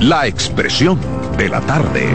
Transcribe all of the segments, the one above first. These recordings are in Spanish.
La expresión de la tarde.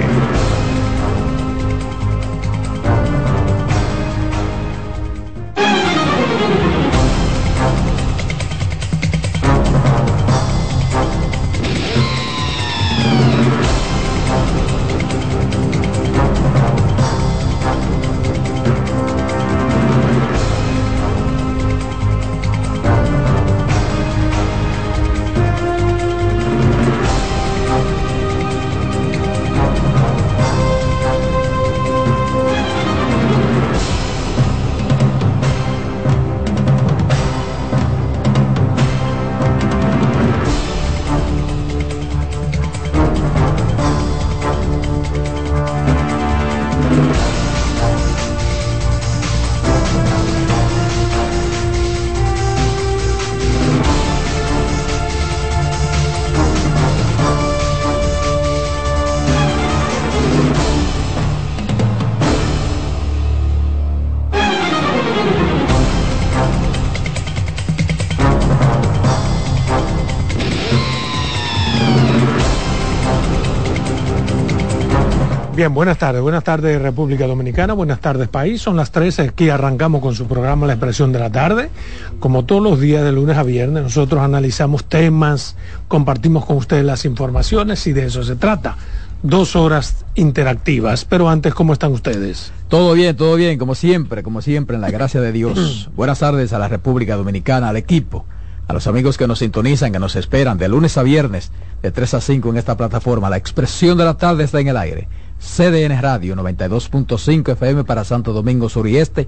Bien, buenas tardes, buenas tardes República Dominicana, buenas tardes país, son las 13, aquí arrancamos con su programa La Expresión de la Tarde. Como todos los días de lunes a viernes, nosotros analizamos temas, compartimos con ustedes las informaciones y de eso se trata. Dos horas interactivas, pero antes, ¿cómo están ustedes? Todo bien, todo bien, como siempre, como siempre, en la gracia de Dios. buenas tardes a la República Dominicana, al equipo, a los amigos que nos sintonizan, que nos esperan de lunes a viernes, de 3 a 5 en esta plataforma. La Expresión de la Tarde está en el aire CDN Radio 92.5 FM para Santo Domingo Sur y Este,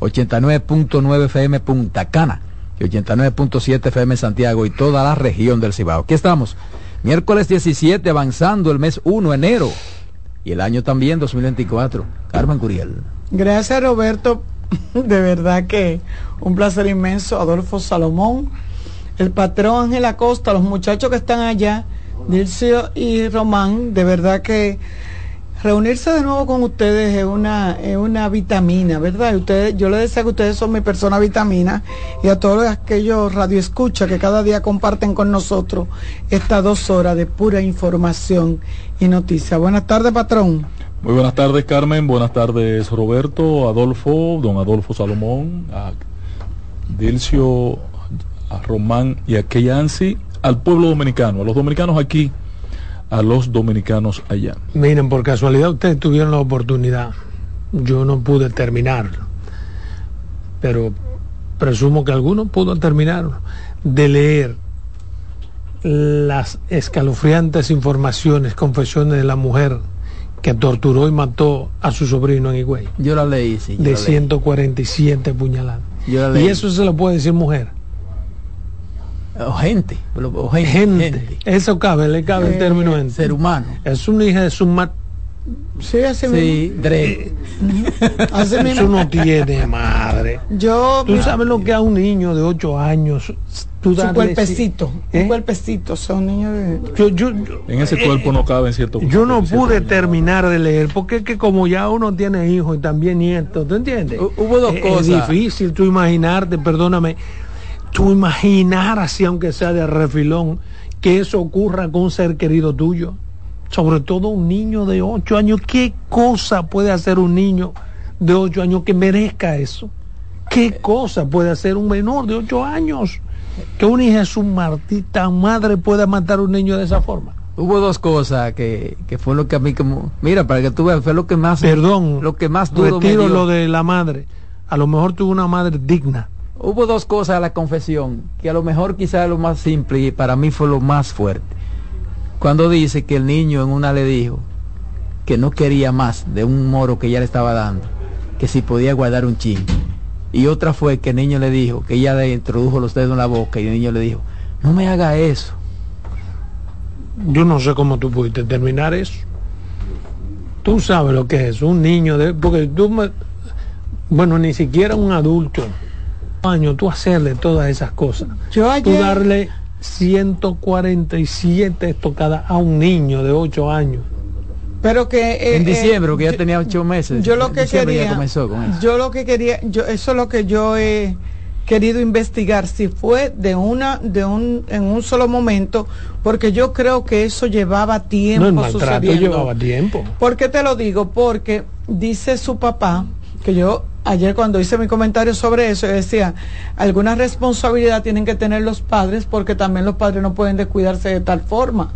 89.9 FM Punta Cana y 89.7 FM Santiago y toda la región del Cibao. Aquí estamos, miércoles 17, avanzando el mes 1, enero, y el año también 2024. Carmen Curiel. Gracias Roberto, de verdad que un placer inmenso. Adolfo Salomón, el patrón Ángel Acosta, los muchachos que están allá, Dircio y Román, de verdad que reunirse de nuevo con ustedes es una, es una vitamina, ¿verdad? Ustedes, yo les decía que ustedes son mi persona vitamina y a todos aquellos radioescuchas que cada día comparten con nosotros estas dos horas de pura información y noticias. Buenas tardes, patrón. Muy buenas tardes, Carmen. Buenas tardes, Roberto, Adolfo, don Adolfo Salomón, a Dilcio, a Román y a Keyansi, al pueblo dominicano, a los dominicanos aquí a los dominicanos allá. Miren, por casualidad ustedes tuvieron la oportunidad, yo no pude terminarlo, pero presumo que alguno pudo terminar de leer las escalofriantes informaciones, confesiones de la mujer que torturó y mató a su sobrino en Higüey. Yo la leí, sí. De 147 puñaladas. Y eso se lo puede decir mujer o gente, o gente, Eso cabe, le cabe el término gente. Ser humano. Es un hijo de su mat. Sí, hace sí, Dre. Eso no tiene madre. Yo. Tú sabes lo que a un niño de 8 años. Tú su cuerpecito. ¿eh? Un cuerpecito. Son niños de. Yo, yo, en ese cuerpo no cabe en cierto Yo no pude terminar de leer. Porque es que como ya uno tiene hijos y también nietos. ¿Tú entiendes? Hubo dos cosas. Es difícil tú imaginarte, perdóname tú imaginar así, aunque sea de refilón, que eso ocurra con un ser querido tuyo, sobre todo un niño de 8 años, ¿qué cosa puede hacer un niño de 8 años que merezca eso? ¿Qué cosa puede hacer un menor de 8 años? Que un hijo es un martita madre pueda matar a un niño de esa forma. Hubo dos cosas que, que fue lo que a mí como mira para que tú veas fue lo que más perdón lo que más duro retiro lo de la madre a lo mejor tuvo una madre digna hubo dos cosas a la confesión, que a lo mejor quizá lo más simple y para mí fue lo más fuerte. Cuando dice que el niño en una le dijo que no quería más de un moro que ella le estaba dando, que si podía guardar un chin. Y otra fue que el niño le dijo, que ella le introdujo los dedos en la boca y el niño le dijo, no me haga eso. Yo no sé cómo tú pudiste terminar eso. Tú sabes lo que es un niño de... Porque tú Bueno, ni siquiera un adulto año tú hacerle todas esas cosas. Yo Tú darle 147 estocadas a un niño de 8 años. Pero que eh, en diciembre, que ya tenía 8 meses. Yo lo que quería, yo lo que quería, yo eso es lo que yo he querido investigar si fue de una de un en un solo momento porque yo creo que eso llevaba tiempo No, el maltrato sucediendo. llevaba tiempo. ¿Por qué te lo digo? Porque dice su papá que yo ayer cuando hice mi comentario sobre eso yo decía alguna responsabilidad tienen que tener los padres porque también los padres no pueden descuidarse de tal forma.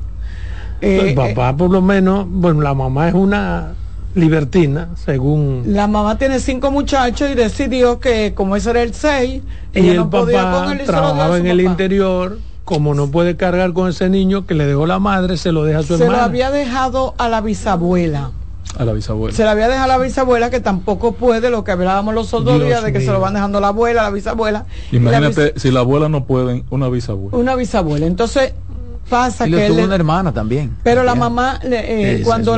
Eh, el papá, por lo menos, bueno, la mamá es una libertina, según. La mamá tiene cinco muchachos y decidió que como ese era el 6, Y ella el no podía papá con él se lo trabajaba en el interior, como no puede cargar con ese niño que le dejó la madre, se lo deja a su Se lo hermana. había dejado a la bisabuela. A la bisabuela. Se la había dejado a la bisabuela que tampoco puede, lo que hablábamos los otros Dios días, de que se lo van dejando la abuela, la bisabuela. la Imagínate, si la abuela no puede, una bisabuela. bis- una bisabuela. Entonces pasa Y que le él tuvo le- una hermana también. Pero la mamá, eh, cuando es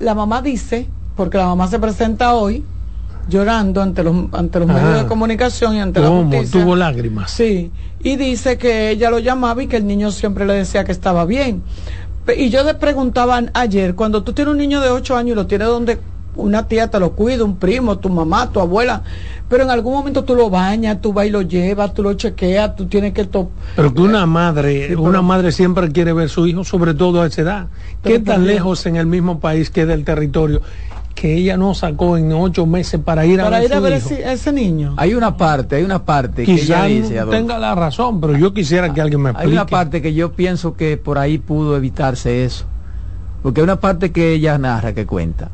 la, mamá dice, porque la mamá se presenta hoy llorando ante los, ante los Ah. medios de comunicación y ante la justicia. Tuvo lágrimas. Sí, y dice que ella lo llamaba y que el niño siempre le decía que estaba bien. Y yo le preguntaba ayer, cuando tú tienes un niño de 8 años y lo tienes donde una tía te lo cuida, un primo, tu mamá, tu abuela, pero en algún momento tú lo bañas, tú vas y lo llevas, tú lo chequeas, tú tienes que... to- Pero que una madre, Sí, una madre siempre quiere ver su hijo, sobre todo a esa edad. ¿Qué tan lejos en el mismo país queda el territorio que ella no sacó en ocho meses para ir a ver ir a ver ese, a ese niño. Hay una parte, hay una parte que ella dice, Adolfo, tenga la razón, pero yo quisiera que alguien me Hay explique. una parte que yo pienso que por ahí pudo evitarse eso. Porque hay una parte que ella narra, que cuenta,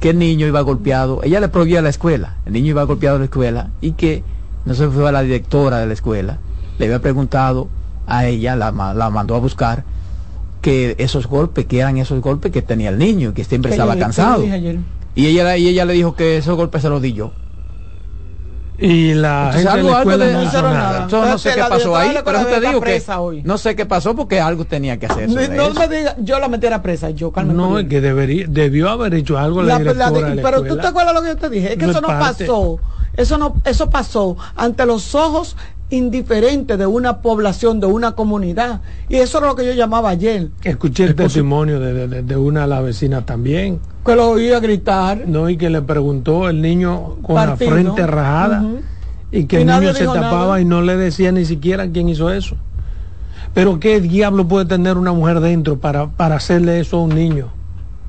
que el niño iba golpeado, ella le prohibía la escuela, el niño iba golpeado a la escuela y que no se fue a la directora de la escuela, le había preguntado a ella, la, la mandó a buscar, que esos golpes, que eran esos golpes que tenía el niño, que siempre Que yo- estaba yo cansado. dije ayer. Y ella, y ella le dijo que esos golpes se los di yo. Y la Entonces, gente de la algo, algo escuela de no nada. nada. Yo no sé qué pasó ahí, pero escuela te digo que hoy. no sé qué pasó porque algo tenía que hacer. No, sobre no eso. me diga, yo la metiera presa, yo, Carmen. No, es que debería, debió haber hecho algo la, La- la directora de- de la pero tú te acuerdas lo que yo te dije, es que No eso es no parte. pasó, eso no, eso pasó ante los ojos indiferentes de una población, de una comunidad, y eso era lo que yo llamaba ayer, Escuché el testimonio de, de- de una de las vecinas también, que lo oía gritar, ¿no? Y que le preguntó el niño con Partido. la frente rajada y que Y el niño se tapaba nada. y no le decía ni siquiera quién hizo eso. Pero qué diablo puede tener una mujer dentro para, para hacerle eso a un niño.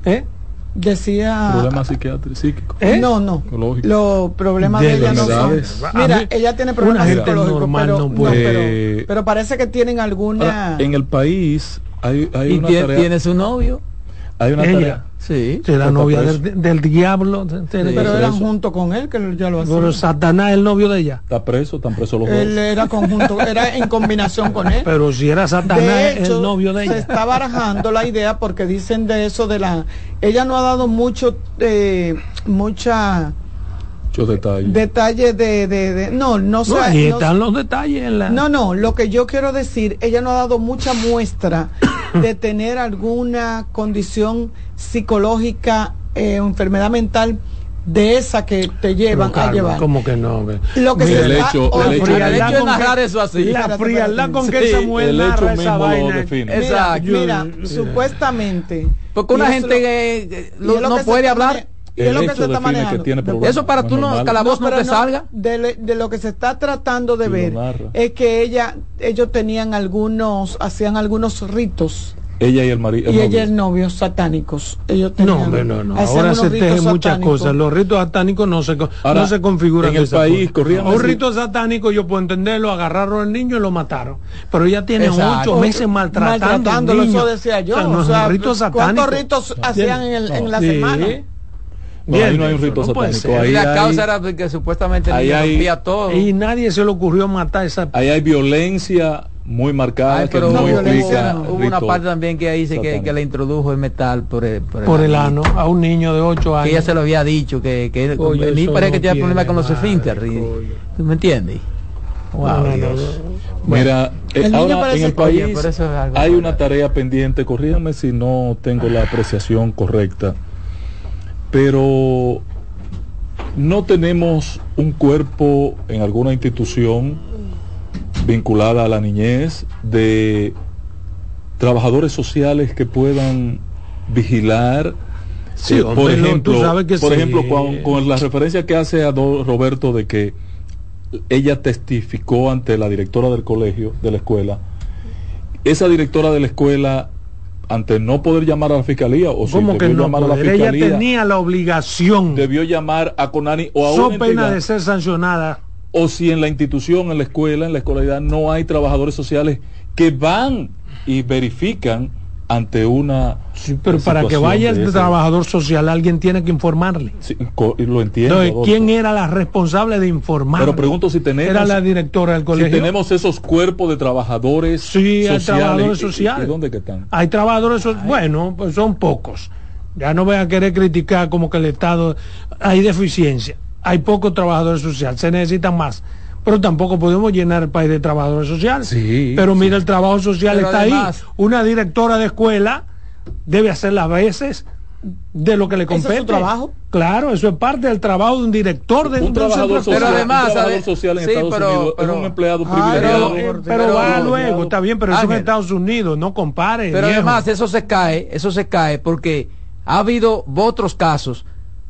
¿Eh? Decía, Problemas psiquiátricos, psíquicos. ¿Eh? no, no, los problemas de, De ella no son, mira, mí, ella tiene una problemas gente psicológicos, normal pero, no no, puede. pero, pero parece que tienen alguna, Ahora, en el país hay, hay ¿Y una tarea. tiene su novio? Hay una Ella. tarea. Sí. Será Está novia preso. del, del diablo. que pero eran junto con él, que ya lo Pero hacían. Satanás es el novio de ella. Está preso, están presos los Él dos. era conjunto, era en combinación con él. Pero si era Satanás hecho, el novio de se ella. está barajando la idea porque dicen de eso de la ella no ha dado mucho eh, mucha Muchos detalles. detalle de, de, de- no no No, sé ahí no, están los detalles en la... no no lo que yo quiero decir ella no ha dado mucha muestra de tener alguna condición psicológica eh, o enfermedad mental de esa que te llevan Pero, a Carlos, llevar ¿Cómo que no? lo que Mira, se el está- hecho- o- el hecho- El hecho de con narrar que- eso así. La frialdad con que Sí, Samuel el narra hecho esa vaina. Mira, Exacto. mira, Yo- supuestamente Porque una gente lo- que eh, lo- no puede hablar. mane- El lo que se está que manejando. De-. Eso para No tú no, normal. que la voz no, te salga. De, le- de lo que se está tratando de Y ver es que ella, ellos tenían algunos, hacían algunos ritos Ella y el marido. y ella y el novio satánicos. Ellos tenían, No, hombre, no, no. Ahora se tejen muchas cosas. Los ritos satánicos no se, co- Ahora, no se configuran en de el país, Un rito satánico yo puedo entenderlo, agarraron al niño y lo mataron. Pero ella tiene Exacto. ocho meses maltratando al Maltratándolo, niño. eso decía yo. O sea, no o sea. ¿Cuántos ritos hacían en, el- en la Sí. semana? No, ahí no hay un Bien, rito no satánico. Ahí Y la hay- causa era porque supuestamente el ahí niño hay- rompía todo. Y nadie se le ocurrió matar a esa... Ahí hay violencia muy marcada. Ay, que pero no hubo, implica hubo una parte también que dice que, que le introdujo el metal por el, por el ano a un niño de ocho Que años. ella se lo había dicho, que, que el eso parece que tiene problemas con los esfínteres. ¿Tú me entiendes? Wow, No, no, no, Dios. no. Mira, eh, El ahora en el Oye, país pero es hay una tarea pendiente, corrígame si no tengo la apreciación correcta, pero no tenemos un cuerpo en alguna institución vinculada a la niñez de trabajadores sociales que puedan vigilar Sí, eh, hombre, por ejemplo, tú sabes que por sí. ejemplo con, con la referencia que hace a do- Roberto de que ella testificó ante la directora del colegio, de la escuela. Esa directora de la escuela, ante no poder llamar a la fiscalía, o si ¿Cómo que debió no? llamar a la poder? Ella fiscalía, tenía la obligación, debió llamar a Conani o a so una pena de ser sancionada. o si en la institución, en la escuela, en la escolaridad, no hay trabajadores sociales que van y verifican ante una Sí, pero para que vaya el trabajador social, alguien tiene que informarle. Sí, lo entiendo. Entonces. ¿quién era la responsable de informar? Pero pregunto si tenemos- Era la directora del Si colegio. tenemos esos cuerpos de trabajadores Sí, hay trabajadores ¿y- y- sociales. ¿Y dónde que están? Hay trabajadores, so- bueno, pues son pocos. Ya no voy a querer criticar como que el Estado hay deficiencia. Hay pocos trabajadores sociales, se necesitan más. Pero tampoco podemos llenar el país de trabajadores sociales. Sí, Pero sí. mira, el trabajo social Pero está además- ahí. Una directora de escuela debe hacer las veces de lo que le ¿Ese es su compete. trabajo? Claro, eso es parte del trabajo de un director de un de trabajador centro social, Pero además, un trabajador social en Sí, Estados pero- Unidos pero- es un empleado Ah, privilegiado. Pero, Pero- pero va pero- luego, está bien, pero eso en Ángel. Estados Unidos, no compare. Pero viejo. además eso se cae, eso se cae porque ha habido otros casos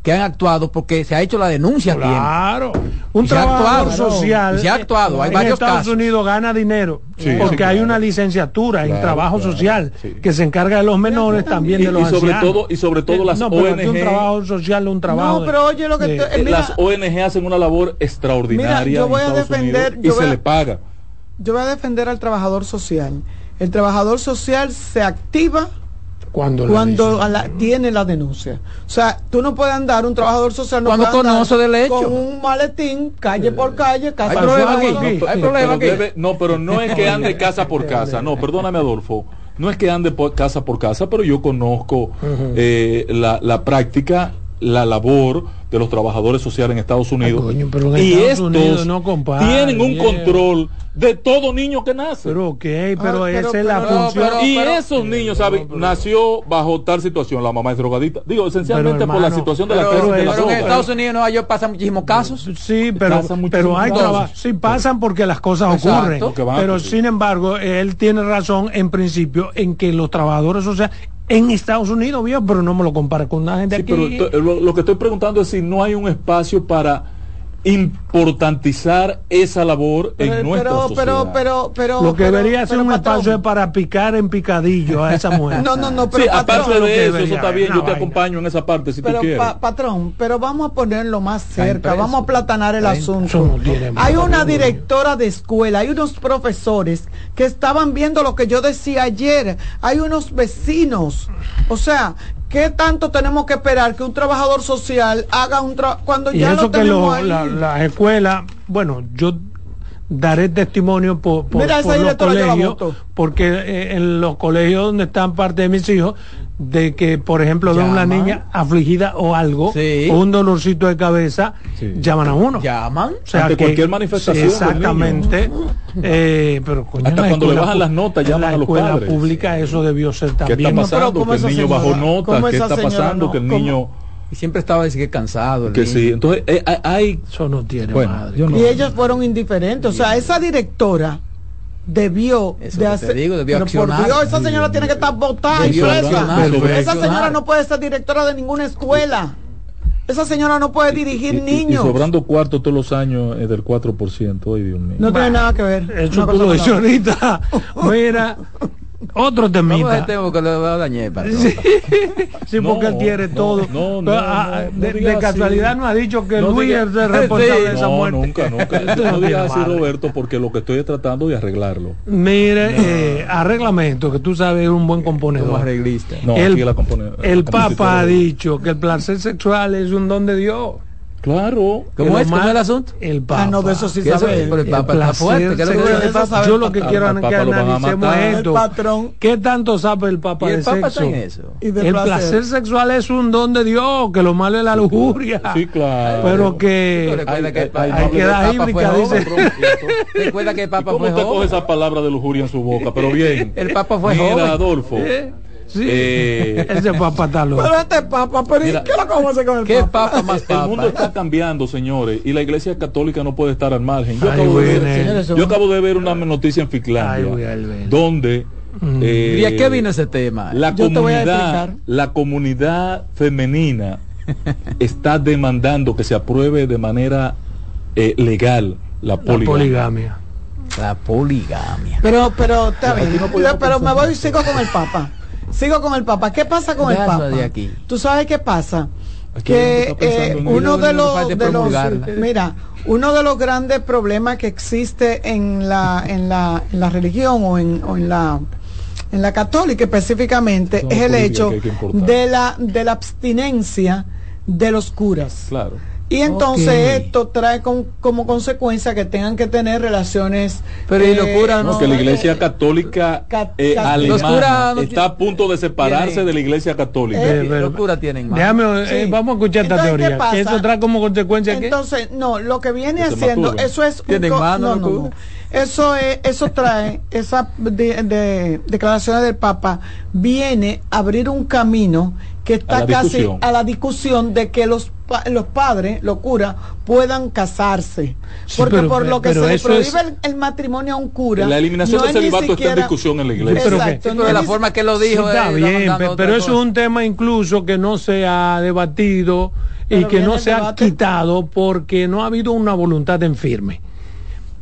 que han actuado porque se ha hecho la denuncia. Claro, un Y actuado. social se ha actuado, hay en varios Estados casos. Unidos gana dinero Sí, porque sí, hay una licenciatura en trabajo claro, social sí. que se encarga de los menores también Y- de los y sobre ancianos. todo- y sobre todo las no, pero aquí un ONG. trabajo social un trabajo No, de- pero oye lo que de- te- eh, Eh, mira- Las ONG hacen una labor extraordinaria Mira, yo en voy a defender- Unidos yo y voy se a- le paga. Yo voy a defender al trabajador social. El trabajador social se activa cuando, la cuando dicen. a la- tiene la denuncia. O sea, tú no puedes andar, un trabajador social no Cuando conoce del hecho. con un maletín, calle por calle, casa Hay por problema aquí. no, Hay pero- problema aquí. debe- no, pero no es que ande casa por casa. No, perdóname, Adolfo. No es que ande por casa por casa, pero yo conozco eh, la, la práctica, la labor de los trabajadores sociales en Estados Unidos. coño, pero en y Estados estos Unidos no compare, tienen un control de todo niño que nace. Pero ok, pero Ah, pero- esa es la pero- función. pero- y esos niños, ¿saben? Nació bajo tal situación, la mamá es drogadita. Digo, esencialmente por la situación de la Pero, crisis de pero la pero en. Estados Unidos y Nueva York pasan muchísimos casos. Sí, pero, pero hay trabajo. Sí, pasan porque las cosas Exacto. ocurren. Pero sin embargo, él tiene razón en principio en que los trabajadores sociales en Estados Unidos, vio, pero no me lo compara con una gente Sí, aquí. pero to- lo, lo que estoy preguntando es si no hay un espacio para importantizar esa labor Pero, en nuestra pero, sociedad. pero, pero, pero, lo que pero- debería ser un patrón, espacio es para picar en picadillo a esa mujer. No, no, no, pero sí, patrón, aparte de eso, debería eso está bien, yo te vaina. acompaño en esa parte si pero tú quieres. pa- patrón, pero vamos a ponerlo más cerca, vamos a platanar el asunto. Hay una directora de escuela, hay unos profesores que estaban viendo lo que yo decía ayer, hay unos vecinos. O sea, ¿qué tanto tenemos que esperar que un trabajador social haga un trabajo cuando y ya eso lo que tenemos lo- ahí? la- las escuelas, bueno, yo daré testimonio por, por, Mira, por los colegios, porque eh, en los colegios donde están parte de mis hijos, de que, por ejemplo, ven una niña afligida o algo, Sí. o un dolorcito de cabeza, Sí. llaman a uno. Llaman. O sea Ante que- cualquier manifestación exactamente. Eh, pero coño, Hasta en la cuando le escuela bajan las notas, en llaman la a los escuela padres. pública eso debió ser ¿Qué también. está No, pero pasando? ¿cómo Que el niño bajó señora- nota, cómo ¿qué está pasando? no- Que el cómo- niño... Y siempre estaba así que cansado. el Que niño. sí, entonces eh, hay-. Eso no tiene Bueno, madre. yo no- Y ellos fueron indiferentes. O sea, esa directora debió Eso de hacer. digo, debió por. Dios, esa señora tiene que estar y presa. debió Esa señora no puede ser directora de ninguna escuela. Esa señora no puede dirigir y- y- niños. Y sobrando cuarto todos los años es del 4%. Ay, Dios mío. no tiene nada que ver. Eso Una tú lo. Mira, otro temita. tema porque lo dañé. patrón. Sí, No, porque él tiene no, todo. no, Pero, ah, de, de casualidad no ha dicho que No Luis diga- es el responsable de esa no, muerte. nunca, nunca. No digas así. Roberto, porque lo que estoy es tratando de arreglarlo. Mire, eh, arreglamento, que tú sabes es un buen componedor. arreglista. No, el aquí la compone- el la Papa ha dicho que el placer sexual es un don de Dios. Claro. ¿Cómo es? ¿Cómo más- es el asunto? El Papa. Ah, no, de eso sí sabe. Pero el El Papa está fuerte. ¿qué es lo que- sabe Yo el lo que quiero Al que Papa lo van a analicemos matar. esto. El patrón. ¿Qué tanto sabe el Papa Y de el Papa sexo? está en eso. Y de el placer. sexual es un don de Dios, que lo malo es la lujuria. Sí, claro. Pero que Recuerda que el hay que el dar Papa fue híbrica, joven, dice. Recuerda que el ¿Y Papa ¿Cómo fue usted coge joven. esa palabra de lujuria en su boca? Pero bien. El Papa fue Mira, joven. Adolfo. Sí. Eh, Ese Papa está loco. Pero este papa, pero ¿y Mira, qué lo vamos a hacer con el ¿Qué papa? Papa más El Papa? mundo está cambiando, señores, y la Iglesia Católica no puede estar al margen. Yo, Ay, acabo, de ver, bueno. Señores, yo acabo de ver una noticia en Ay, Finlandia, bueno. donde Mm. eh, ¿Y a qué vino ese tema? la Yo te voy a comunidad, la comunidad femenina está demandando que se apruebe de manera eh, legal la La poligamia. La poligamia. Pero, pero, está bien. no pero me voy y sigo con el Papa. Sigo con el Papa. ¿Qué pasa con el Papa? de aquí. ¿Tú sabes qué pasa? Que eh, uno de los, de mira, uno de los grandes problemas que existe en la en la, en la religión o en, o en la en la católica específicamente Son es el hecho de la de la abstinencia de los curas. Claro. Y entonces esto trae con- como consecuencia que tengan que tener relaciones. Pero ¿y los curas No, no? que la iglesia eh, católica Ca- eh, ca- Los curas alemana no está a punto de separarse tienen- de la iglesia católica. Eh, pero- Los curas tienen más. Déjame, Sí. eh, vamos a escuchar esta Entonces, ¿qué teoría. pasa? Que eso trae como consecuencia Entonces, no, lo que viene Que haciendo, eso es un ¿Tienen co- mano no? Eso es, eso trae, esa de, de- declaraciones del Papa viene a abrir un camino que está casi discusión. a la discusión de que los los padres, los curas, puedan casarse. Sí, Porque pero- por lo que se le prohíbe es- el, el matrimonio a un cura. La eliminación no del es ni celibato está en siquiera- discusión en la iglesia. Pero que- Exacto, Sí, no pero de la forma que lo dijo. Sí, está eh, bien, pero eso es un tema incluso que no se ha debatido y Pero que no se ha quitado porque no ha habido una voluntad en firme.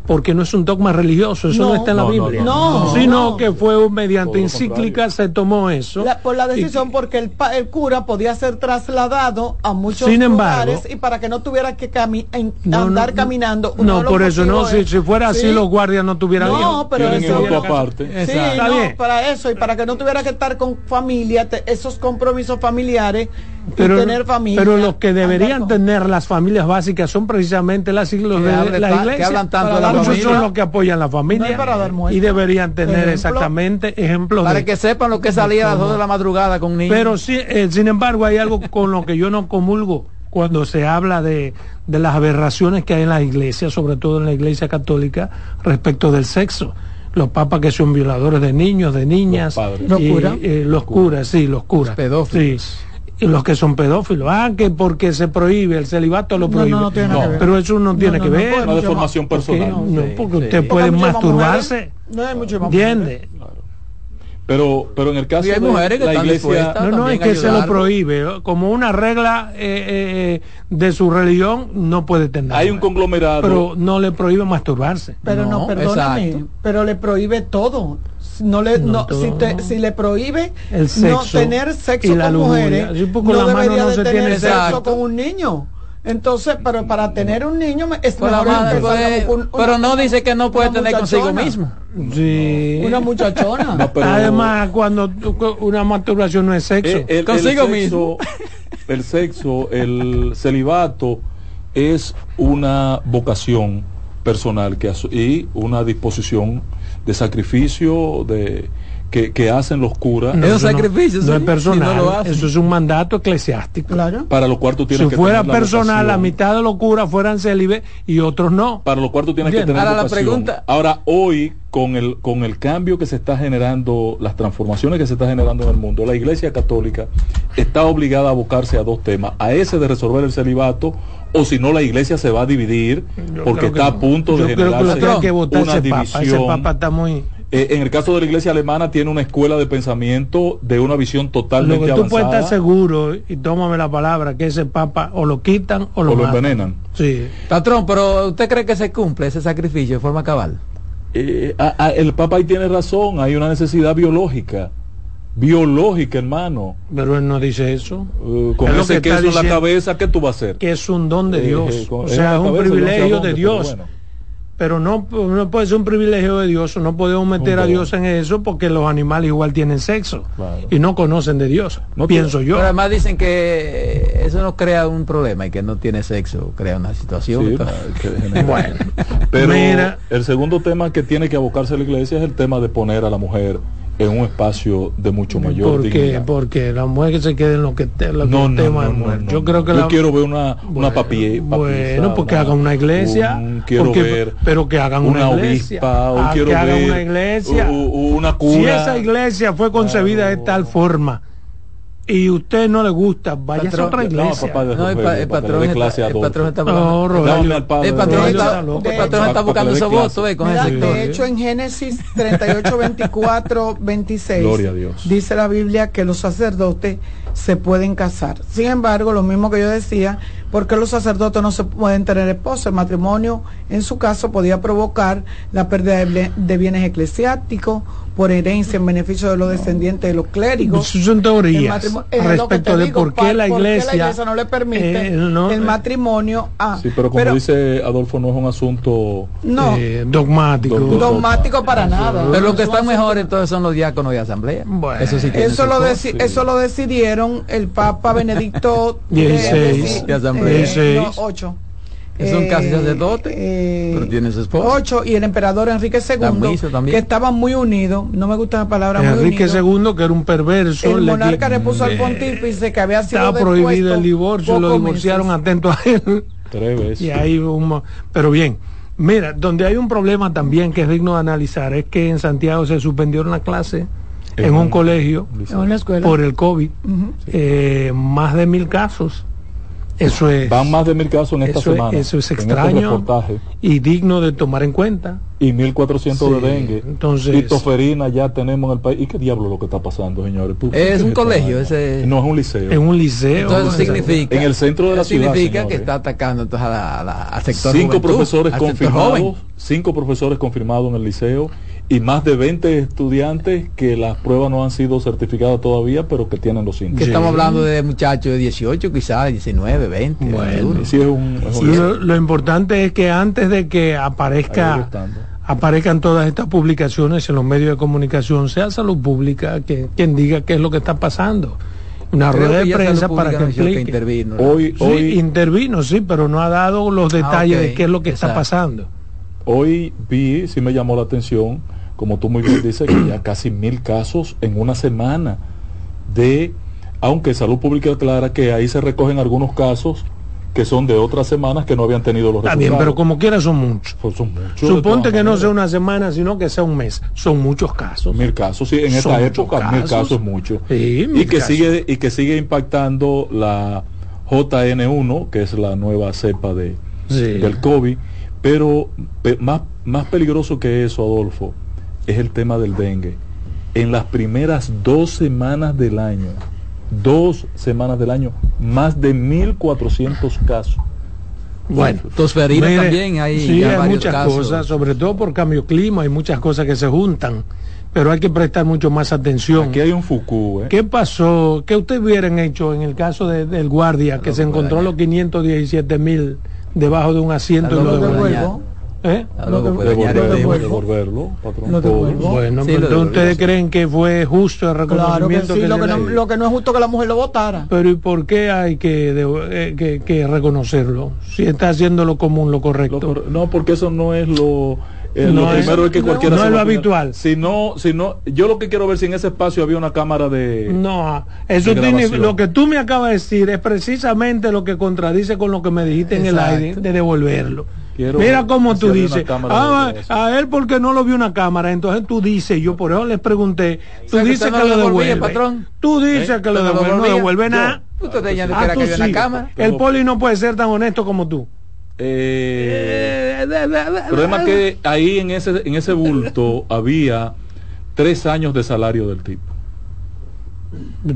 Porque no es un dogma religioso, eso no, No. está en la No, no, Biblia. no, sino no. que fue un- mediante encíclica se tomó eso. La- por la Y- decisión porque el, pa- el cura podía ser trasladado a muchos Sin embargo- lugares y para que no tuviera que cami- en- andar no, caminando. No, por eso no, si, fuera así Sí. los guardias no tuvieran No, pero eso- aparte. Sí. Está no, bien. para eso y para que no tuviera que estar con familia, te- esos compromisos familiares pero, y tener familia. pero los que deberían tener las familias básicas son precisamente las siglos Que de hable la ta- que iglesia. hablan tanto de la Muchos familia. son los que apoyan la familia No es para dar muestra. y deberían tener Ejemplo. exactamente ejemplos Para de que sepan lo que salía a las 2 de la madrugada con niños. Pero sí, eh, sin embargo, hay algo con lo que yo no comulgo cuando se habla de, de las aberraciones que hay en la iglesia, sobre todo en la iglesia católica, respecto del sexo. Los papas que son violadores de niños, de niñas. Los padres. ¿Los y, curas? eh, los curas, sí, los curas. Los pedófilos. Sí. Y los que son pedófilos. Ah, que porque se prohíbe, el celibato lo No, prohíbe. no, no tiene nada que ver. Pero eso no, No, tiene no, que no ver. deformación más. Porque, personal. no, Sí, porque sí. usted puede masturbarse. No hay mucho más ¿Entiende? Pero, pero en el caso Y hay de mujeres que la están iglesia. No, no, es que se lo prohíbe. ¿no? Como una regla eh, eh, eh, de su religión, no puede tener. hay un conglomerado. Pero no le prohíbe masturbarse. Pero no, No, perdóname, exacto. pero le prohíbe todo. No le, No, no, todo, si, te- no. si le prohíbe El no sexo tener sexo y la con lujuria. mujeres, no la debería no de se tener tiene sexo sexo. con un niño. Entonces, pero para tener un niño me- es Pues mejor madre puede- un- pero no dice que no puede tener consigo mismo. Sí. Una muchachona. No, pero- Además, cuando tú- una masturbación no es sexo. Eh, el, el Consigo sexo, mismo. el sexo, el celibato es una vocación personal que y una disposición de sacrificio de que, que hacen los curas No, Esos eso no- sacrificios, no, sí, es personal. si no lo eso es un mandato eclesiástico. Claro. para los cuartos tienen Si que fuera tener la personal, la mitad de los curas fueran célibes y otros no. para los cuartos tienes que tener Ahora la pregunta- Ahora hoy con el con el cambio que se está generando, las transformaciones que se está generando en el mundo, la Iglesia Católica está obligada a abocarse a dos temas, a ese de resolver el celibato o si no la Iglesia se va a dividir Yo porque está no. a punto Yo de lo generarse que una ese papa. Ese división. papa está muy. Eh, en el caso de la Iglesia alemana tiene una escuela de pensamiento de una visión Lo totalmente que tú puedes avanzada estar seguro, y tómame la palabra, que ese papa o lo quitan o lo, o lo envenenan. Sí. Patrón, pero ¿usted cree que se cumple ese sacrificio de forma cabal? Eh, a- a- el Papa ahí tiene razón, hay una necesidad biológica, biológica, hermano. Pero él no dice eso. Eh, con Es ese que queso en la cabeza, ¿qué tú vas a hacer? Que es un don de Eh, Dios. eh, con- o sea, es un cabeza, yo no sé a privilegio dónde, de pero Dios. bueno. Pero no, no puede ser un privilegio de Dios, no podemos meter a. Dios en eso porque los animales igual tienen sexo Claro. y no conocen de Dios, No pienso yo. Pero además dicen que eso no crea un problema y que no tiene sexo, crea una situación. Sí, que Bueno, pero mira. el segundo tema que tiene que abocarse la iglesia es el tema de poner a la mujer en un espacio de mucho mayor porque, dignidad. porque la mujer que se quede en lo que te, lo que no, no, tema no, no, no, yo no. creo que Yo la, quiero ver una, una Bueno, papi, bueno, porque hagan una iglesia, un- quiero porque- ver pero que hagan una iglesia. obispa, o Ah, quiero que hagan ver una iglesia. una si cura. esa iglesia fue concebida de tal forma y usted no le gusta, vaya a otra no, iglesia. papá de No, el, Rogelio, pa- el patrón está, el patrón está No, buscando. Rogelio. El patrón Rogelio está, el patrón está buscando esos votos eh, con Mira, ese de hecho, en Génesis 38, 24, 26, Gloria a Dios. dice la Biblia que los sacerdotes se pueden casar. Sin embargo, lo mismo que yo decía, ¿Por qué los sacerdotes no se pueden tener esposa? El matrimonio, en su caso, podía provocar la pérdida de, bienes eclesiásticos por herencia en beneficio de los descendientes de los clérigos. Eso son teorías lo respecto de digo, por qué la por iglesia, no le permite eh, no, el eh, matrimonio. Ah, Sí, pero como dice Adolfo, no es un asunto no, eh, dogmático. Dogmático para nada. Pero los que Es un están asunto- mejor entonces son los diáconos de asamblea. Bueno. eso sí Eso lo, sí. eso lo decidieron el Papa Benedicto Eh, no, ocho. Es un casi sacerdote, eh, pero tiene su esposa. Ocho y el emperador Enrique II, también. que estaban muy unidos. No me gusta la palabra muy Enrique unidos. II, que era un perverso, El monarca le puso al eh, pontífice que había sido estaba prohibido el divorcio, lo divorciaron meses. atento a él. tres veces. Y ahí un pero bien, mira, donde hay un problema también que es digno de analizar es que en Santiago se suspendieron las clases en un colegio En una escuela. por el COVID, eh, más de mil casos. Eso es, Van más de mil casos en esta eso es, semana. eso es este extraño y digno de tomar en cuenta. Y 1400 Sí, de dengue. entonces- Y toferina ya tenemos en el país. ¿Y qué diablo es lo que está pasando, señores? ¿Por qué Es un colegio, ese- No, es un liceo. En un liceo. Entonces ¿no? significa En el centro de la ciudad, significa señores. que está atacando entonces a la- a la- al sector cinco juventud, profesores confirmados, cinco profesores confirmados en el liceo y más de 20 estudiantes que las pruebas no han sido certificadas todavía, pero que tienen los Que síntomas. estamos hablando de muchachos de 18, quizás 19, 20. Bueno. 21. Sí, es un, es un- Lo, lo importante es que antes de que aparezca aparezcan todas estas publicaciones en los medios de comunicación, sea salud pública que quien diga qué es lo que está pasando. Una Creo rueda que de prensa para que que explique. intervino. Hoy, Sí, hoy, intervino, sí, pero no ha dado los detalles ok, de qué es lo que está pasando. hoy vi, sí me llamó la atención, como tú muy bien dices, que ya casi mil casos en una semana de, aunque Salud Pública aclara que ahí se recogen algunos casos que son de otras semanas que no habían tenido los Está resultados. bien, pero como quiera son muchos. Pues son muchos, Suponte que no sea una semana, sino que sea un mes. Son muchos casos. Mil casos, sí, en Son esta época mil casos. es mucho. Sí, y que casos. sigue y que sigue impactando la JN1, que es la nueva cepa de Sí. del COVID, pero pe- más más peligroso que eso, Adolfo, es el tema del dengue. En las primeras dos semanas del año, dos semanas del año, más de 1.400 casos. Bueno, Tosferina mire, también hay sí, hay varios muchas casos. cosas, sobre todo por cambio de clima, hay muchas cosas que se juntan, pero hay que prestar mucho más atención. Aquí hay un Fuku, ¿eh? ¿Qué pasó? ¿Qué ustedes hubieran hecho en el caso de- del guardia que se encontró los 517 mil debajo de un asiento y lo devolvió? ¿Eh? Devolverlo, patrón. Bueno, Sí, entonces ustedes creen que fue justo el Claro que reconocimiento sí, que lo que, no, lo que no es justo que la mujer lo votara. Pero ¿y por qué hay que, de- eh, que, que reconocerlo? Si está haciendo lo común, lo Lo correcto. cor- no, porque eso no es lo. eh, No lo es- primero es que cualquiera no es lo habitual. Si no, si no, yo lo que quiero ver si en ese espacio había una cámara de. No, eso de tiene, lo que tú me acabas de decir es precisamente lo que contradice con lo que me dijiste en el aire de devolverlo. Quiero Mira cómo tú dices, ah, a él porque no lo vio una cámara, entonces tú dices, yo por eso les pregunté, tú dices usted que no lo devuelve. patrón. Tú dices ¿Eh? que lo ¿Usted no lo devuelve, no devuelve nada. Usted Ah, que sí. una cámara. El poli no puede ser tan honesto como tú. Eh, Eh, el problema es que ahí en ese, en ese bulto había tres años de salario del tipo.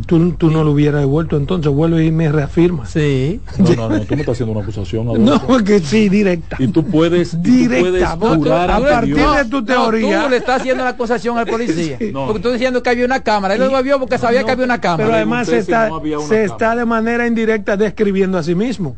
Tú, tú no lo hubieras devuelto, entonces vuelve y me reafirma. Sí. No, no, no, tú me estás haciendo una acusación. No, Adolfo. porque sí, directa. Y tú puedes, y tú Directa, puedes no, tú- jurar a partir Dios. de tu teoría. tú le estás haciendo la acusación al policía. No. Porque tú estás diciendo que había una cámara. Él lo devolvió porque sabía que había una cámara. Pero además se, si está, no una se está de manera indirecta describiendo a sí mismo.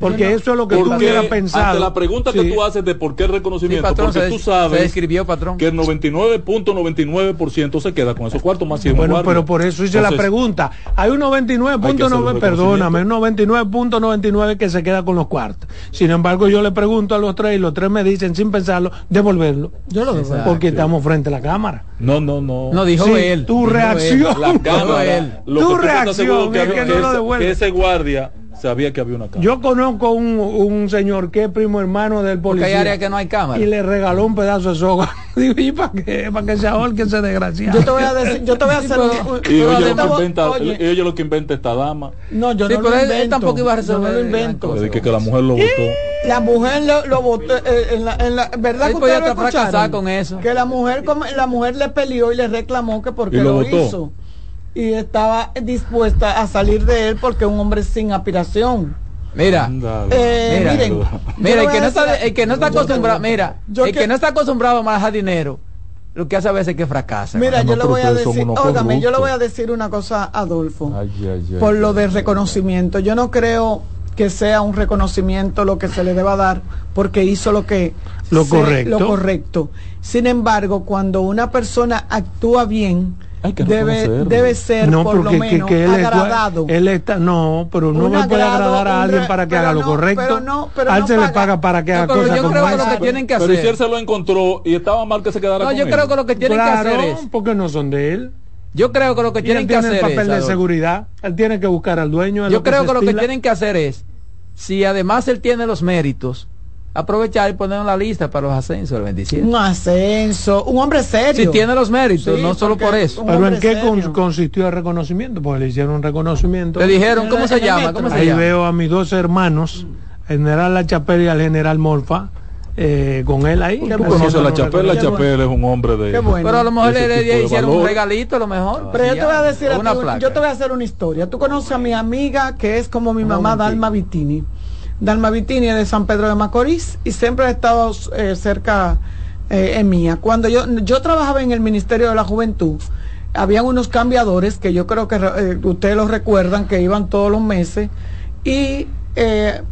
Porque eso es lo que tú hubieras pensado. ante la pregunta que Sí. tú haces de por qué el Sí, reconocimiento, patrón, porque tú sabes patrón. que el 99.99% se queda con esos cuartos más si es un Bueno, guardia. pero por eso hice la pregunta. Hay un Hay que hacer 99.9, un perdóname, un 99.99 que se queda con los cuartos. Sin embargo, yo le pregunto a los tres y los tres me dicen sin pensarlo, devolverlo. Yo lo devuelvo. Porque estamos frente a la cámara. No, no, no. No, dijo Sí, él. tu dijo reacción. él. La Dijo cámara, él. Tu reacción que, es que no lo que ese guardia sabía que había una cámara. Yo conozco un, un señor que es primo hermano del Porque hay policía. áreas que no hay cámara. y le regaló un pedazo de soga. Digo, ¿y para qué? Para que se ahorque ese desgraciado. Yo te voy a decir, yo te voy a hacer un- y yo lo que inventa, oye, y oye lo que inventa esta dama. no, yo Sí, no pero lo él- él invento. tampoco iba a Yo resolver no lo gran invento. que, que la mujer lo votó. La mujer lo, lo votó eh, en la, en la verdad Él que podía ustedes lo escucharon? con eso. Que la mujer como- la mujer le peleó y le reclamó que porque ¿Y lo lo, hizo y estaba dispuesta a salir de él porque es un hombre sin aspiración. Mira, Eh, Mira, miren, mira, el que no a está, el que no está acostumbrado, mira, Yo el que- que no está acostumbrado a manejar dinero, lo que hace a veces es que fracasa. Mira, no, yo le voy a decir, óigame, yo le voy a decir una cosa a Adolfo, Ay, ay, ay, por lo ay, de reconocimiento. Yo no creo que sea un reconocimiento lo que se le deba dar porque hizo lo que Lo se- correcto. lo correcto. Sin embargo, cuando una persona actúa bien, Hay que debe, debe ser no, por lo porque que- menos que él, es- agradado. él está, no, pero no me puede agradar a alguien re- para que pero haga lo no, correcto. pero no, pero a él no se le paga. paga para que No, haga pero cosas yo creo que lo que tienen que Pero ¿y si él hacer, se lo encontró y estaba mal que se quedara no, con yo él? creo que lo que tienen Claro, que hacer es, porque no son de él. yo creo que lo que tienen él que tiene el hacer papel es, de seguridad. Él tiene que buscar al dueño. es yo creo que lo que tienen que hacer es, si además él tiene los méritos, aprovechar y poner en la lista para los ascensos del 27. un ascenso, un hombre serio. Si tiene los méritos, Sí, no solo por eso. Pero ¿en qué serio. consistió el reconocimiento? Pues le hicieron un reconocimiento. Le dijeron, ¿cómo el- se el llama? ¿Cómo se Ahí llama? veo a mis dos hermanos, el general La Chapelle y al general Morfa, eh, con él ahí. Tú conoces a la un Chapelle, la. Chapelle es un hombre de... Qué bueno. Pero a lo mejor le, le hicieron un regalito, a lo mejor. Pero yo te voy a decir, a una ti, placa. yo te voy a hacer una historia. Tú conoces a mi amiga que es como mi mamá, Dalma Vitini. Dalma de San Pedro de Macorís y siempre ha estado eh, cerca eh, en mía. Cuando yo, yo trabajaba en el Ministerio de la Juventud, habían unos cambiadores que yo creo que eh, ustedes los recuerdan que iban todos los meses y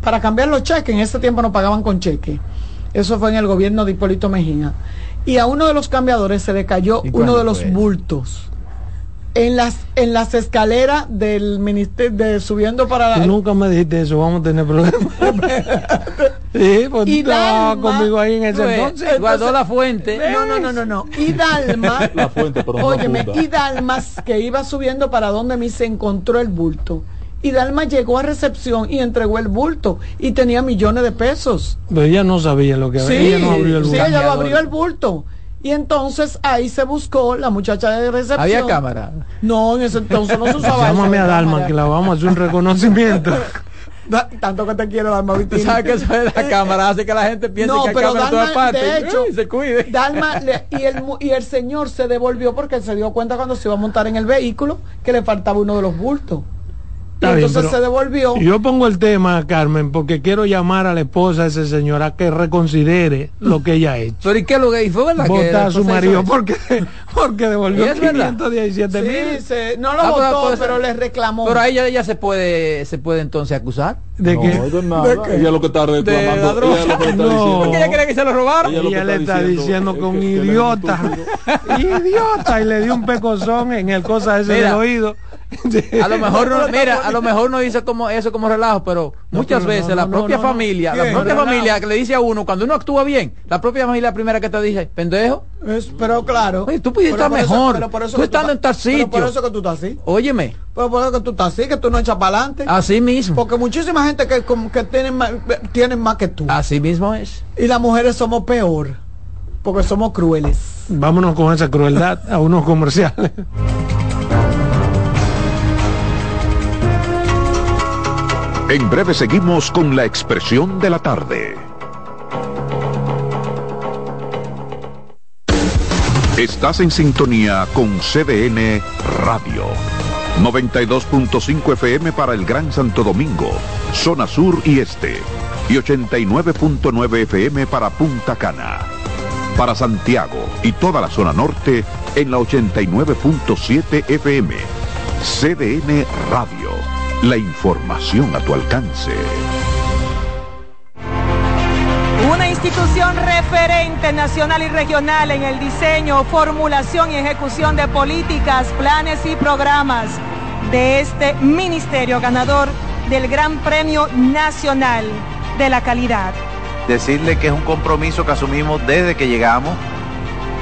para cambiar los cheques, en ese tiempo no pagaban con cheque. Eso fue en el gobierno de Hipólito Mejía. Y a uno de los cambiadores se le cayó ¿Y uno de los bultos en las en las escaleras del ministerio de subiendo para la, nunca me dijiste eso, vamos a tener problemas. sí, pues Y tú estabas Dalma- conmigo ahí en ese Pues, entonces. guardó la fuente. no no no no no y Dalma La fuente, pero óyeme y Dalma que iba subiendo para donde mí se encontró el bulto y Dalma llegó a recepción y entregó el bulto y tenía millones de pesos Pero ella no sabía lo que sí, ella no abrió el sí, bulto. ella lo abrió el bulto y entonces ahí se buscó la muchacha de recepción Había cámara. no en ese entonces no se usaba Llámame a Dalma cámara. que la vamos a hacer un reconocimiento. Da- tanto que te quiero Dalma Tú Vitini. sabes que eso de la cámara hace que la gente piense No, que hay pero cámara en todas Dalma, partes. de hecho, Uy, se cuide. Dalma le- y, el, mu- y el señor se devolvió porque él se dio cuenta cuando se iba a montar en el vehículo que le faltaba uno de los bultos. Y Está bien, entonces pero se devolvió. Yo pongo el tema, Carmen, porque quiero llamar a la esposa de ese señor a que reconsidere lo que ella ha hecho. Pero ¿y qué lo que hizo, verdad? que Vota a su marido porque, porque devolvió ¿Y es verdad? 517 Sí, mil. se- no lo Ah, pero votó, pero, ser. le reclamó. Pero a ella, ella se puede se puede entonces acusar. ¿De no, eso es nada. ¿De qué? Ella lo que está reclamando. ella lo que está No. diciendo- Porque ella cree que se lo robaron. Ella lo que ella le está diciendo que un idiota, idiota, y le dio un pecozón en el cosa ese Mira. del oído. A lo mejor no, mira, a lo mejor no dice como eso como relajo, pero muchas pero veces no, la propia no, no. familia, la propia Relajo. familia que le dice a uno cuando uno actúa bien, la propia familia primera que te dice, pendejo, Es- pero claro. Oye, tú pudiste estar eso- mejor. pero por eso Tú estando estás- en tal pero por sitio. eso que tú estás así. óyeme, Pero por eso que tú estás así, que tú no echas para adelante. así mismo, Porque muchísima gente que, como que tienen, más, tienen más que tú. así mismo es. Y las mujeres somos peor. Porque somos crueles. Vámonos con esa crueldad a unos comerciales. En breve seguimos con la expresión de la tarde. Estás en sintonía con CDN Radio. 92.5 FM para el Gran Santo Domingo, zona sur y este. Y 89.9 FM para Punta Cana. Para Santiago y toda la zona norte en la 89.7 FM. CDN Radio. La información a tu alcance. Una institución referente nacional y regional en el diseño, formulación y ejecución de políticas, planes y programas de este ministerio ganador del Gran Premio Nacional de la Calidad. decirle que es un compromiso que asumimos desde que llegamos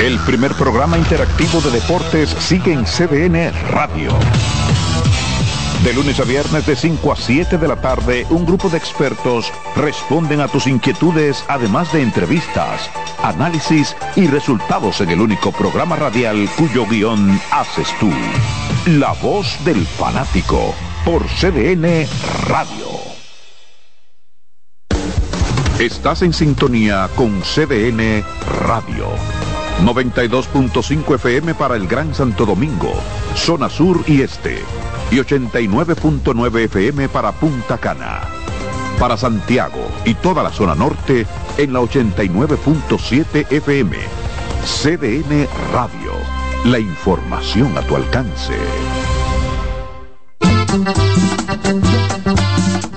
El primer programa interactivo de deportes sigue en CDN Radio. De lunes a viernes de 5 a 7 de la tarde, un grupo de expertos responden a tus inquietudes, además de entrevistas, análisis y resultados en el único programa radial cuyo guion haces tú. La voz del fanático por CDN Radio. Estás en sintonía con CDN Radio. 92.5 FM para el Gran Santo Domingo, zona sur y este y 89.9 FM para Punta Cana. Para Santiago y toda la zona norte en la 89.7 FM. CDN Radio. La información a tu alcance.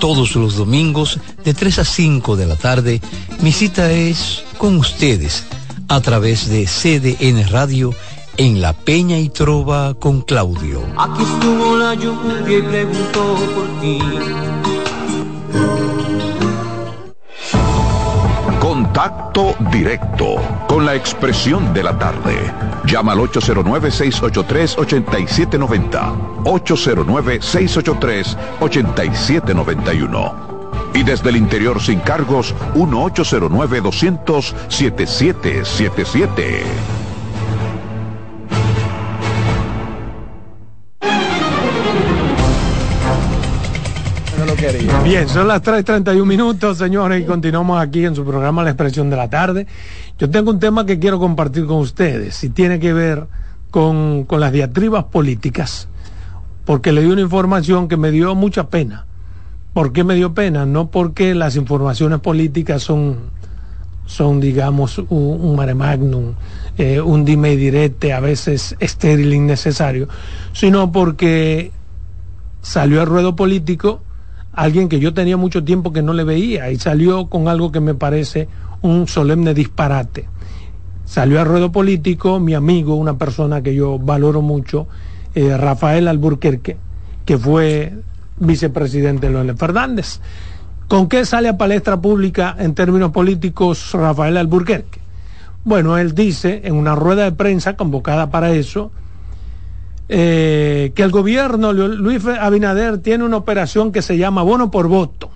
Todos los domingos de 3 a 5 de la tarde, mi cita es con ustedes a través de CDN Radio en La Peña y Trova con Claudio. Aquí estuvo la lluvia y preguntó por ti. Contacto directo con la expresión de la tarde. Llama al 809-683-8790. 809-683-8791. Y desde el interior sin cargos, 1-809-200-7777. Bien, son las 3.31 minutos, señores, y continuamos aquí en su programa La Expresión de la Tarde. Yo tengo un tema que quiero compartir con ustedes y tiene que ver con, con las diatribas políticas, porque le di una información que me dio mucha pena. ¿Por qué me dio pena? No porque las informaciones políticas son, son digamos, un, mare magnum, eh, un dime y direte, a veces estéril, innecesario, sino porque salió al ruedo político alguien que yo tenía mucho tiempo que no le veía y salió con algo que me parece un solemne disparate. Salió al ruedo político mi amigo, una persona que yo valoro mucho, eh, Rafael Alburquerque, que fue vicepresidente de Leonel Fernández. ¿Con qué sale a palestra pública en términos políticos Rafael Alburquerque? Bueno, él dice en una rueda de prensa convocada para eso, eh, que el gobierno, Luis Abinader, tiene una operación que se llama bono por voto.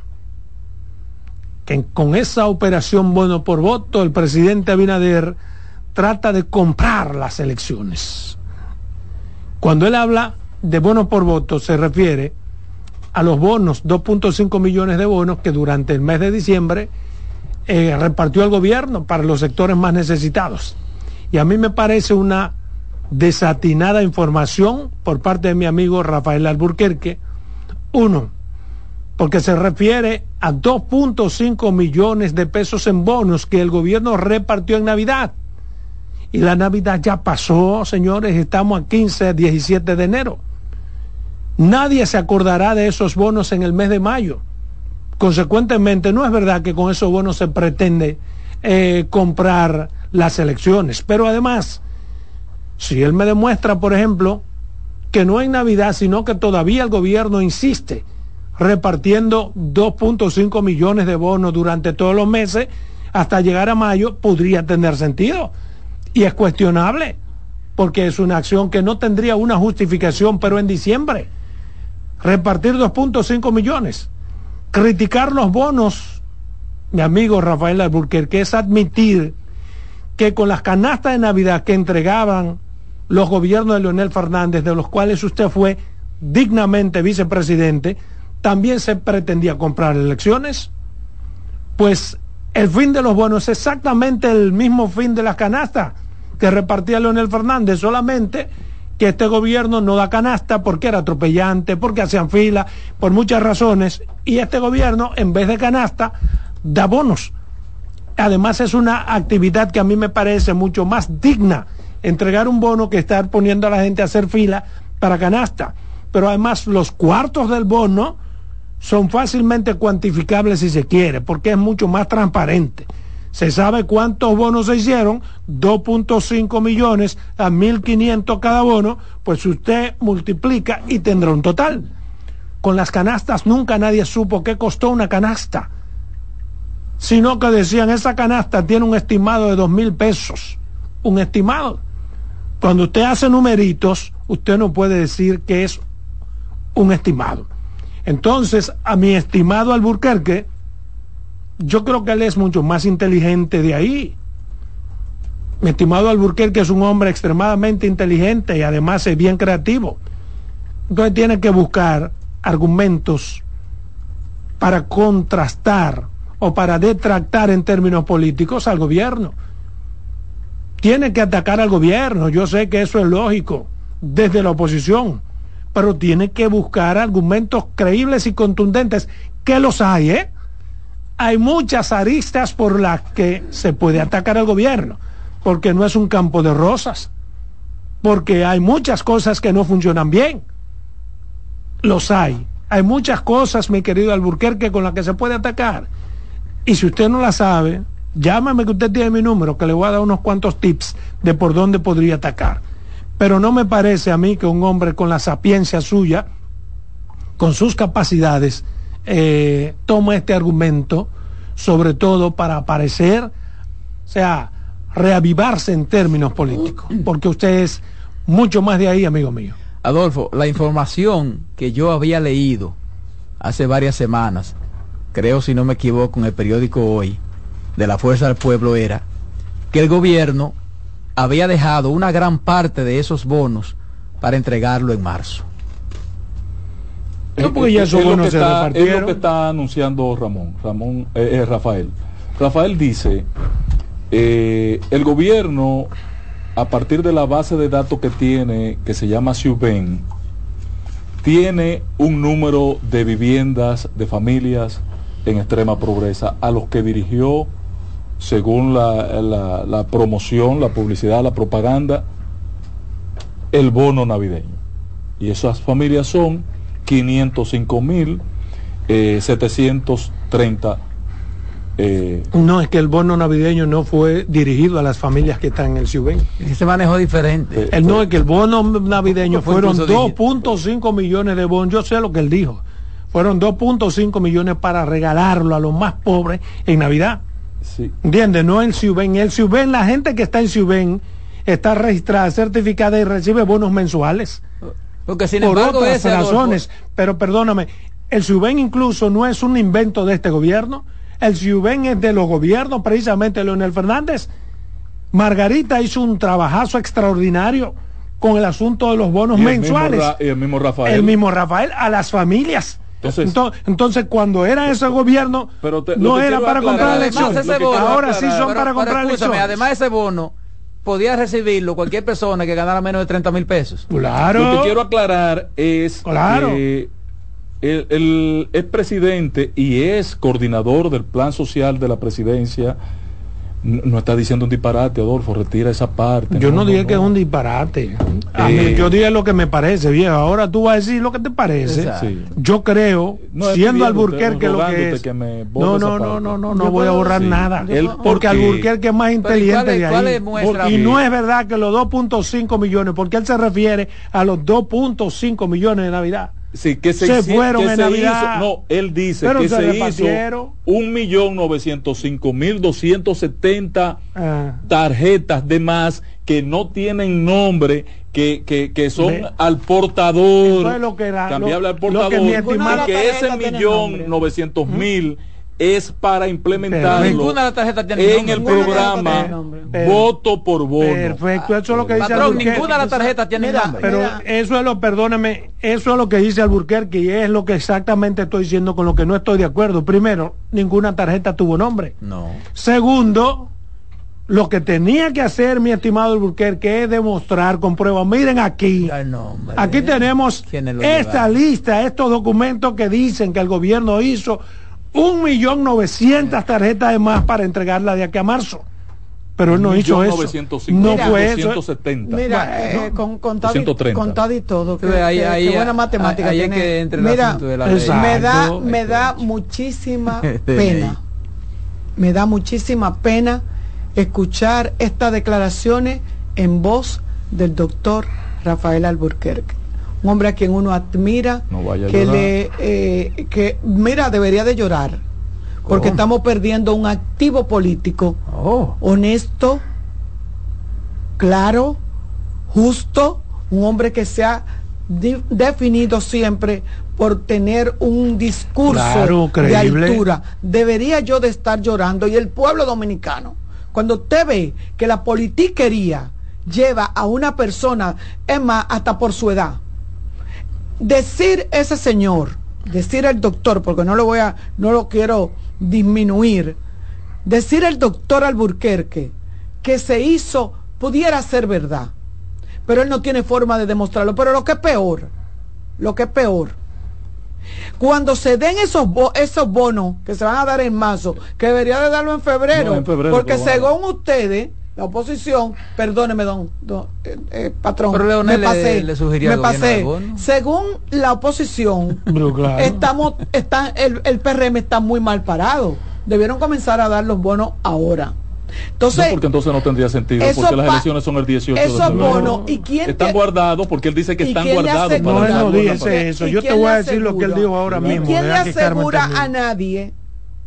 Que con esa operación bono por voto, el presidente Abinader trata de comprar las elecciones. Cuando él habla de bono por voto, se refiere a los bonos, 2.5 millones de bonos que durante el mes de diciembre eh, repartió el gobierno para los sectores más necesitados. Y a mí me parece una desatinada información por parte de mi amigo Rafael Alburquerque. Uno, porque se refiere a 2.5 millones de pesos en bonos que el gobierno repartió en Navidad. Y la Navidad ya pasó, señores, estamos a 15, 17 de enero. Nadie se acordará de esos bonos en el mes de mayo. Consecuentemente, no es verdad que con esos bonos se pretende eh, comprar las elecciones. Pero además, si él me demuestra, por ejemplo, que no hay Navidad, sino que todavía el gobierno insiste repartiendo 2.5 millones de bonos durante todos los meses hasta llegar a mayo, podría tener sentido. Y es cuestionable, porque es una acción que no tendría una justificación, pero en diciembre, repartir 2.5 millones, criticar los bonos, mi amigo Rafael Alburquerque, es admitir que con las canastas de Navidad que entregaban los gobiernos de Leonel Fernández, de los cuales usted fue dignamente vicepresidente, también se pretendía comprar elecciones. Pues el fin de los bonos es exactamente el mismo fin de las canastas que repartía Leonel Fernández, solamente que este gobierno no da canasta porque era atropellante, porque hacían fila, por muchas razones, y este gobierno, en vez de canasta, da bonos. Además es una actividad que a mí me parece mucho más digna entregar un bono que estar poniendo a la gente a hacer fila para canasta. Pero además los cuartos del bono son fácilmente cuantificables si se quiere, porque es mucho más transparente. Se sabe cuántos bonos se hicieron, 2.5 millones a 1.500 cada bono, pues usted multiplica y tendrá un total. Con las canastas nunca nadie supo qué costó una canasta, sino que decían, esa canasta tiene un estimado de dos mil pesos, un estimado. Cuando usted hace numeritos, usted no puede decir que es un estimado. Entonces, a mi estimado Alburquerque, yo creo que él es mucho más inteligente de ahí. Mi estimado Alburquerque es un hombre extremadamente inteligente y además es bien creativo. Entonces tiene que buscar argumentos para contrastar o para detractar en términos políticos al gobierno. Tiene que atacar al gobierno, yo sé que eso es lógico desde la oposición, pero tiene que buscar argumentos creíbles y contundentes, que los hay, ¿eh? Hay muchas aristas por las que se puede atacar al gobierno, porque no es un campo de rosas, porque hay muchas cosas que no funcionan bien. Los hay. Hay muchas cosas, mi querido Alburquerque, con las que se puede atacar. Y si usted no la sabe, llámame que usted tiene mi número, que le voy a dar unos cuantos tips de por dónde podría atacar. Pero no me parece a mí que un hombre con la sapiencia suya, con sus capacidades, eh, tome este argumento, sobre todo para aparecer, o sea, reavivarse en términos políticos, porque usted es mucho más de ahí, amigo mío. Adolfo, la información que yo había leído hace varias semanas, creo si no me equivoco en el periódico Hoy, de la Fuerza del Pueblo era que el gobierno había dejado una gran parte de esos bonos para entregarlo en marzo. No, porque ya se está, Es lo que está anunciando Ramón, Ramón eh, eh, Rafael. Rafael dice, eh, el gobierno a partir de la base de datos que tiene, que se llama Siuben, tiene un número de viviendas de familias en extrema pobreza a los que dirigió, según la, promoción, la publicidad, la propaganda, el bono navideño. Y esas familias son 505 mil 730 eh, no, es que el bono navideño no fue dirigido a las familias que están en el CIUBEN. Se manejó diferente. él no, es que el bono navideño fueron 2.5 millones de bonos, yo sé lo que él dijo. Fueron 2.5 millones para regalarlo a los más pobres en Navidad. Sí. ¿Entiendes? No en CIUBEN. El CIUBEN, la gente que está en CIUBEN está registrada, certificada y recibe bonos mensuales. Porque sin por otras razones. Pero perdóname, el CIUBEN incluso no es un invento de este gobierno el Ciubén es de los gobiernos, precisamente Leonel Fernández. Margarita hizo un trabajazo extraordinario con el asunto de los bonos mensuales. y el mismo Rafael. El mismo Rafael a las familias. Entonces, cuando era ese gobierno, no era para comprar elecciones. Ahora sí son para, comprar elecciones. Además ese bono podía recibirlo cualquier persona que ganara menos de 30 mil pesos. Claro. Lo que quiero aclarar es claro. que el, es presidente y es coordinador del plan social de la presidencia no, está diciendo un disparate, Adolfo, retira esa parte. Yo no, dije que es un disparate. Eh, yo dije lo que me parece, viejo. Ahora tú vas a decir lo que te parece. Yo creo, siendo Alburquerque lo que es. no, no, no, no, no, no voy a borrar nada. porque Alburquerque es más inteligente de ahí. y no es verdad que los 2.5 millones, porque él se refiere a los 2.5 millones de Navidad. Sí, que se, fueron en Navidad. no, él dice que se, hizo un millón novecientos cinco mil doscientos setenta ah. tarjetas de más que no tienen nombre, que, que, que son al portador. lo que era, cambiable al portador. que, que ese millón novecientos mil es para implementarlo en el programa voto por voto. Perfecto, eso es lo que dice Patrón, ninguna de las tarjetas tiene nombre. Pero eso es lo, perdóneme, eso es lo que dice Alburquerque y es lo que exactamente estoy diciendo con lo que no estoy de acuerdo. Primero, ninguna tarjeta tuvo nombre. No. Segundo, lo que tenía que hacer mi estimado Alburquerque es demostrar con pruebas. Miren aquí. aquí tenemos esta lista, estos documentos que dicen que el gobierno hizo un millón novecientas tarjetas de más para entregarla de aquí a marzo. Pero él no hizo eso. No fue eso. Mira, eh, con, contado, y todo. Que, buena matemática tiene. mira, me da, me da muchísima pena. Me da muchísima pena escuchar estas declaraciones en voz del doctor Rafael Alburquerque un hombre a quien uno admira, que le, eh, que mira, debería de llorar, porque estamos perdiendo un activo político oh. honesto, claro, justo, un hombre que se ha definido siempre por tener un discurso Claro, de altura. Debería yo de estar llorando y el pueblo dominicano, cuando usted ve que la politiquería lleva a una persona, es más, hasta por su edad, decir ese señor, decir el doctor, porque no lo voy a, no lo quiero disminuir, decir el doctor Alburquerque que se hizo pudiera ser verdad, pero él no tiene forma de demostrarlo. Pero lo que es peor, lo que es peor, cuando se den esos bo- esos bonos que se van a dar en marzo, que debería de darlo en febrero, No, en febrero porque según ustedes, la oposición, perdóneme, don, don, eh, eh, patrón, Pero Leonel me le- pasé, le sugirió me pasé. Según la oposición, Pero claro. estamos, están, el, el PRM está muy mal parado. Debieron comenzar a dar los bonos ahora. Entonces, no, porque entonces no tendría sentido, porque las elecciones son el 18 de bonos, ¿y quién Están te- guardados porque él dice que ¿Y están le guardados? No, él no para- dice eso. ¿Y Yo te voy a le decir lo que él asegura? dijo ahora ¿Y mismo. quién le asegura a nadie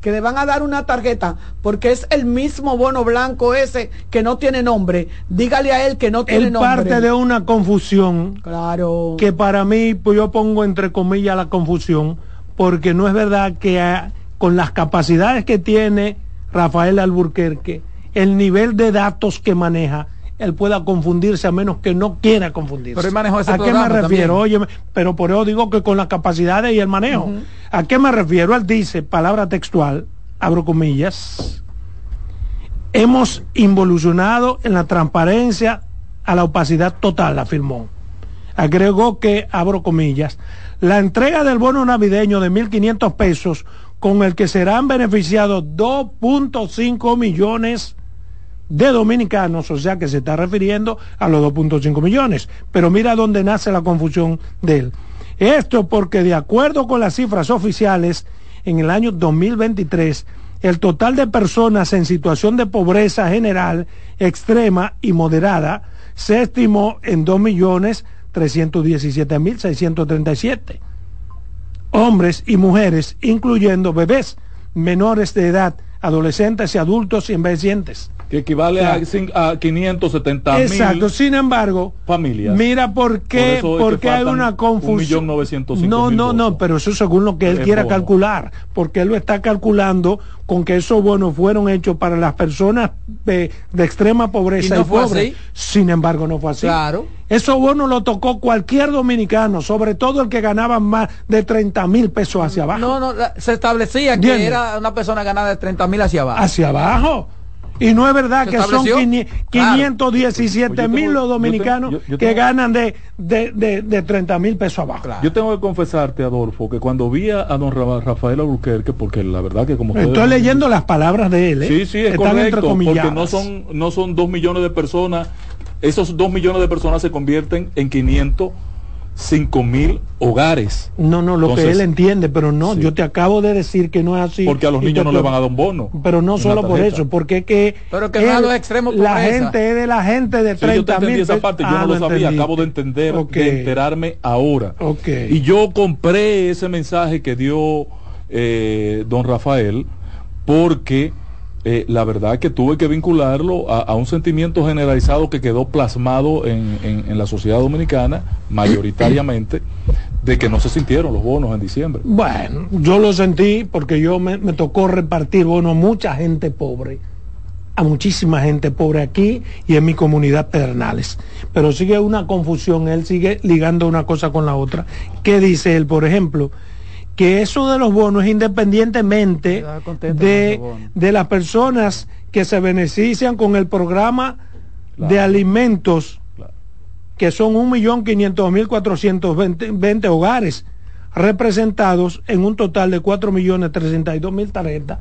que le van a dar una tarjeta porque es el mismo bono blanco ese que no tiene nombre? Dígale a él que no tiene Él nombre. parte de una confusión Claro. que para mí, pues yo pongo entre comillas la confusión, porque no es verdad que ah, con las capacidades que tiene Rafael Alburquerque, el nivel de datos que maneja, él pueda confundirse a menos que no quiera confundirse. Pero él manejó ese ¿A qué me refiero? también. Oye, pero por eso digo que con las capacidades y el manejo. ¿A qué me refiero? Él dice, palabra textual, abro comillas, hemos involucionado en la transparencia a la opacidad total, afirmó. Agregó que, abro comillas, la entrega del bono navideño de 1.500 pesos con el que serán beneficiados 2.5 millones de dominicanos, o sea que se está refiriendo a los 2.5 millones. Pero mira dónde nace la confusión de él. Esto porque de acuerdo con las cifras oficiales, en el año 2023, el total de personas en situación de pobreza general, extrema y moderada se estimó en 2.317.637 hombres y mujeres, incluyendo bebés menores de edad, adolescentes y adultos envejecientes. Que equivale a, cin- a 570 mil Exacto, sin embargo, familias. mira por qué, Por eso es por que qué hay una confusión. 1.905.000 No, no, no, pero eso según lo que él quiera bono. calcular, porque él lo está calculando con que esos bonos fueron hechos para las personas de, de extrema pobreza Y y, no fue pobres. así. Sin embargo, no fue así. Claro. Esos bonos lo tocó cualquier dominicano, sobre todo el que ganaba más de 30 mil pesos hacia abajo. No, no, se establecía que era una persona ganada de 30 mil hacia abajo. hacia abajo. Y no es verdad ¿Se que son estableció? 500 Claro. 517 Pues yo mil los yo dominicanos tengo- yo- yo que tengo- ganan de, de, de, de 30 mil pesos abajo. Claro. Yo tengo que confesarte, Adolfo, que cuando vi a, don Ra- Rafael Albuquerque, porque la verdad que como ustedes- Estoy leyendo las palabras de él. ¿eh? Sí, sí, es Están correcto, porque no son, no son dos millones de personas, esos dos millones de personas se convierten en 505 mil hogares, No, no, lo que él entiende, pero no, sí. yo te acabo de decir que no es así. porque a los niños no le van a dar un bono. Pero no solo por eso, porque es que, Pero que él- a los extremos la pobreza. gente es de la gente de Sí, yo te 30 entendí mil esa parte, yo Ah, no lo sabía, acabo de entender, Ok. de enterarme ahora. Ok. Y yo compré ese mensaje que dio eh, don Rafael porque eh, la verdad que tuve que vincularlo a, un sentimiento generalizado que quedó plasmado en, en- en la sociedad dominicana, mayoritariamente, de que no se sintieron los bonos en diciembre. Bueno, yo lo sentí porque yo me, me tocó repartir bonos a mucha gente pobre, a muchísima gente pobre aquí y en mi comunidad Pedernales. Pero sigue una confusión, él sigue ligando una cosa con la otra. ¿Qué dice él, por ejemplo? Que eso de los bonos, independientemente de, de las personas que se benefician con el programa de alimentos Claro. que son 1.500.420 hogares representados en un total de 4.032.000 tarjetas.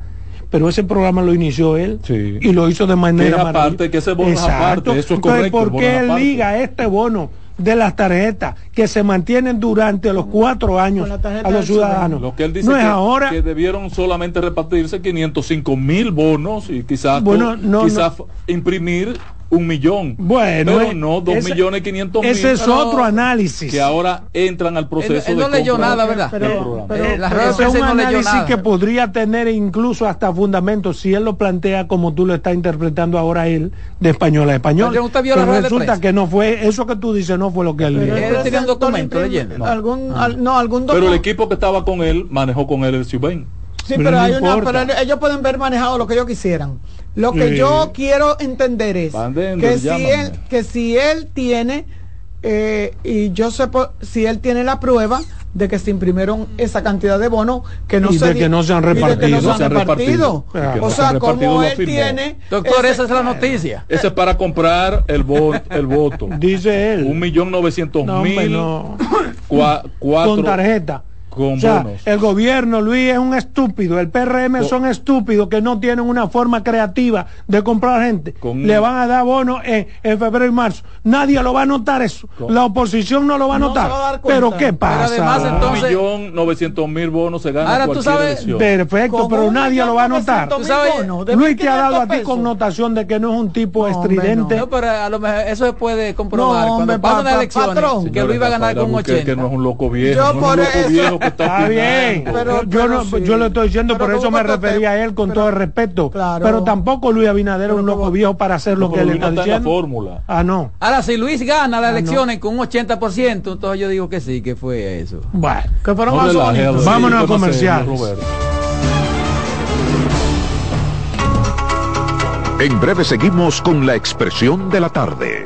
Pero ese programa lo inició él Sí. y lo hizo de manera aparte, que ese bono es Exacto. aparte, eso es Entonces, correcto, ¿por qué él liga este bono de las tarjetas que se mantienen durante los cuatro años a los ciudadanos? Lo que él dice no es que, ahora. que debieron solamente repartirse 505 mil bonos y quizás Bueno, no, quizás imprimir un millón. Bueno, pero eh, no dos ese- millones quinientos mil. ese es otro análisis. Que ahora entran al proceso Él- él de no leyó compra nada, ¿verdad? Pero- Eh, la pero es un no leyó análisis nada. que podría tener incluso hasta fundamento si él lo plantea como tú lo estás interpretando ahora él de español a español. Pero usted vio Pero la de resulta que no fue eso que tú dices no fue lo que él Pero dijo. Él tenía un documento leyendo. Algún, Ah. al- no, algún pero el documento. equipo que estaba con él manejó con él el Subén. Sí, Pero pero, no hay una, pero ellos pueden ver manejado lo que ellos quisieran. Lo que Sí. yo quiero entender es que si, llámame. él, que si él tiene, eh, y yo sé si él tiene la prueba de que se imprimieron esa cantidad de bonos que no Y se de di- que no se han y de que repartido. no se han repartido. no O se sea, como él tiene. Doctor, ese- esa es la noticia. Ese es para comprar el, vo- el voto. Dice él. Un millón novecientos hombre, mil. no. cua- cuatro con tarjeta. Con o sea, bonos. el gobierno, Luis, es un estúpido. El PRM Con- son estúpidos que no tienen una forma creativa de comprar gente. Con- Le van a dar bonos en, en febrero y marzo. Nadie lo va a notar eso. Con- La oposición no lo va a No notar. a. Pero ¿qué pasa? además, Un entonces- millón novecientos mil bonos se gana Ahora tú cualquier sabes- elección. Perfecto, pero nadie lo va a notar. Luis te ha dado a 1.500 ti connotación de que no es un tipo No, hombre, estridente. No, pero a lo mejor eso se puede comprobar. No, hombre, Cuando pasan pa- las pa- elecciones, patrón. que Luis va a ganar con 80. Que no es un loco viejo. Yo no es un por loco eso- viejo que está bien. Pero- yo, pero no, sí. yo le estoy diciendo, Pero por eso me refería a él con Pero- todo el respeto. Claro. Pero tampoco Luis Abinader es un loco viejo para hacer lo que él está la diciendo. fórmula. Ah, no. Ahora, si Luis gana las Ah, no. elecciones con un 80%, entonces yo digo que sí, que fue eso. Bueno. Que fueron No más Vámonos sí, a comerciales. En breve seguimos con la expresión de la tarde.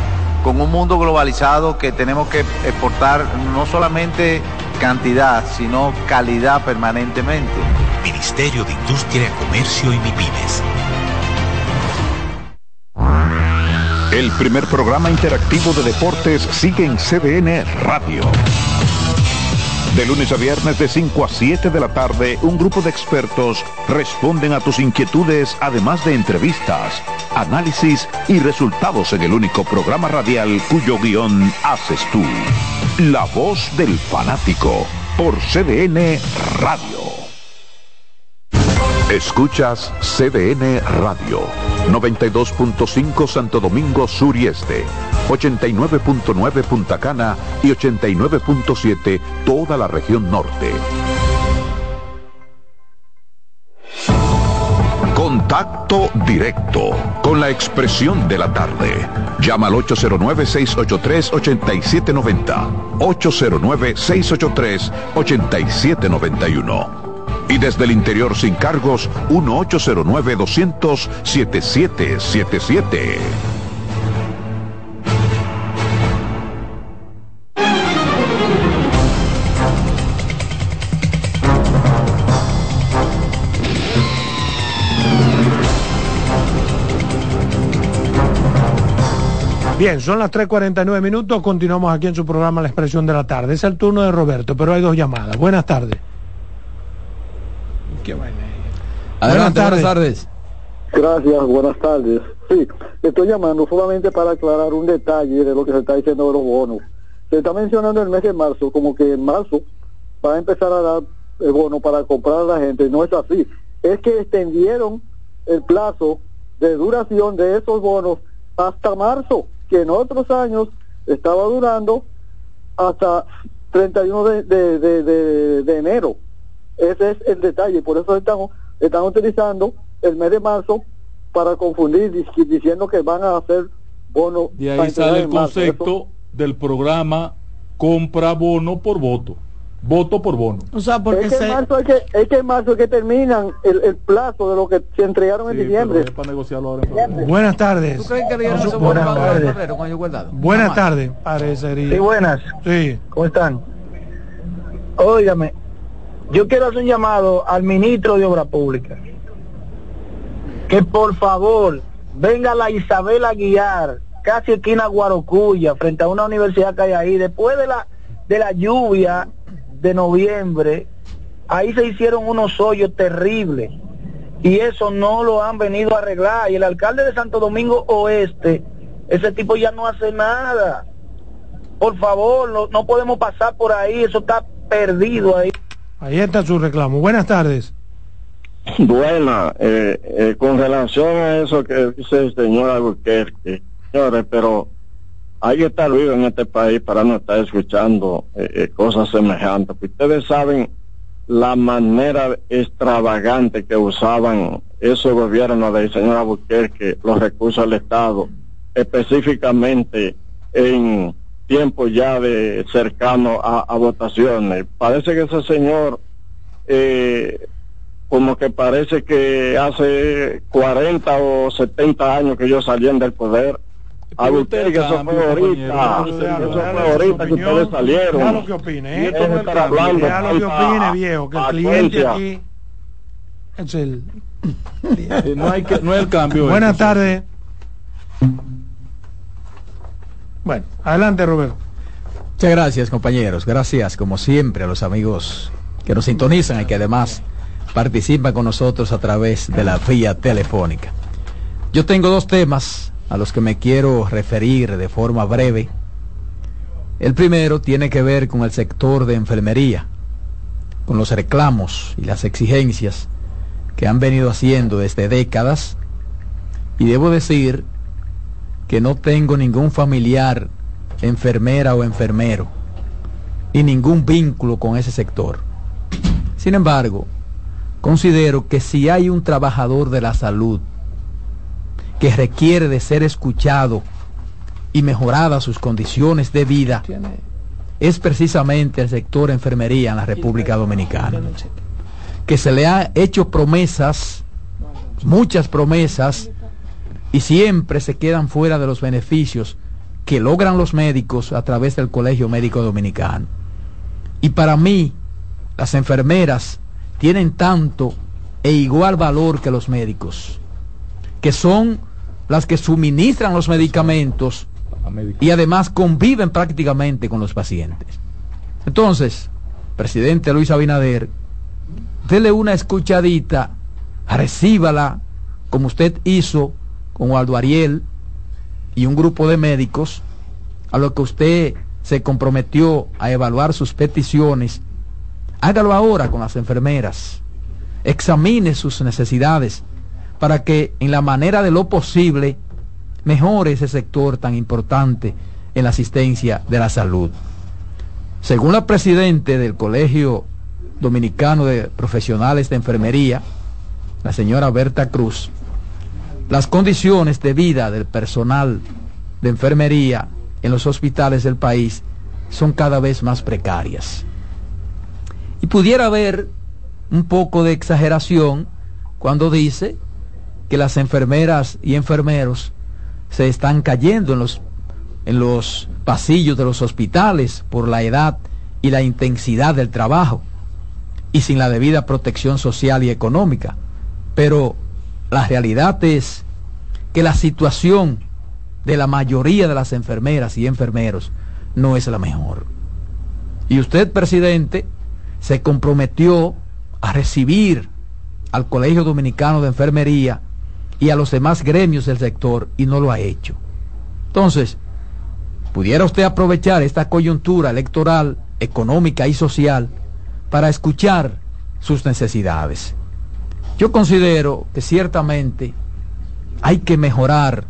con un mundo globalizado que tenemos que exportar no solamente cantidad, sino calidad permanentemente. Ministerio de Industria, Comercio y MIPIMES. El primer programa interactivo de deportes sigue en CDN Radio. De lunes a viernes de 5 a 7 de la tarde, un grupo de expertos responden a tus inquietudes, además de entrevistas, análisis y resultados en el único programa radial cuyo guion haces tú. La voz del fanático por CDN Radio. Escuchas CDN Radio, 92.5 Santo Domingo Sur y Este, 89.9 Punta Cana y 89.7 toda la región norte. Contacto directo con la expresión de la tarde. Llama al 809-683-8790. 809-683-8791. Y desde el interior sin cargos, 1-809-200-7777. Bien, son las 3.49 minutos. Continuamos aquí en su programa La Expresión de la Tarde. Es el turno de Roberto, pero hay dos llamadas. Buenas tardes. Qué vaina. Adelante, Buenas buenas tardes. Gracias, buenas tardes. Sí, estoy llamando solamente para aclarar un detalle de lo que se está diciendo de los bonos. Se está mencionando el mes de marzo, como que en marzo va a empezar a dar el bono para comprar a la gente. No es así. Es que extendieron el plazo de duración de esos bonos hasta marzo, que en otros años estaba durando hasta 31 de, de, de, de, de enero. Ese es el detalle, por eso estamos, están utilizando el mes de marzo para confundir dic- diciendo que van a hacer. De para ahí sale el en marzo. Concepto del programa compra bono por voto. Voto por bono. O sea, porque es que, se... en marzo es que es que en marzo es que terminan el, el plazo de lo que se entregaron en Sí, diciembre. pero es para negociarlo ahora en. Buenas tardes. ¿Tú crees que le dieron esos Buenas tardes. Buenas tardes. Parecería. Sí, buenas. Sí. ¿Cómo están? Óigame, yo quiero hacer un llamado al ministro de Obra Pública. Que por favor venga la Isabel Aguiar, casi esquina Guarocuya, frente a una universidad que hay ahí. Después de la, de la lluvia de noviembre, ahí se hicieron unos hoyos terribles. Y eso no lo han venido a arreglar. Y el alcalde de Santo Domingo Oeste, ese tipo ya no hace nada. Por favor, no, no podemos pasar por ahí, eso está perdido ahí. Ahí está su reclamo. Buenas tardes. Buena, eh, eh, con relación a eso que dice el señor Albuquerque, señores, pero hay que estar vivo en este país para no estar escuchando eh, eh, cosas semejantes. Ustedes saben la manera extravagante que usaban esos gobiernos del señor Albuquerque, los recursos del Estado, específicamente en tiempo ya de cercano a, a votaciones. Parece que ese señor eh, como que parece que hace 40 o 70 años que ellos salían del poder. A usted que eso fue ahorita, eso fue ahorita que ustedes salieron. Que opine, ¿eh? esto no es estar que opine, viejo, que el cliente aquí es el... No, hay que, no es el cambio. Buenas tardes. Bueno, adelante Roberto. Muchas gracias, compañeros. Gracias, como siempre, a los amigos que nos sintonizan y que además participan con nosotros a través de la vía telefónica. Yo tengo dos temas a los que me quiero referir de forma breve. El primero tiene que ver con el sector de enfermería, con los reclamos y las exigencias que han venido haciendo desde décadas. Y debo decir que no tengo ningún familiar enfermera o enfermero y ningún vínculo con ese sector. Sin embargo, considero que si hay un trabajador de la salud que requiere de ser escuchado y mejoradas sus condiciones de vida, es precisamente el sector enfermería en la República Dominicana. Que se le ha hecho promesas, muchas promesas, y siempre se quedan fuera de los beneficios que logran los médicos a través del Colegio Médico Dominicano. Y para mí, las enfermeras tienen tanto e igual valor que los médicos, que son las que suministran los medicamentos y además conviven prácticamente con los pacientes. Entonces, presidente Luis Abinader, dele una escuchadita, recíbala como usted hizo con Waldo Ariel y un grupo de médicos, a lo que usted se comprometió a evaluar sus peticiones. Hágalo ahora con las enfermeras. Examine sus necesidades para que en la manera de lo posible mejore ese sector tan importante en la asistencia de la salud. Según la presidente del Colegio Dominicano de Profesionales de Enfermería, la señora Berta Cruz, las condiciones de vida del personal de enfermería en los hospitales del país son cada vez más precarias. Y pudiera haber un poco de exageración cuando dice que las enfermeras y enfermeros se están cayendo en los, en los pasillos de los hospitales por la edad y la intensidad del trabajo y sin la debida protección social y económica. Pero la realidad es que la situación de la mayoría de las enfermeras y enfermeros no es la mejor. Y usted, presidente, se comprometió a recibir al Colegio Dominicano de Enfermería y a los demás gremios del sector y no lo ha hecho. Entonces, pudiera usted aprovechar esta coyuntura electoral, económica y social para escuchar sus necesidades. Yo considero que ciertamente hay que mejorar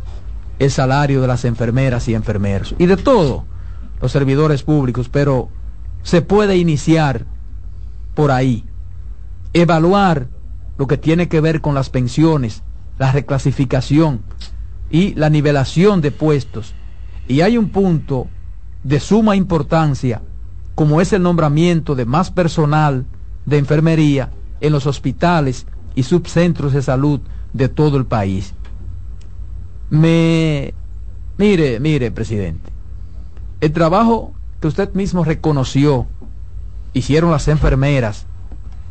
el salario de las enfermeras y enfermeros y de todos los servidores públicos, pero se puede iniciar por ahí, evaluar lo que tiene que ver con las pensiones la reclasificación y la nivelación de puestos. Y hay un punto de suma importancia, como es el nombramiento de más personal de enfermería en los hospitales y subcentros de salud de todo el país. Me mire, mire, presidente, el trabajo que usted mismo reconoció hicieron las enfermeras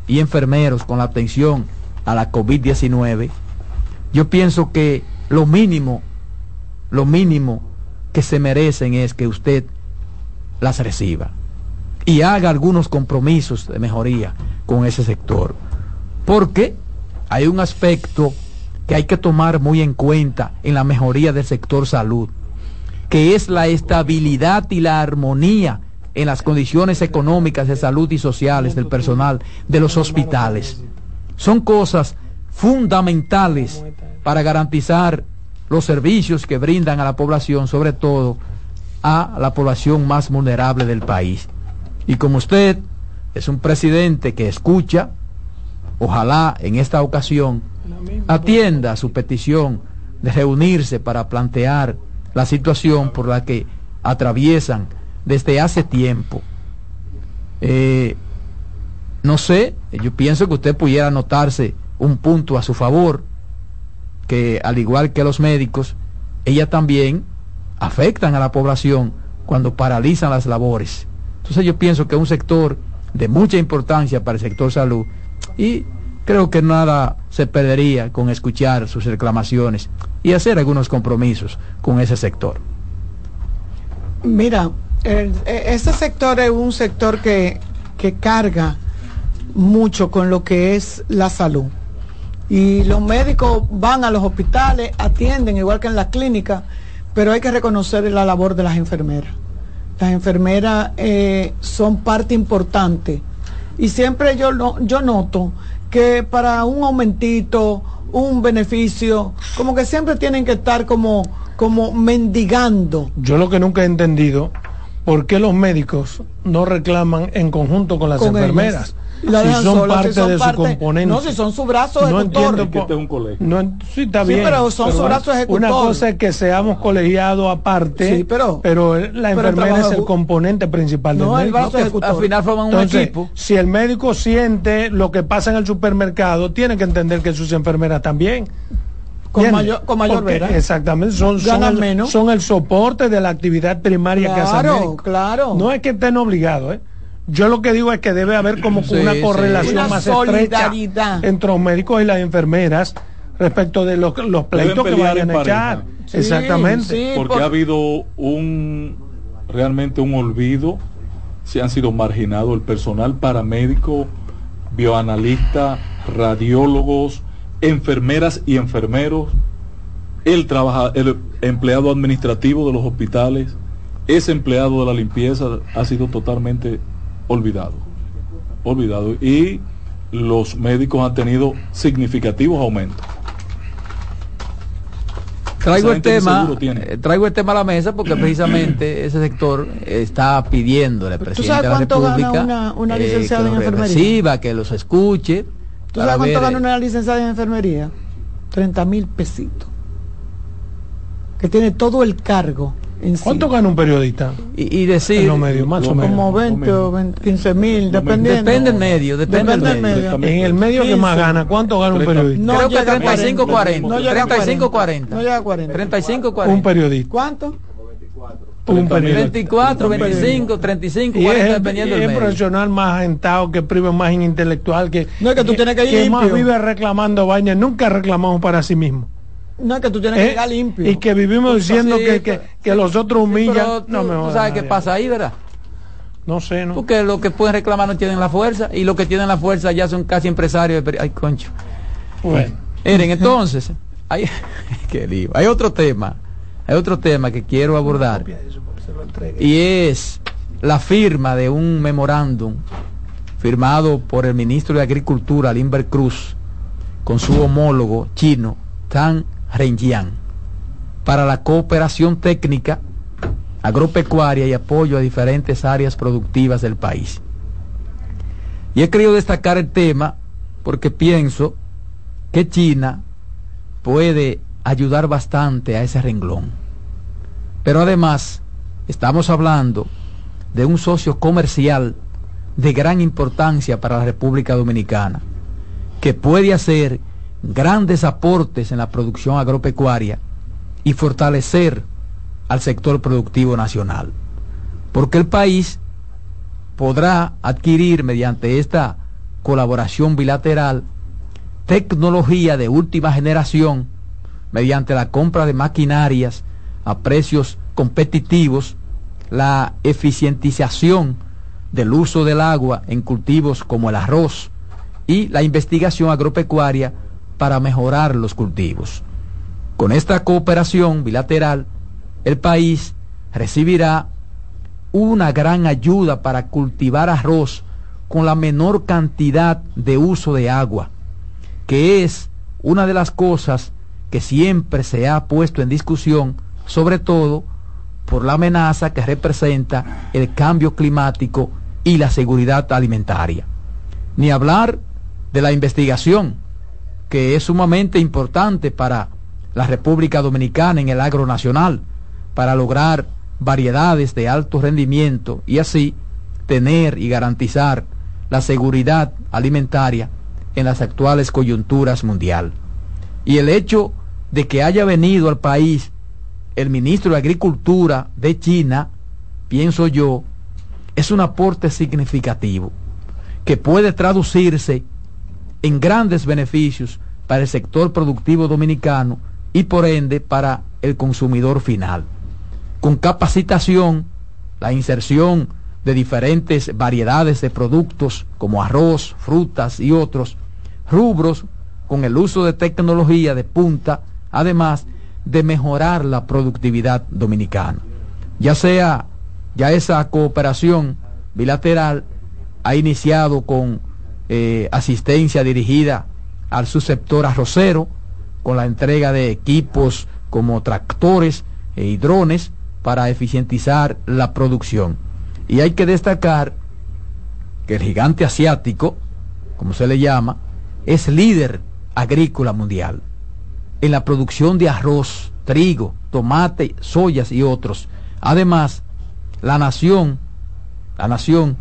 y enfermeros con la atención a la COVID-19, yo pienso que lo mínimo, lo mínimo que se merecen es que usted las reciba y haga algunos compromisos de mejoría con ese sector. Porque hay un aspecto que hay que tomar muy en cuenta en la mejoría del sector salud, que es la estabilidad y la armonía en las condiciones económicas de salud y sociales del personal de los hospitales. Son cosas fundamentales para garantizar los servicios que brindan a la población, sobre todo a la población más vulnerable del país. Y como usted es un presidente que escucha, ojalá en esta ocasión atienda su petición de reunirse para plantear la situación por la que atraviesan desde hace tiempo. Eh, no sé, yo pienso que usted pudiera anotarse un punto a su favor, que al igual que los médicos, ella también afectan a la población cuando paralizan las labores. Entonces yo pienso que es un sector de mucha importancia para el sector salud y creo que nada se perdería con escuchar sus reclamaciones y hacer algunos compromisos con ese sector. Mira, el, e, ese sector es un sector que, que carga mucho con lo que es la salud. Y los médicos van a los hospitales, atienden igual que en la clínica, pero hay que reconocer la labor de las enfermeras. Las enfermeras eh, son parte importante. Y siempre yo, no, yo noto que para un aumentito, un beneficio, como que siempre tienen que estar como, como mendigando. Yo lo que nunca he entendido, ¿por qué los médicos no reclaman en conjunto con las enfermeras? Si son parte de su componente. No, si son su brazo ejecutor. No este es un colegio. No, sí, está bien. pero son su brazo ejecutor. Una cosa es que seamos colegiados aparte, sí, pero, pero la enfermera es el componente principal no, del médico. El brazo ejecutor. Al final forman un Entonces, equipo. Si el médico siente lo que pasa en el supermercado, tiene que entender que sus enfermeras también. Con mayor, con mayor Porque, vera. Exactamente, son, son el, menos. son el soporte de la actividad primaria claro, que hace el médico. Claro, No es que estén obligados, ¿eh? Yo lo que digo es que debe haber como Sí, una sí. correlación Una más estrecha entre los médicos y las enfermeras respecto de los, los pleitos que vayan a echar. Sí, Exactamente. sí, porque por- ha habido un realmente un olvido se han sido marginados el personal paramédico bioanalista radiólogos enfermeras y enfermeros el trabaja, el empleado administrativo de los hospitales ese empleado de la limpieza ha sido totalmente olvidado olvidado y los médicos han tenido significativos aumentos Traigo el tema, eh, traigo el tema a la mesa porque precisamente ese sector está pidiéndole al ¿Tú presidente de la cuánto gana República una- una eh, licenciada que en los enfermería? reciba, que los escuche. ¿Tú sabes cuánto ver, gana eh, una licenciada en enfermería? 30 mil pesitos. Que tiene todo el cargo en sí. ¿Cuánto gana un periodista? Y, y decir, En los medios, más o menos. Como 20 o 20, 15 mil, dependiendo. depende del medio, depende, Depende del medio. medio. En el medio que más 15. gana, ¿cuánto gana un 30. periodista? No Creo que llega a 35 40. No llega a 35 40. 40. No llega a 40. 35 40. Un periodista. ¿Cuánto? Un periodista. 24, 25, 35, Y 40 es, dependiendo del es medio. profesional más agentado, que priva más intelectual, que, No, es que tú tienes que ir más limpio. vive reclamando vainas, nunca reclamamos para sí mismo. No, es que tú tienes que ¿Eh? llegar limpio. Y que vivimos diciendo Sí, que, que, que sí, los otros humillan. pero no tú- me tú jodas, sabes qué pasa ahí, ¿verdad? No sé, ¿no? Porque los que pueden reclamar no tienen la fuerza y los que tienen la fuerza ya son casi empresarios. de Ay, concho. Bueno, Miren, entonces, hay, qué lío. hay otro tema, hay otro tema que quiero abordar y es la firma de un memorándum firmado por el ministro de Agricultura, Limber Cruz, con su homólogo chino, Tan Renjian, para la cooperación técnica agropecuaria y apoyo a diferentes áreas productivas del país. Y he querido destacar el tema porque pienso que China puede ayudar bastante a ese renglón. Pero además, estamos hablando de un socio comercial de gran importancia para la República Dominicana, que puede hacer grandes aportes en la producción agropecuaria y fortalecer al sector productivo nacional. Porque el país podrá adquirir mediante esta colaboración bilateral tecnología de última generación mediante la compra de maquinarias a precios competitivos, la eficientización del uso del agua en cultivos como el arroz y la investigación agropecuaria para mejorar los cultivos. Con esta cooperación bilateral, el país recibirá una gran ayuda para cultivar arroz con la menor cantidad de uso de agua, que es una de las cosas que siempre se ha puesto en discusión, sobre todo por la amenaza que representa el cambio climático y la seguridad alimentaria. Ni hablar de la investigación, que es sumamente importante para la República Dominicana en el agro nacional, para lograr variedades de alto rendimiento y así tener y garantizar la seguridad alimentaria en las actuales coyunturas mundial. Y el hecho de que haya venido al país el ministro de Agricultura de China, pienso yo, es un aporte significativo que puede traducirse en grandes beneficios para el sector productivo dominicano y por ende para el consumidor final. Con capacitación, la inserción de diferentes variedades de productos como arroz, frutas y otros rubros con el uso de tecnología de punta además de mejorar la productividad dominicana. Ya sea, ya esa cooperación bilateral ha iniciado con eh, asistencia dirigida al subsector arrocero, con la entrega de equipos como tractores y drones para eficientizar la producción. Y hay que destacar que el gigante asiático, como se le llama, es líder agrícola mundial en la producción de arroz, trigo, tomate, soyas y otros. Además, la nación, la nación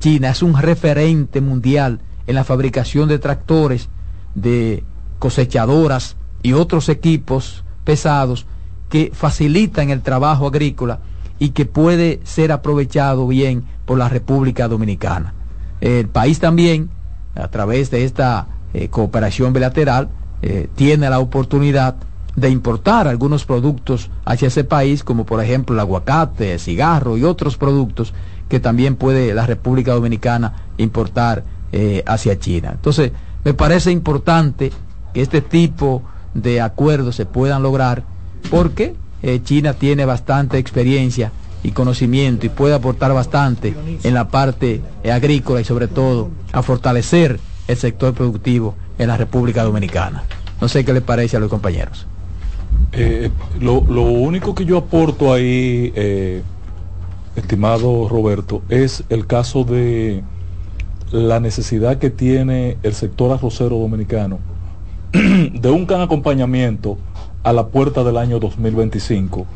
China es un referente mundial en la fabricación de tractores, de cosechadoras y otros equipos pesados que facilitan el trabajo agrícola y que puede ser aprovechado bien por la República Dominicana. El país también, a través de esta eh, cooperación bilateral, eh, tiene la oportunidad de importar algunos productos hacia ese país, como por ejemplo el aguacate, el cigarro y otros productos que también puede la República Dominicana importar eh, hacia China. Entonces, me parece importante que este tipo de acuerdos se puedan lograr porque eh, China tiene bastante experiencia y conocimiento y puede aportar bastante en la parte agrícola y sobre todo a fortalecer el sector productivo en la República Dominicana. No sé qué le parece a los compañeros. Eh, lo, único que yo aporto ahí, estimado Roberto, es el caso de la necesidad que tiene el sector arrocero dominicano de un gran acompañamiento a la puerta del año 2025,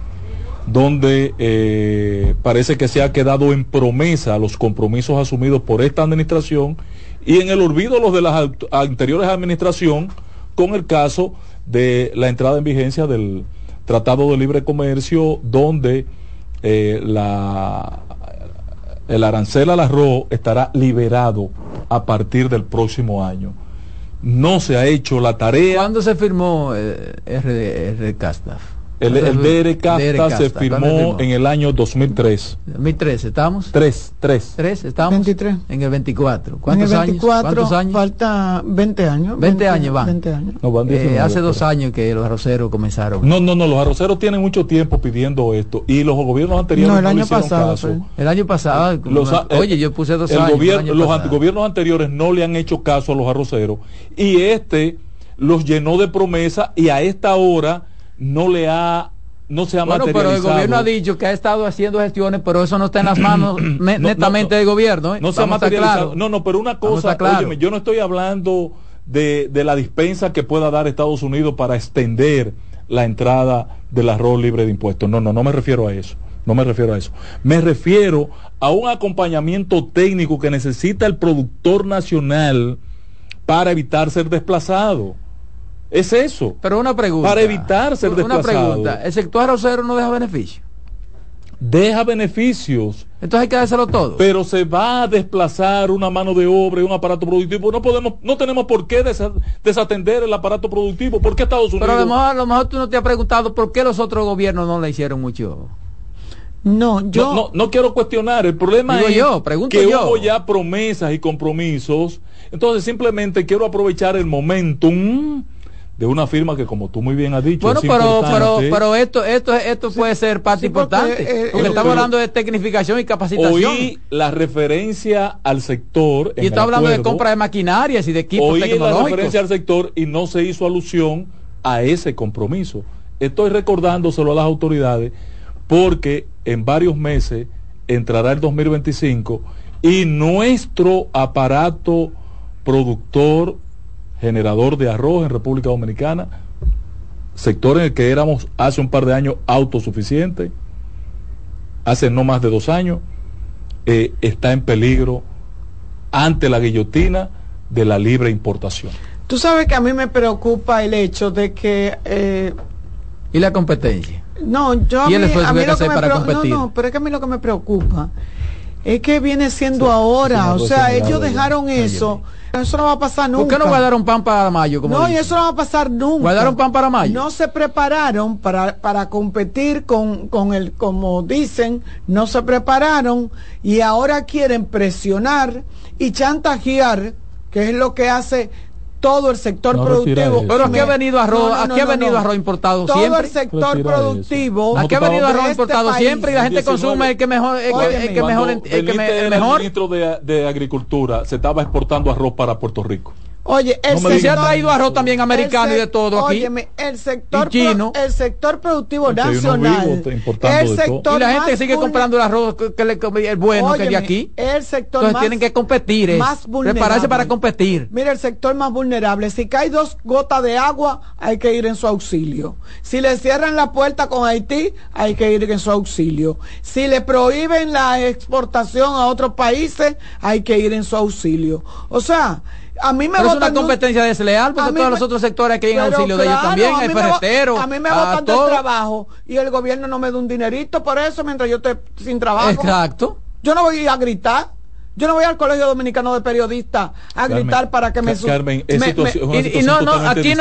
donde eh, parece que se ha quedado en promesa los compromisos asumidos por esta administración y en el olvido los de las anteriores administración con el caso de la entrada en vigencia del Tratado de Libre Comercio donde eh, el arancel al arroz estará liberado a partir del próximo año. No se ha hecho la tarea. ¿Cuándo se firmó eh, R, el, el DR se firmó, en el año 2003. 2003, ¿estamos? 3, 3. 3, estamos 23. en el 24. ¿Cuántos en el 24 años? ¿Cuántos años? Falta 20 años. 20, años van. 20 años. No, van 19, eh, hace dos años que los arroceros comenzaron. No, no, no, los arroceros tienen mucho tiempo pidiendo esto y los gobiernos anteriores no, el año pasado, caso. El año pasado, los, oye, yo puse dos el años. Gobierno, los gobiernos anteriores no le han hecho caso a los arroceros y este los llenó de promesa y a esta hora no le ha no se ha bueno, pero el gobierno ha dicho que ha estado haciendo gestiones, pero eso no está en las manos netamente del gobierno. ¿eh? No se ha materializado. No, no, pero una cosa, óyeme, yo no estoy hablando de, de la dispensa que pueda dar Estados Unidos para extender la entrada del arroz libre de impuestos. No, no, no me refiero a eso. No me refiero a eso. Me refiero a un acompañamiento técnico que necesita el productor nacional para evitar ser desplazado. Es eso. Pero una pregunta. Para evitar ser Una desplazado. pregunta. ¿El sector arrocero no deja beneficio? Deja beneficios. Entonces hay que dárselo todo. Pero se va a desplazar una mano de obra y un aparato productivo. No podemos, no tenemos por qué desa- desatender el aparato productivo. ¿Por qué Estados Unidos? Pero a lo, mejor, a lo mejor tú no te has preguntado por qué los otros gobiernos no le hicieron mucho. No, yo no, no, no quiero cuestionar. El problema Digo es yo, pregunto que yo. hubo ya promesas y compromisos. Entonces simplemente quiero aprovechar el momentum de una firma que como tú muy bien has dicho Bueno, es pero, pero, importante. pero esto, esto, esto puede ser parte importante. eh, porque eh, estamos pero- hablando de tecnificación y capacitación. Oí la referencia al sector. y está hablando de compra de maquinarias y de equipos Oí la tecnológicos. referencia al sector y no se hizo alusión a ese compromiso. Estoy recordándoselo a las autoridades porque en varios meses entrará el 2025 y nuestro aparato productor, generador de arroz en República Dominicana, sector en el que éramos hace un par de años autosuficientes, hace no más de dos años, eh, está en peligro ante la guillotina de la libre importación. Tú sabes que a mí me preocupa el hecho de que... eh, y la competencia. no, yo a ¿Y el mí, a mí lo que me para competir? No, no, pero es que a mí lo que me preocupa es que viene siendo ahora, o sea, ellos dejaron eso, eso no va a pasar nunca. ¿Por qué no guardaron pan para mayo? Como no, y eso no va a pasar nunca. ¿Guardaron pan para mayo? No se prepararon para, para competir con, con el, como dicen, no se prepararon y ahora quieren presionar y chantajear, que es lo que hace todo el sector No productivo. Pero aquí ha venido arroz, No, no, no, aquí ha venido no. arroz importado todo siempre. el sector Retira productivo. Aquí ha venido arroz este importado país. siempre y la gente consume el que mejor, el que, el que Cuando mejor, el que me- el ministro de, de Agricultura, se estaba exportando arroz para Puerto Rico. Oye, el No Y se ha traído arroz también americano y de todo aquí. óyeme, el sector, chino. pro- el sector productivo nacional. vivo el sector Y la gente sigue comprando el arroz que, que le el bueno que de Óyeme, aquí. El sector Entonces más, tienen que competir, es, más vulnerable. prepararse para competir. Mira, el sector más vulnerable. Si cae dos gotas de agua, hay que ir en su auxilio. Si le cierran la puerta con Haití, hay que ir en su auxilio. Si le prohíben la exportación a otros países, hay que ir en su auxilio. O sea, a mí me Pero es botan una de un- competencia desleal porque todos me- los otros sectores que hay en auxilio de ellos claro, también, hay ferreteros, A mí me del todo. trabajo y el gobierno no me da un dinerito por eso mientras yo esté sin trabajo. Exacto. Yo no voy a gritar. Yo no voy al Colegio Dominicano de Periodistas a Carmen, gritar para que me... Carmen, es me- situación- me- una Y, y no, aquí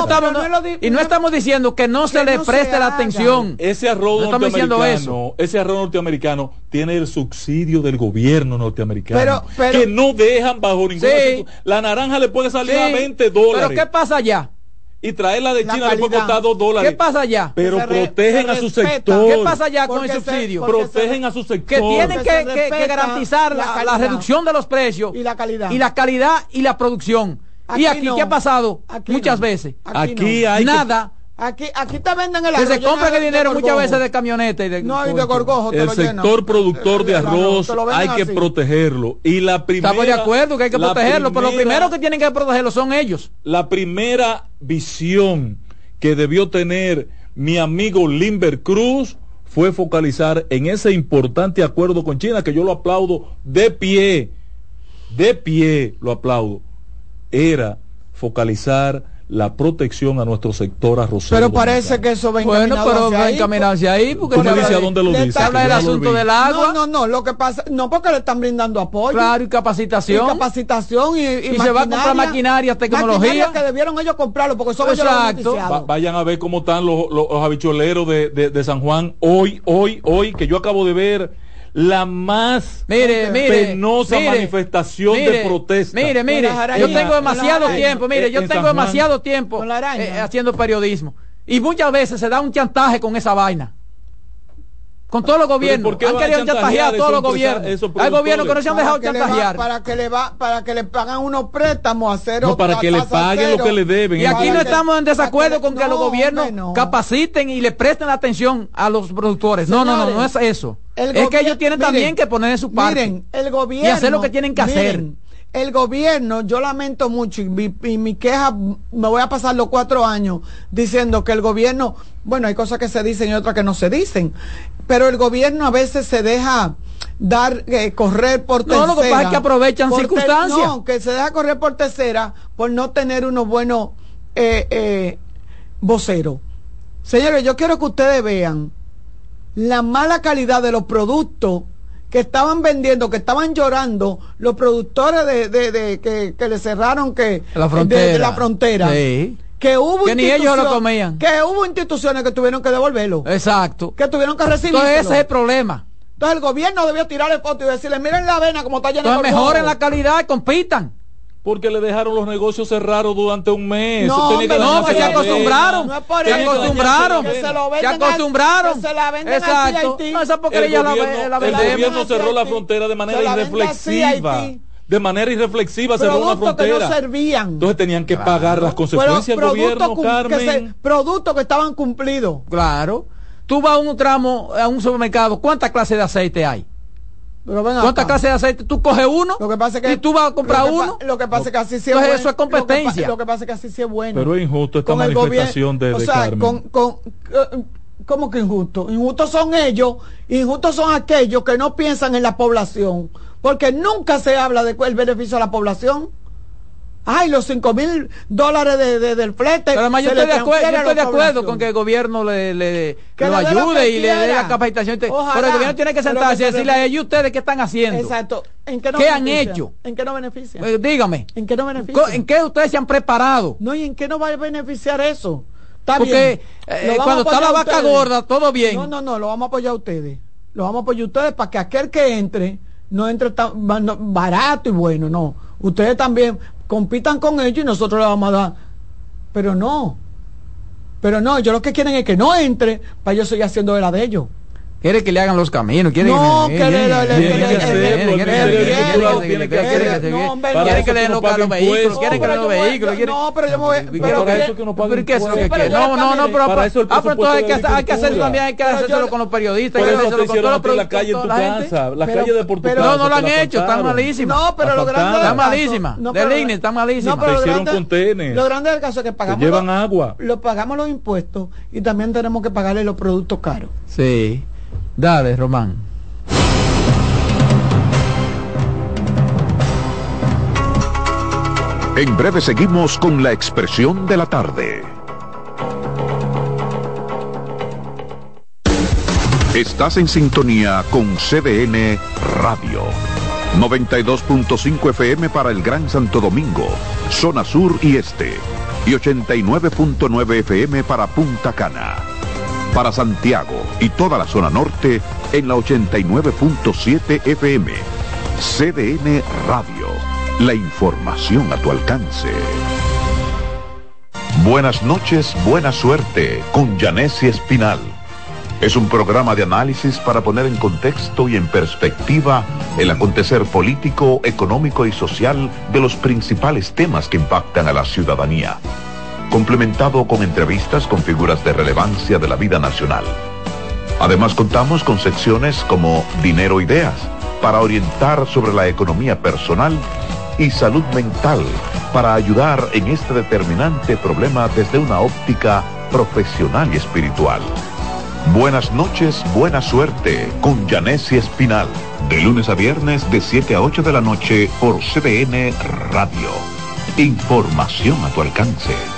estamos, no y no diciendo que no se le no se preste la atención. Ese arroz norteamericano, ese arroz norteamericano tiene el subsidio del gobierno norteamericano Pero- pero- que no dejan bajo ninguna Sí. La naranja le puede salir Sí, a 20 dólares Pero ¿qué pasa allá? Y traerla de La China le puede costar 2 dólares. ¿Qué pasa allá? Pero re- protegen a su sector. ¿Qué pasa allá con el se- subsidio? Protegen a su sector. que tienen que, garantizar la reducción de los precios Y la calidad. y la calidad y la producción. Aquí y aquí, no. ¿qué ha pasado? Aquí Muchas no. veces. Aquí no. hay Nada. Aquí, aquí te venden el Que arroz se lleno compra el dinero muchas veces de camioneta y de... No, y de gorgojo te el lo sector productor de El arroz, hay que así. protegerlo. Y la primera Estamos de acuerdo que hay que protegerlo, pero lo primero que tienen que protegerlo son ellos. la primera visión que debió tener mi amigo Limber Cruz fue focalizar en ese importante acuerdo con China, que yo lo aplaudo de pie, de pie lo aplaudo, era focalizar la protección a nuestro sector arrocero. Pero parece dominicano. que eso va Bueno, encaminado pero hacia va ahí, encaminarse ahí porque Tú se me habla dices a de- dónde lo dice. está- se habla del no asunto del No, agua, no, no, lo que pasa, no porque le están brindando apoyo. claro, y Y capacitación. capacitación y, Y se va a comprar maquinaria, tecnología. Maquinaria que debieron ellos comprarlo porque los Exacto. Va- vayan a ver cómo están los, los, los habichueleros de, de- de San Juan hoy, hoy, hoy, que yo acabo de ver la más Mire, mire, penosa mire, manifestación de protesta. Mire, mire, yo tengo las demasiado tiempo, mire, yo en tengo demasiado tiempo eh, haciendo periodismo. Y muchas veces se da un chantaje con esa vaina. Con todos los gobiernos. ¿por qué Han querido chantajear a todos los gobiernos. Hay gobiernos que no se han dejado va- chantajear. para que le va para que le pagan unos préstamos a cero No, para que le paguen lo que le deben. Y aquí no que- estamos en desacuerdo que- con que los no, gobiernos hombre, no. capaciten y le presten atención a los productores. No, no, no, no es eso. Es que ellos tienen miren, también que poner en su parte. Miren, el gobierno. Y hacer lo que tienen que hacer. El gobierno, yo lamento mucho y mi, y mi queja, me voy a pasar los cuatro años diciendo que el gobierno, bueno, hay cosas que se dicen y otras que no se dicen, pero el gobierno a veces se deja dar, eh, correr por No, tercera. lo que pasa es que aprovechan circunstancias. No, que se deja correr por tercera por no tener unos buenos eh, eh, voceros. Señores, yo quiero que ustedes vean la mala calidad de los productos que estaban vendiendo, que estaban llorando los productores de, de- de- que, que le cerraron que La frontera. de la frontera. Sí. Que hubo Que ni ellos lo comían. Que hubo instituciones que tuvieron que devolverlo. Exacto. Que tuvieron que recibir. Entonces ese es el problema. Entonces el gobierno debió tirarle foto y decirle, miren la avena como está llena Entonces de mejoren polvo". la calidad y compitan. Porque le dejaron los negocios cerrados durante un mes. No, hombre, No, que se la acostumbraron. No es por Se eso. acostumbraron. Que se lo Se venden acostumbraron. que se la venden Exacto. así a Haití. No, esa El porquería la, gobierno, ve- la el gobierno hacia cerró la frontera de manera la irreflexiva. De manera irreflexiva cerró una Productos que no frontera. servían. Entonces tenían que pagar las consecuencias del gobierno, que Carmen. se- productos que estaban cumplidos. Claro. Tú vas a un tramo, a un supermercado, ¿cuántas clases de aceite hay? Pero ven ¿Cuántas clases de aceite? Tú coges uno Lo que pasa es que y tú vas a comprar lo uno. Lo que pasa es que así sí es bueno. eso es competencia. Lo que, lo que pasa es que así sí es bueno. Pero es injusto esta Con manifestación de, de o sea, Carmen. con, con, eh, ¿Cómo que injusto? Injustos son ellos, injustos son aquellos que no piensan en la población, porque nunca se habla del beneficio a la población. Ay, los cinco mil dólares de, de- del flete. Pero además yo estoy de acuerdo, yo estoy de acuerdo con que el gobierno le, lo le dé lo ayude y le dé la capacitación. Ojalá. Pero el gobierno tiene que sentarse y decirle a ellos ustedes qué están haciendo. Exacto. ¿En qué, no ¿Qué han hecho? ¿En qué no beneficia? Eh, dígame, ¿En qué no beneficia? ¿en qué ustedes se han preparado? No, ¿y en qué nos va a beneficiar eso? Está Porque bien. eh, cuando está la vaca gorda, todo bien. No, no, no, lo vamos a apoyar a ustedes. Lo vamos a apoyar a ustedes para que aquel que entre no entre tan ba- no, barato y bueno, no. Ustedes también compitan con ellos y nosotros le vamos a dar. Pero no. Pero no, ellos lo que quieren es que no entre para yo seguir haciendo de la de ellos. Quiere que le hagan los caminos, quiere No, que, que le- hacerlo, no, quiere eso que le den los carros vehículos, quiere que le den los vehículos, No, pero yo me voy. ¿Pero pero para que- eso que No, no, no, cambié. pero Para eso el ah, pero entonces hay que, presupuesto de hay que hacer agricultura. también, hay que yo- con los periodistas, hay que hacérselo con todos los ti la productores, calle la calle de por tu pero- casa. No, no lo han hecho, están faltaron. malísimas. No, pero lo grande Está malísima. no, está malísima. No, pero lo hicieron grande- contenes. Lo grande del caso es que pagamos. llevan agua. Lo pagamos los impuestos y también tenemos que pagarle los productos caros. Sí. Dale, Román. En breve seguimos con la expresión de la tarde. Estás en sintonía con CDN Radio. 92.5 FM para el Gran Santo Domingo, zona sur y este. Y 89.9 FM para Punta Cana. Para Santiago y toda la zona norte en la 89.7 FM. CDN Radio. La información a tu alcance. Buenas noches, buena suerte con Janessi Espinal. Es un programa de análisis para poner en contexto y en perspectiva el acontecer político, económico y social de los principales temas que impactan a la ciudadanía. Complementado con entrevistas con figuras de relevancia de la vida nacional. Además contamos con secciones como Dinero Ideas para orientar sobre la economía personal y salud mental para ayudar en este determinante problema desde una óptica profesional y espiritual. Buenas noches, buena suerte con Janessi Espinal. De lunes a viernes de 7 a 8 de la noche por CDN Radio. Información a tu alcance.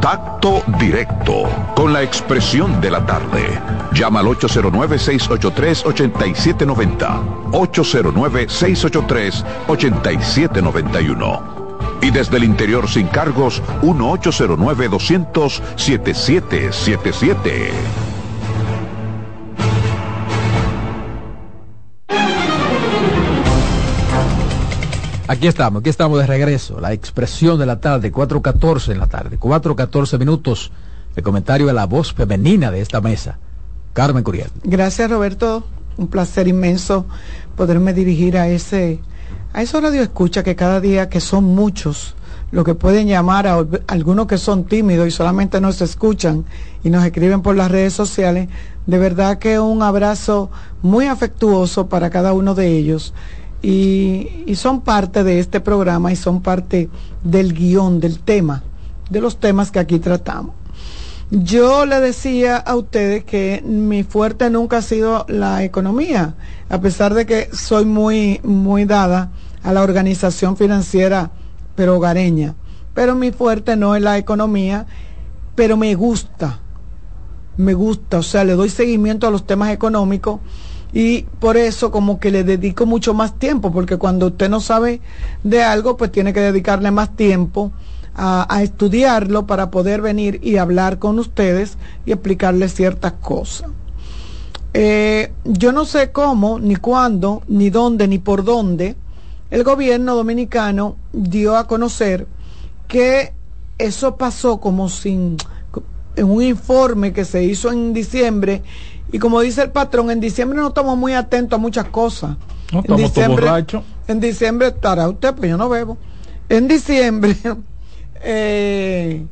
Contacto directo con la expresión de la tarde. Llama al 809-683-8790. 809-683-8791. Y desde el interior sin cargos, 1-809-200-7777. Aquí estamos, aquí estamos de regreso. La expresión de la tarde, 4.14 en la tarde, 4.14 minutos. El comentario de la voz femenina de esta mesa, Carmen Curiel. Gracias Roberto, un placer inmenso poderme dirigir a ese, a esos radio escucha que cada día, que son muchos, lo que pueden llamar a algunos que son tímidos y solamente nos escuchan y nos escriben por las redes sociales, de verdad que un abrazo muy afectuoso para cada uno de ellos. Y, y, son parte de este programa y son parte del guion, del tema, de los temas que aquí tratamos. Yo le decía a ustedes que mi fuerte nunca ha sido la economía, a pesar de que soy muy, muy dada a la organización financiera pero hogareña. Pero mi fuerte no es la economía, pero me gusta, me gusta, o sea, le doy seguimiento a los temas económicos y por eso como que le dedico mucho más tiempo, porque cuando usted no sabe de algo, pues tiene que dedicarle más tiempo a, estudiarlo para poder venir y hablar con ustedes y explicarles ciertas cosas. Eh, yo no sé cómo, ni cuándo, ni dónde, ni por dónde, el gobierno dominicano dio a conocer que eso pasó como sin en un informe que se hizo en diciembre y como dice el patrón en diciembre no estamos muy atentos a muchas cosas no, en diciembre en diciembre estará usted pero yo no bebo en diciembre eh,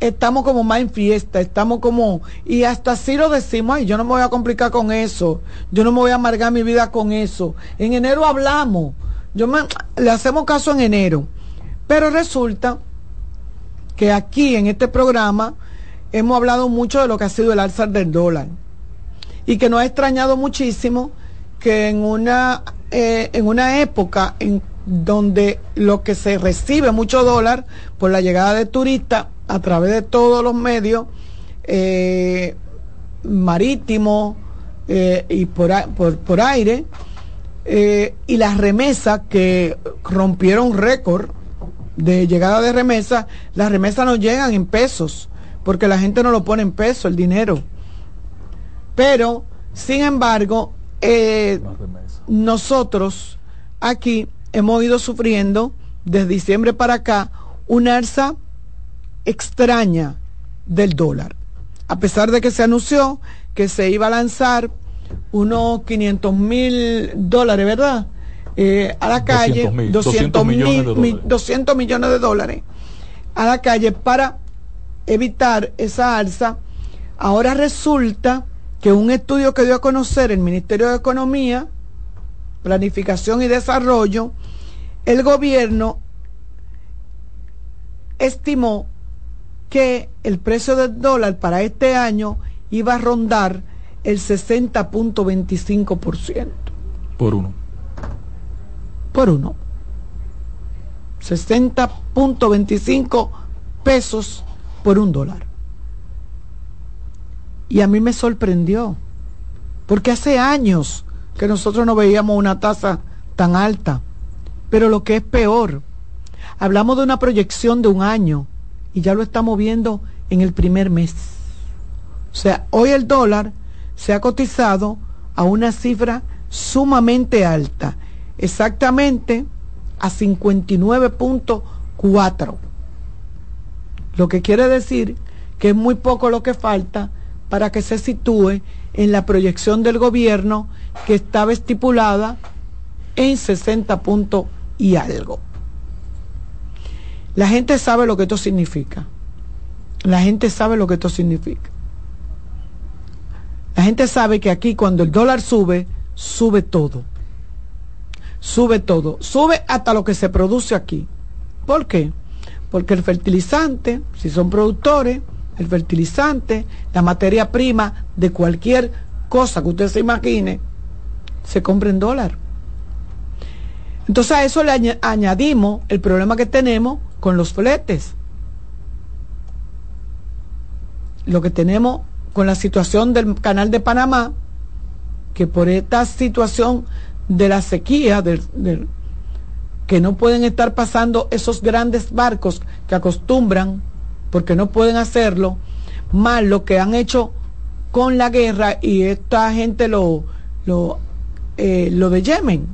estamos como más en fiesta, estamos como, y hasta así lo decimos, ay, yo no me voy a complicar con eso, yo no me voy a amargar mi vida con eso. En enero hablamos, yo me, le hacemos caso en enero. Pero resulta que aquí en este programa hemos hablado mucho de lo que ha sido el alza del dólar. Y que nos ha extrañado muchísimo que en una, eh, en una época en donde lo que se recibe mucho dólar por la llegada de turistas a través de todos los medios eh, marítimos eh, y por, por, por aire, eh, y las remesas que rompieron récord de llegada de remesas, las remesas no llegan en pesos, porque la gente no lo pone en peso, el dinero. Pero, sin embargo, eh, nosotros aquí hemos ido sufriendo desde diciembre para acá una alza extraña del dólar. A pesar de que se anunció que se iba a lanzar unos 500 mil dólares, ¿verdad? Eh, a la calle, 200, millones, 200 millones de dólares a la calle para evitar esa alza. Ahora resulta que un estudio que dio a conocer el Ministerio de Economía, Planificación y Desarrollo, el gobierno estimó que el precio del dólar para este año iba a rondar el 60.25%. Por uno. Por uno. 60.25 pesos por un dólar. Y a mí me sorprendió, porque hace años que nosotros no veíamos una tasa tan alta. Pero lo que es peor, hablamos de una proyección de un año y ya lo estamos viendo en el primer mes. O sea, hoy el dólar se ha cotizado a una cifra sumamente alta, exactamente a 59.4. Lo que quiere decir que es muy poco lo que falta para que se sitúe en la proyección del gobierno que estaba estipulada en 60 puntos y algo. La gente sabe lo que esto significa. La gente sabe lo que esto significa. La gente sabe que aquí cuando el dólar sube, sube todo. Sube todo. Sube hasta lo que se produce aquí. ¿Por qué? Porque el fertilizante, si son productores, el fertilizante, la materia prima de cualquier cosa que usted se imagine, se compra en dólar. Entonces a eso le añadimos el problema que tenemos con los fletes. Lo que tenemos con la situación del canal de Panamá, que por esta situación de la sequía, que no pueden estar pasando esos grandes barcos que acostumbran, porque no pueden hacerlo, más lo que han hecho con la guerra y esta gente lo, lo, eh, lo de Yemen.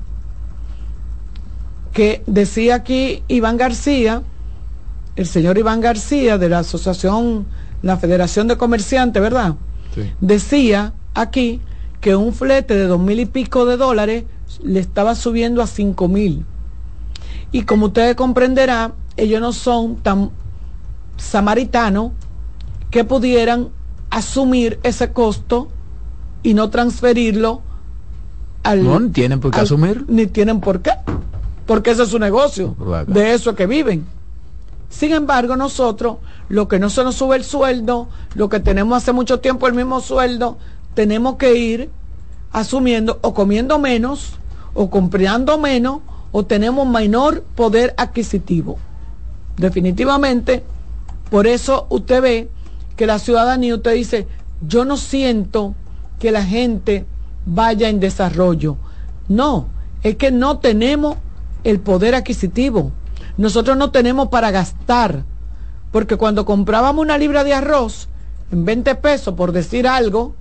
que decía aquí Iván García, el señor Iván García de la Asociación, la Federación de Comerciantes, ¿verdad? Decía aquí que un flete de dos mil y pico de dólares le estaba subiendo a cinco mil. Y como ustedes comprenderán, ellos no son tan samaritanos que pudieran asumir ese costo y no transferirlo al... No tienen por qué al- asumir. Ni tienen por qué. Porque ese es su negocio. De eso es que viven. Sin embargo, nosotros, lo que no se nos sube el sueldo, lo que tenemos hace mucho tiempo el mismo sueldo, tenemos que ir asumiendo o comiendo menos, o comprando menos, o tenemos menor poder adquisitivo. Definitivamente, por eso usted ve que la ciudadanía, usted dice, yo no siento que la gente vaya en desarrollo. No, es que no tenemos el poder adquisitivo. Nosotros no tenemos para gastar. Porque cuando comprábamos una libra de arroz en 20 pesos, por decir algo,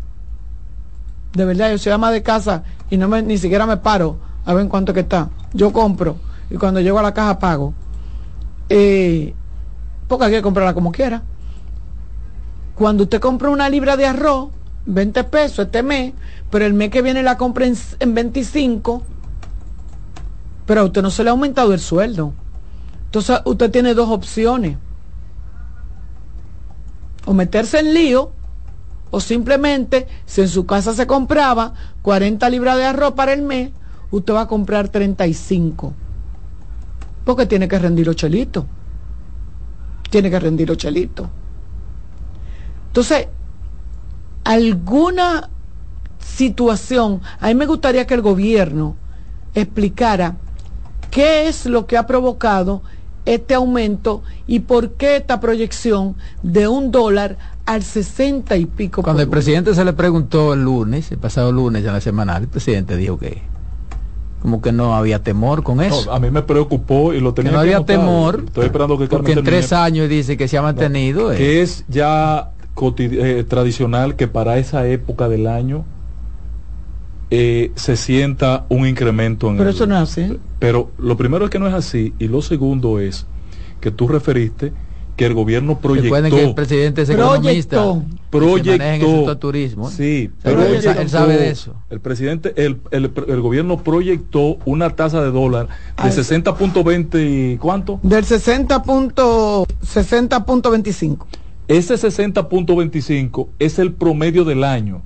de verdad, yo soy ama de casa y no me, ni siquiera me paro a ver en cuánto que está. Yo compro y cuando llego a la caja pago. Eh, porque hay que comprarla como quiera. Cuando usted compra una libra de arroz, 20 pesos este mes, pero el mes que viene la compra en, en 25, pero a usted no se le ha aumentado el sueldo. Entonces usted tiene dos opciones. O meterse en lío, o simplemente, si en su casa se compraba 40 libras de arroz para el mes, usted va a comprar 35. Porque tiene que rendir los chelitos. Tiene que rendir los chelitos. Entonces, alguna situación, a mí me gustaría que el gobierno explicara qué es lo que ha provocado este aumento y por qué esta proyección de un dólar al 60 y pico. Cuando por el presidente se le preguntó el lunes, el pasado lunes en la semanal, el presidente dijo que como que no había temor con eso. No, a mí me preocupó y lo que tenía no que había temor Estoy esperando que porque Carmen en tres años dice que se ha mantenido. eh. que es ya cotid- eh, tradicional que para esa época del año eh, se sienta un incremento en Pero el- eso no es así. Pero lo primero es que no es así y lo segundo es que tú referiste que el gobierno proyectó Recuerden que el presidente es economista. en proyectó turismo. sí pero él, él sabe de eso el presidente el, el, el gobierno proyectó una tasa de dólar de Ay. 60.20 y cuánto Del 60 punto, 60.25. ese 60.25 es el promedio del año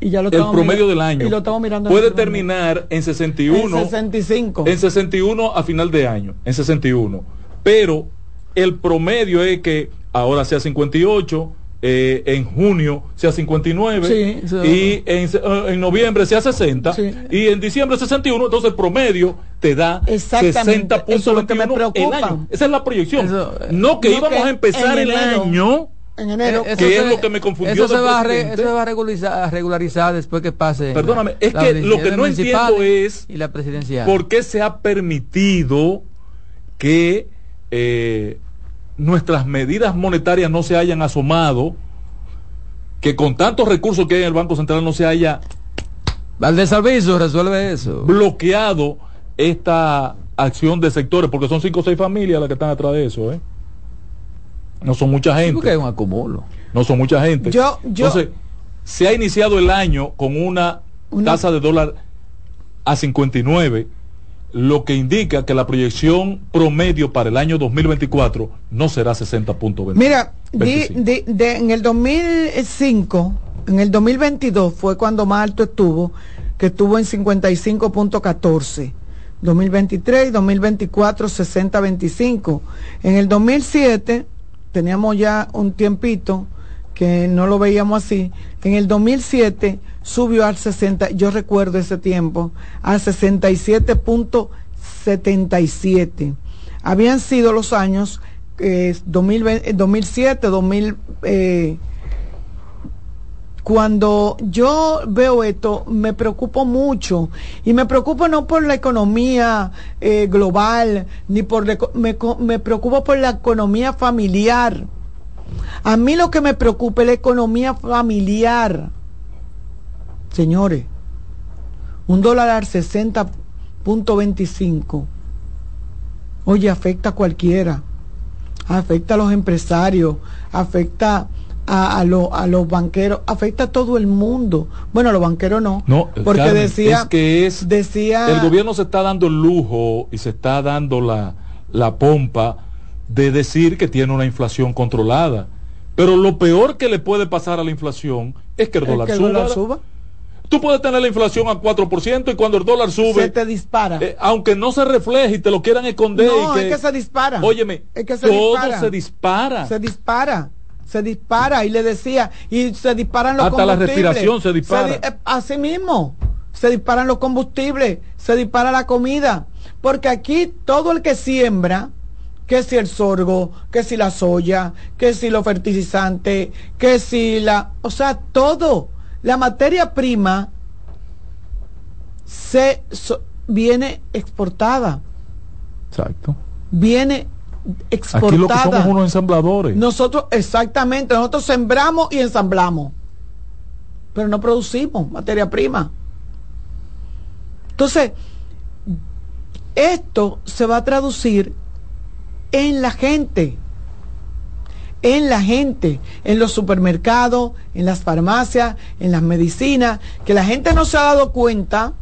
Y ya lo el promedio mira- del año Y lo estamos mirando. en puede este momento. terminar en 61 En 65. en 61 a final de año, en 61. Pero el promedio es que ahora sea 58, eh, en junio sea 59 Sí, eso- y en, eh, en noviembre sea 60 y en diciembre 61, entonces el promedio te da Exactamente, 60.21 eso es lo que me el año. Esa es la proyección. Eso, eh, no que no íbamos que a empezar el enero- año En enero. Eh, eso que es lo que me confundió Eso se, va a, re- presidente. eso se va a regularizar, a regularizar después que pase. Perdóname, es que lo que no entiendo es Y la. ¿Por qué se ha permitido que eh, nuestras medidas monetarias no se hayan asomado? Que con tantos recursos que hay en el Banco Central no se haya Valdés Alviso resuelve eso. bloqueado esta acción de sectores, porque son cinco o seis familias las que están atrás de eso, ¿eh? No son mucha Sí, gente. porque hay un acumulo. No son mucha gente. Yo- yo- Entonces, se ha iniciado el año con una, Una- tasa de dólar a 59, lo que indica que la proyección promedio para el año 2024 no será 60.20. Mira, di- 25. di- de- en el 2005, en el 2022 fue cuando más alto estuvo, que estuvo en 55.14. 2023 y 2024 60.25. En el 2007 teníamos ya un tiempito que no lo veíamos así. En el 2007 subió al 60, yo recuerdo ese tiempo, al 67.77. Habían sido los años eh, 2020, eh, 2007, 2000, eh, cuando yo veo esto, me preocupo mucho. Y me preocupo no por la economía eh, global, ni por me preocupo por la economía familiar. A mí lo que me preocupa es la economía familiar. Señores, un dólar al 60.25 oye, afecta a cualquiera, afecta a los empresarios, afecta a, a, lo- a los banqueros, afecta a todo el mundo. Bueno, a los banqueros no, No, porque Carmen, decía, es que es decía, el gobierno se está dando el lujo y se está dando la, la pompa de decir que tiene una inflación controlada. Pero lo peor que le puede pasar a la inflación es que el es dólar que el suba. dólar suba, Tú puedes tener la inflación a 4% y cuando el dólar se sube, te dispara. eh, aunque no se refleje y te lo quieran esconder. no, y que, es que se dispara. Óyeme, es que se todo dispara. se dispara. Se dispara. Se dispara y le decía, y se disparan los Hasta la combustibles. respiración se dispara. di- eh, así mismo, se disparan los combustibles, se dispara la comida. Porque aquí todo el que siembra, que si el sorgo, que si la soya, que si los fertilizantes, que si la, o sea, todo, la materia prima se so- viene exportada, Exacto. viene exportada. Aquí lo que somos unos ensambladores. Nosotros, exactamente, nosotros sembramos y ensamblamos, pero no producimos materia prima. Entonces, esto se va a traducir en la gente, en la gente, en los supermercados, en las farmacias, en las medicinas, que la gente no se ha dado cuenta,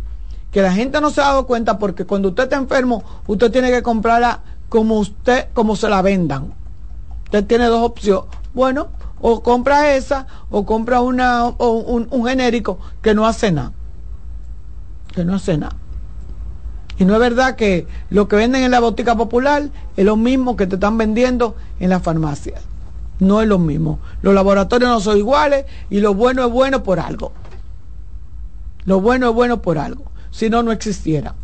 que la gente no se ha dado cuenta porque cuando usted está enfermo, usted tiene que comprarla como usted, como se la vendan. Usted tiene dos opciones. Bueno, o compra esa o compra una o un, un genérico que no hace nada. Que no hace nada. Y no es verdad que lo que venden en la botica popular es lo mismo que te están vendiendo en las farmacias. No es lo mismo. Los laboratorios no son iguales y lo bueno es bueno por algo. Lo bueno es bueno por algo. Si no, no existiera.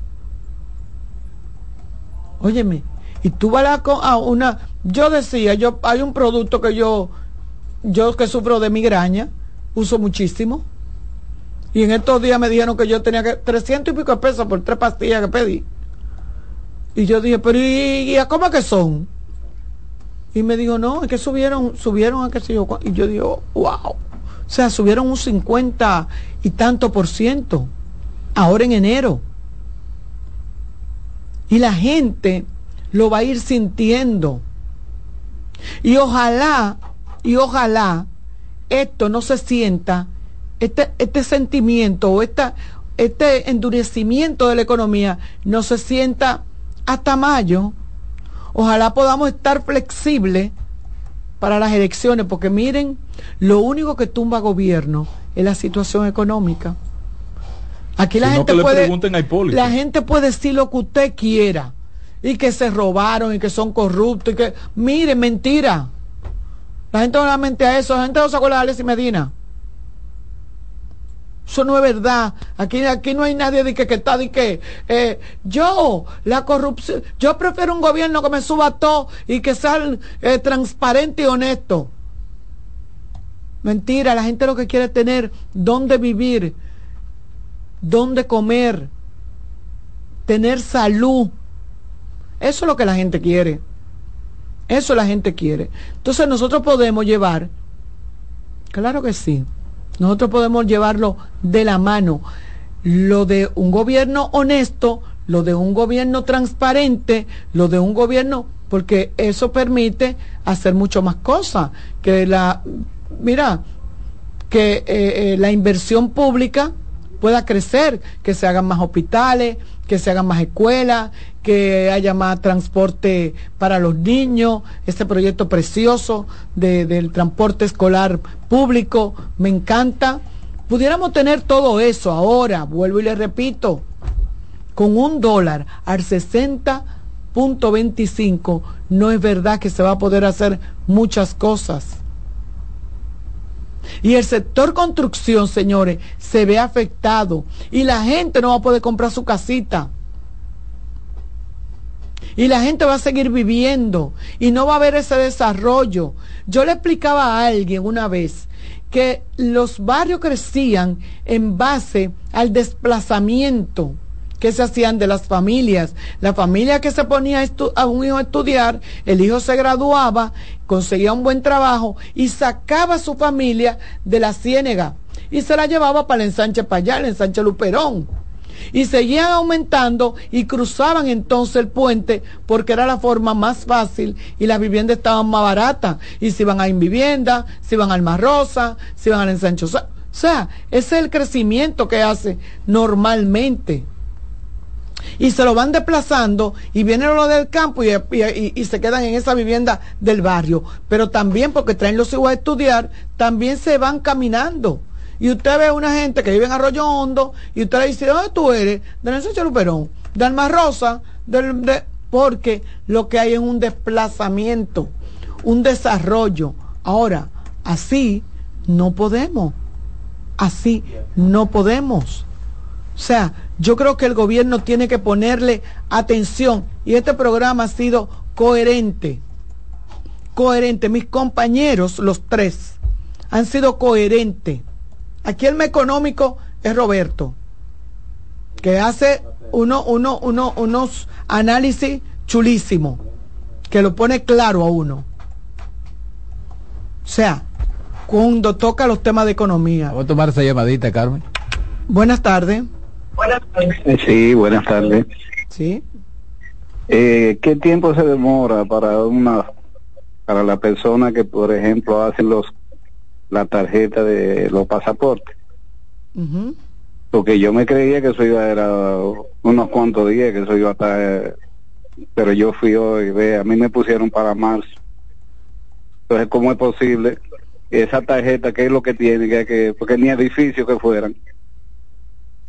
Óyeme, y tú vas a, una... Yo decía, yo hay un producto que yo, yo que sufro de migraña, uso muchísimo. Y en estos días me dijeron que yo tenía que 300 y pico de pesos por tres pastillas que pedí. Y yo dije, pero ¿y, a cómo que son? Y me dijo, no, es que subieron, subieron a qué sé yo. cua-". Y yo digo, wow. O sea, subieron un 50 y tanto por ciento. Ahora en enero. Y la gente lo va a ir sintiendo. Y ojalá, y ojalá, esto no se sienta, este, este sentimiento o esta, este endurecimiento de la economía no se sienta hasta mayo. Ojalá podamos estar flexibles para las elecciones, porque miren, lo único que tumba gobierno es la situación económica. Aquí la Si no, gente le puede, la gente puede decir lo que usted quiera y que se robaron y que son corruptos y que, mire, mentira. La gente no la mente a eso, la gente no se acuerda de Alexis Medina. Eso no es verdad. Aquí, aquí no hay nadie de que, está de que eh, yo, la corrupción, yo prefiero un gobierno que me suba todo y que sea eh, transparente y honesto. Mentira, la gente lo que quiere es tener dónde vivir, dónde comer, tener salud. Eso es lo que la gente quiere. Eso la gente quiere. Entonces nosotros podemos llevar, claro que sí, nosotros podemos llevarlo de la mano. Lo de un gobierno honesto, lo de un gobierno transparente, lo de un gobierno, porque eso permite hacer mucho más cosas. Que la, mira, que eh, eh, la inversión pública pueda crecer, que se hagan más hospitales, que se hagan más escuelas, que haya más transporte para los niños, este proyecto precioso de- del transporte escolar público, me encanta. Pudiéramos tener todo eso ahora, vuelvo y le repito, con un dólar al 60.25, no es verdad que se va a poder hacer muchas cosas. Y el sector construcción, señores, se ve afectado. Y la gente no va a poder comprar su casita. Y la gente va a seguir viviendo. Y no va a haber ese desarrollo. Yo le explicaba a alguien una vez que los barrios crecían en base al desplazamiento que se hacían de las familias. La familia que se ponía a, un hijo a estudiar, el hijo se graduaba, conseguía un buen trabajo y sacaba a su familia de la ciénega y se la llevaba para el ensanche Payal, el ensanche Luperón. Y seguían aumentando y cruzaban entonces el puente porque era la forma más fácil y las viviendas estaban más baratas. Y se iban a Invivienda, se iban al Mar Rosa, se iban al Ensancho. O sea, ese es el crecimiento que hace normalmente y se lo van desplazando y vienen los del campo y, se quedan en esa vivienda del barrio. Pero también porque traen los hijos a estudiar, también se van caminando. Y usted ve una gente que vive en Arroyo Hondo y usted le dice, ¿dónde tú eres? De Nelson Luperón, de Alma Rosa, porque lo que hay es un desplazamiento, un desarrollo. Ahora, así no podemos. Así no podemos. O sea, yo creo que el gobierno tiene que ponerle atención y este programa ha sido coherente. Coherente. Mis compañeros, los tres, han sido coherentes. Aquí el me económico es Roberto, que hace uno, uno, uno, unos análisis chulísimos, que lo pone claro a uno. O sea, cuando toca los temas de economía. Vamos a tomar esa llamadita, Carmen. Buenas tardes. Eh, sí, buenas tardes. Sí. Eh, ¿Qué tiempo se demora para una para la persona que, por ejemplo, hace los la tarjeta de los pasaportes? Porque yo me creía que eso iba a era unos cuantos días, que eso iba a estar, pero yo fui hoy, ve, a mí me pusieron para marzo. Entonces, ¿cómo es posible? Esa tarjeta, ¿qué es lo que tiene? Que, que porque ni edificio que fueran.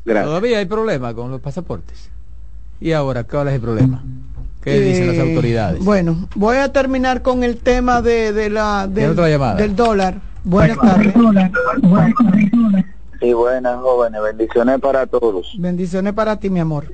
Todavía hay problema con los pasaportes. ¿Y ahora cuál es el problema? ¿Qué dicen las eh, autoridades? Bueno, voy a terminar con el tema de, de la del, del dólar. Buenas tardes. Sí, buenas jóvenes, bendiciones para todos. Bendiciones para ti, mi amor.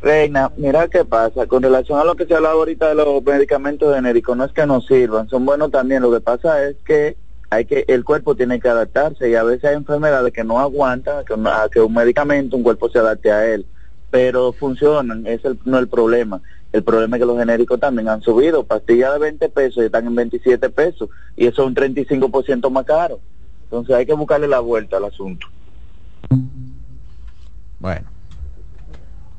Reina, mira qué pasa, con relación a lo que se hablaba ahorita de los medicamentos genéricos, no es que no sirvan, son buenos también, lo que pasa es que hay que el cuerpo tiene que adaptarse y a veces hay enfermedades que no aguantan que, a que un medicamento un cuerpo se adapte a él pero funcionan ese es no el problema. El problema es que los genéricos también han subido pastillas de 20 pesos y están en 27 pesos y eso es un 35% más caro. Entonces hay que buscarle la vuelta al asunto. Bueno.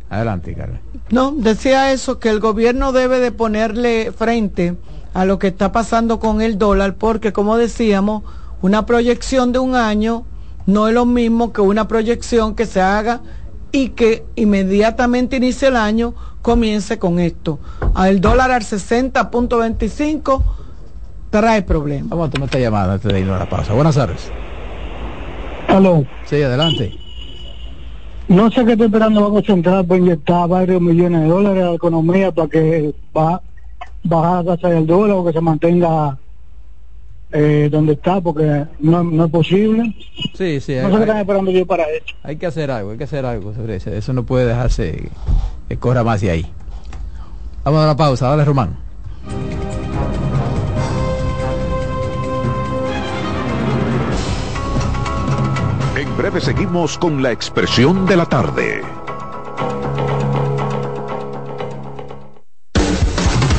Adelante Carmen. No decía eso que el gobierno debe de ponerle frente a lo que está pasando con el dólar, porque como decíamos, una proyección de un año no es lo mismo que una proyección que se haga y que inmediatamente inicie el año comience con esto. El dólar al 60.25 trae problemas. Vamos a tomar esta llamada antes de irnos a la pausa. Buenas tardes. Aló. Sí, adelante. No sé qué estoy esperando Banco Central para inyectar varios millones de dólares a la economía para que va, bajar la tasa del dólar o que se mantenga eh, donde está, porque no, no es posible. Sí, sí. No sé qué están esperando yo para eso. Hay que hacer algo, hay que hacer algo sobre eso. Eso no puede dejarse que corra más de ahí. Vamos a la pausa, dale Román. En breve seguimos con la expresión de la tarde.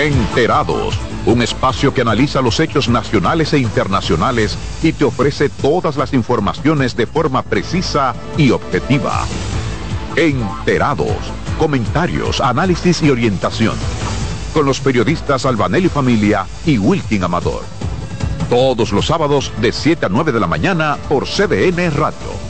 Enterados, un espacio que analiza los hechos nacionales e internacionales y te ofrece todas las informaciones de forma precisa y objetiva. Enterados, comentarios, análisis y orientación. Con los periodistas Albanelli Familia y Wilkin Amador. Todos los sábados de 7 a 9 de la mañana por CDN Radio.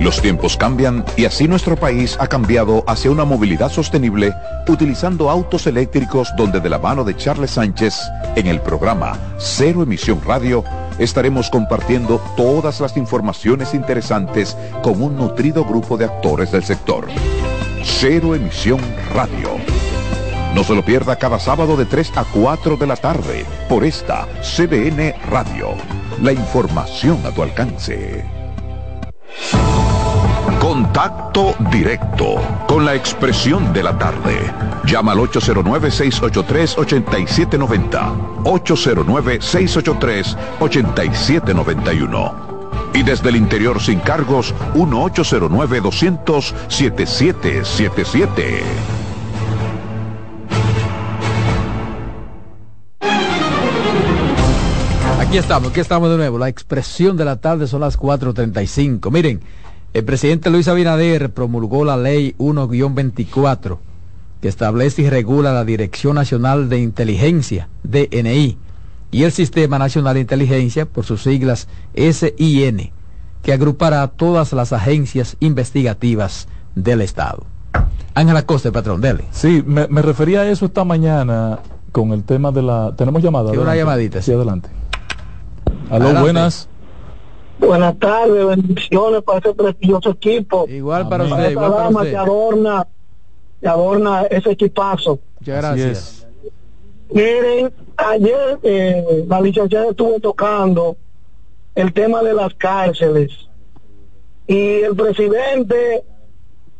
Los tiempos cambian y así nuestro país ha cambiado hacia una movilidad sostenible utilizando autos eléctricos donde de la mano de Charles Sánchez en el programa Cero Emisión Radio estaremos compartiendo todas las informaciones interesantes con un nutrido grupo de actores del sector. Cero Emisión Radio. No se lo pierda cada sábado de 3 a 4 de la tarde por esta CDN Radio. La información a tu alcance. Contacto directo con la expresión de la tarde. Llama al 809-683-8790. 809-683-8791. Y desde el interior sin cargos, 1-809-200-7777. Aquí estamos, aquí estamos de nuevo. La expresión de la tarde son las 4.35. Miren, el presidente Luis Abinader promulgó la ley 1-24 que establece y regula la Dirección Nacional de Inteligencia, DNI, y el Sistema Nacional de Inteligencia, por sus siglas SIN, que agrupará todas las agencias investigativas del Estado. Ángela Costa, patrón, dele. Sí, me, me, refería a eso esta mañana con el tema de la... ¿Tenemos llamada? Sí, una llamadita. Sí, adelante. Aló, adelante. buenas. Buenas tardes, bendiciones para ese prestigioso equipo. Igual para Amén. usted, igual para usted. Que adorna, que adorna ese equipazo. Muchas gracias. Miren, ayer eh, la licenciada estuvo tocando el tema de las cárceles y el presidente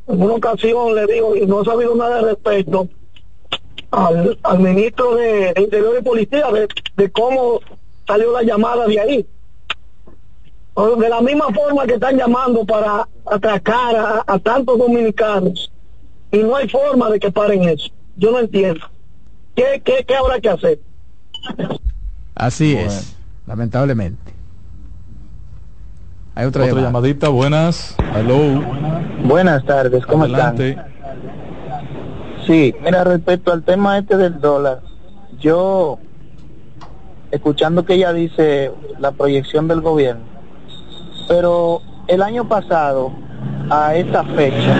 en una ocasión le dijo, y no ha sabido nada al respecto, al, al ministro de, de, Interior y Policía de, de cómo salió la llamada de ahí de la misma forma que están llamando para atracar a, a, tantos dominicanos y no hay forma de que paren eso. Yo no entiendo. ¿Qué, qué, qué habrá que hacer? Así bueno. es, lamentablemente. Hay otra, otra llamada. llamadita, buenas. Hello. Buenas tardes, ¿cómo Adelante. están? Sí, mira, respecto al tema este del dólar, yo, escuchando que ella dice la proyección del gobierno, pero el año pasado, a esta fecha,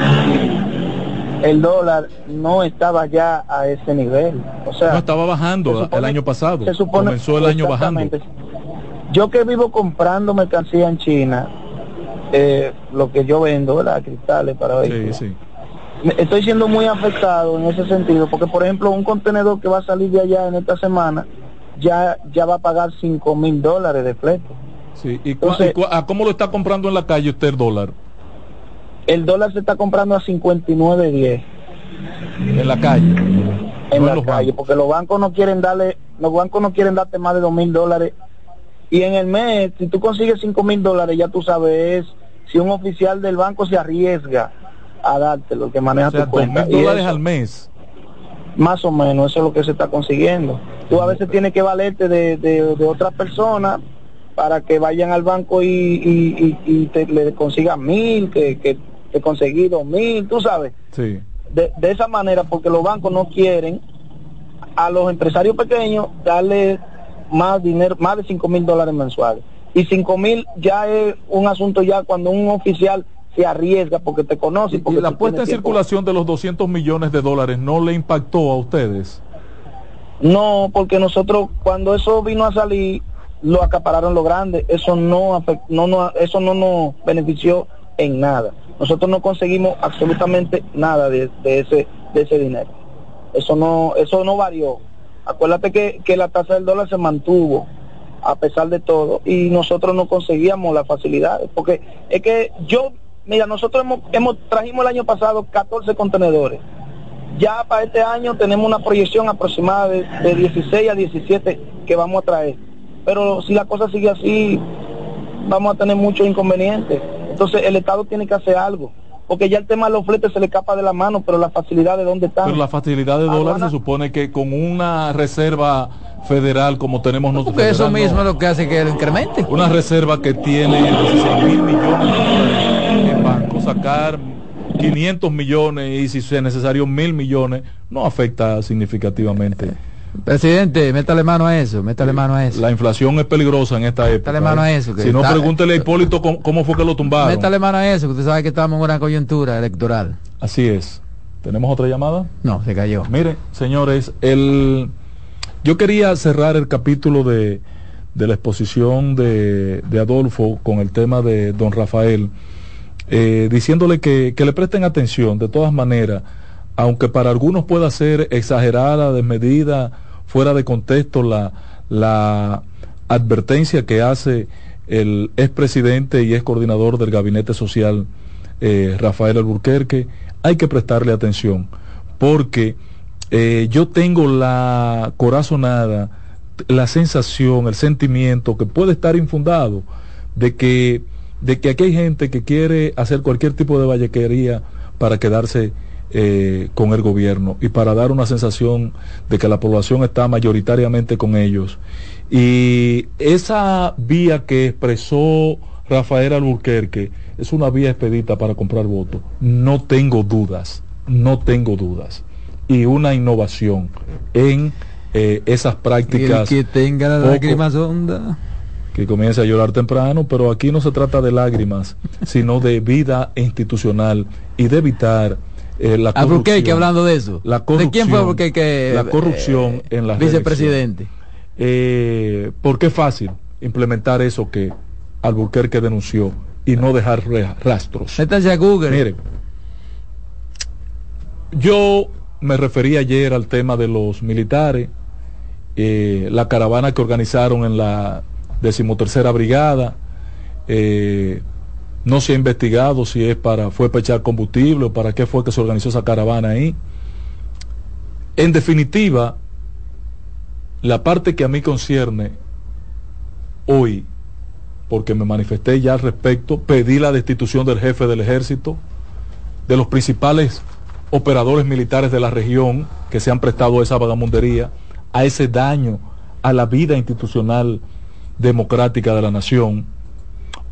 el dólar no estaba ya a ese nivel. O sea, no estaba bajando supone, el año pasado. Se supone, Comenzó el año bajando. Yo que vivo comprando mercancía en China, eh, lo que yo vendo, ¿verdad? Cristales para sí, sí. Estoy siendo muy afectado en ese sentido, porque por ejemplo un contenedor que va a salir de allá en esta semana ya, ya va a pagar 5 mil dólares de flete. Sí. ¿Y, Entonces, ¿y ¿a cómo lo está comprando en la calle usted el dólar? El dólar se está comprando a 59.10. En la calle. En no la en calle, bancos. porque los bancos no quieren darle, los bancos no quieren darte más de dos mil dólares. Y en el mes, si tú consigues cinco mil dólares, ya tú sabes si un oficial del banco se arriesga a darte lo que maneja o sea, tu cuenta. mil dólares al mes. Más o menos, eso es lo que se está consiguiendo. Tú a veces tienes que valerte de, de, de otras personas para que vayan al banco y, y, y, y te, le consigan mil, que, que te conseguí dos mil, tú sabes. Sí. De, de, esa manera, porque los bancos no quieren a los empresarios pequeños darle más dinero, más de cinco mil dólares mensuales. Y cinco mil ya es un asunto ya cuando un oficial se arriesga porque te conoce. Porque ¿Y la puesta en tiempo. circulación de los 200 millones de dólares no le impactó a ustedes? No, porque nosotros cuando eso vino a salir lo acapararon los grandes, eso no, no, no eso no nos benefició en nada. Nosotros no conseguimos absolutamente nada de, de, ese de ese dinero. Eso no eso no varió. Acuérdate que, que la tasa del dólar se mantuvo a pesar de todo y nosotros no conseguíamos las facilidades porque es que yo mira nosotros hemos, hemos trajimos el año pasado 14 contenedores ya para este año tenemos una proyección aproximada de, de 16 a 17 que vamos a traer pero si la cosa sigue así, vamos a tener muchos inconvenientes. Entonces el Estado tiene que hacer algo, porque ya el tema de los fletes se le escapa de la mano, pero la facilidad de dónde están. Pero la facilidad de dólares Aduana- se supone que con una reserva federal como tenemos nosotros. Porque eso no. mismo es lo que hace que lo incremente. Una reserva que tiene 16 mil millones de dólares en banco, sacar 500 millones y si es necesario mil millones, no afecta significativamente. Presidente, métale mano a eso, métale mano a eso. La inflación es peligrosa en esta época. Métale mano ¿eh? a eso. que Si no, está- pregúntele a Hipólito cómo, cómo fue que lo tumbaron. Métale mano a eso, que usted sabe que estamos en una coyuntura electoral. Así es. ¿Tenemos otra llamada? No, se cayó. Mire, señores, el... yo quería cerrar el capítulo de, de la exposición de, de Adolfo con el tema de don Rafael, eh, diciéndole que, que le presten atención, de todas maneras, aunque para algunos pueda ser exagerada, desmedida, fuera de contexto la, la advertencia que hace el expresidente y ex coordinador del gabinete social, eh, Rafael Alburquerque, hay que prestarle atención, porque eh, yo tengo la corazonada, la sensación, el sentimiento que puede estar infundado de que, de que aquí hay gente que quiere hacer cualquier tipo de vallequería para quedarse eh, con el gobierno y para dar una sensación de que la población está mayoritariamente con ellos. Y esa vía que expresó Rafael Alburquerque es una vía expedita para comprar votos. No tengo dudas, no tengo dudas. Y una innovación en eh, esas prácticas. El que tenga la poco- lágrimas honda. que comience a llorar temprano, pero aquí no se trata de lágrimas, sino de vida institucional y de evitar eh, la hablando de eso. La ¿De quién fue Alburquerque, La eh, corrupción en la vicepresidente? Eh, porque es fácil implementar eso que Alburquerque denunció y no dejar rastros. Métanse a Google. Mire, yo me referí ayer al tema de los militares, eh, la caravana que organizaron en la decimotercera brigada, eh, no se ha investigado si es para, fue para echar combustible o para qué fue que se organizó esa caravana ahí. En definitiva, la parte que a mí concierne hoy, porque me manifesté ya al respecto, pedí la destitución del jefe del ejército, de los principales operadores militares de la región que se han prestado a esa vagamundería, a ese daño a la vida institucional democrática de la nación.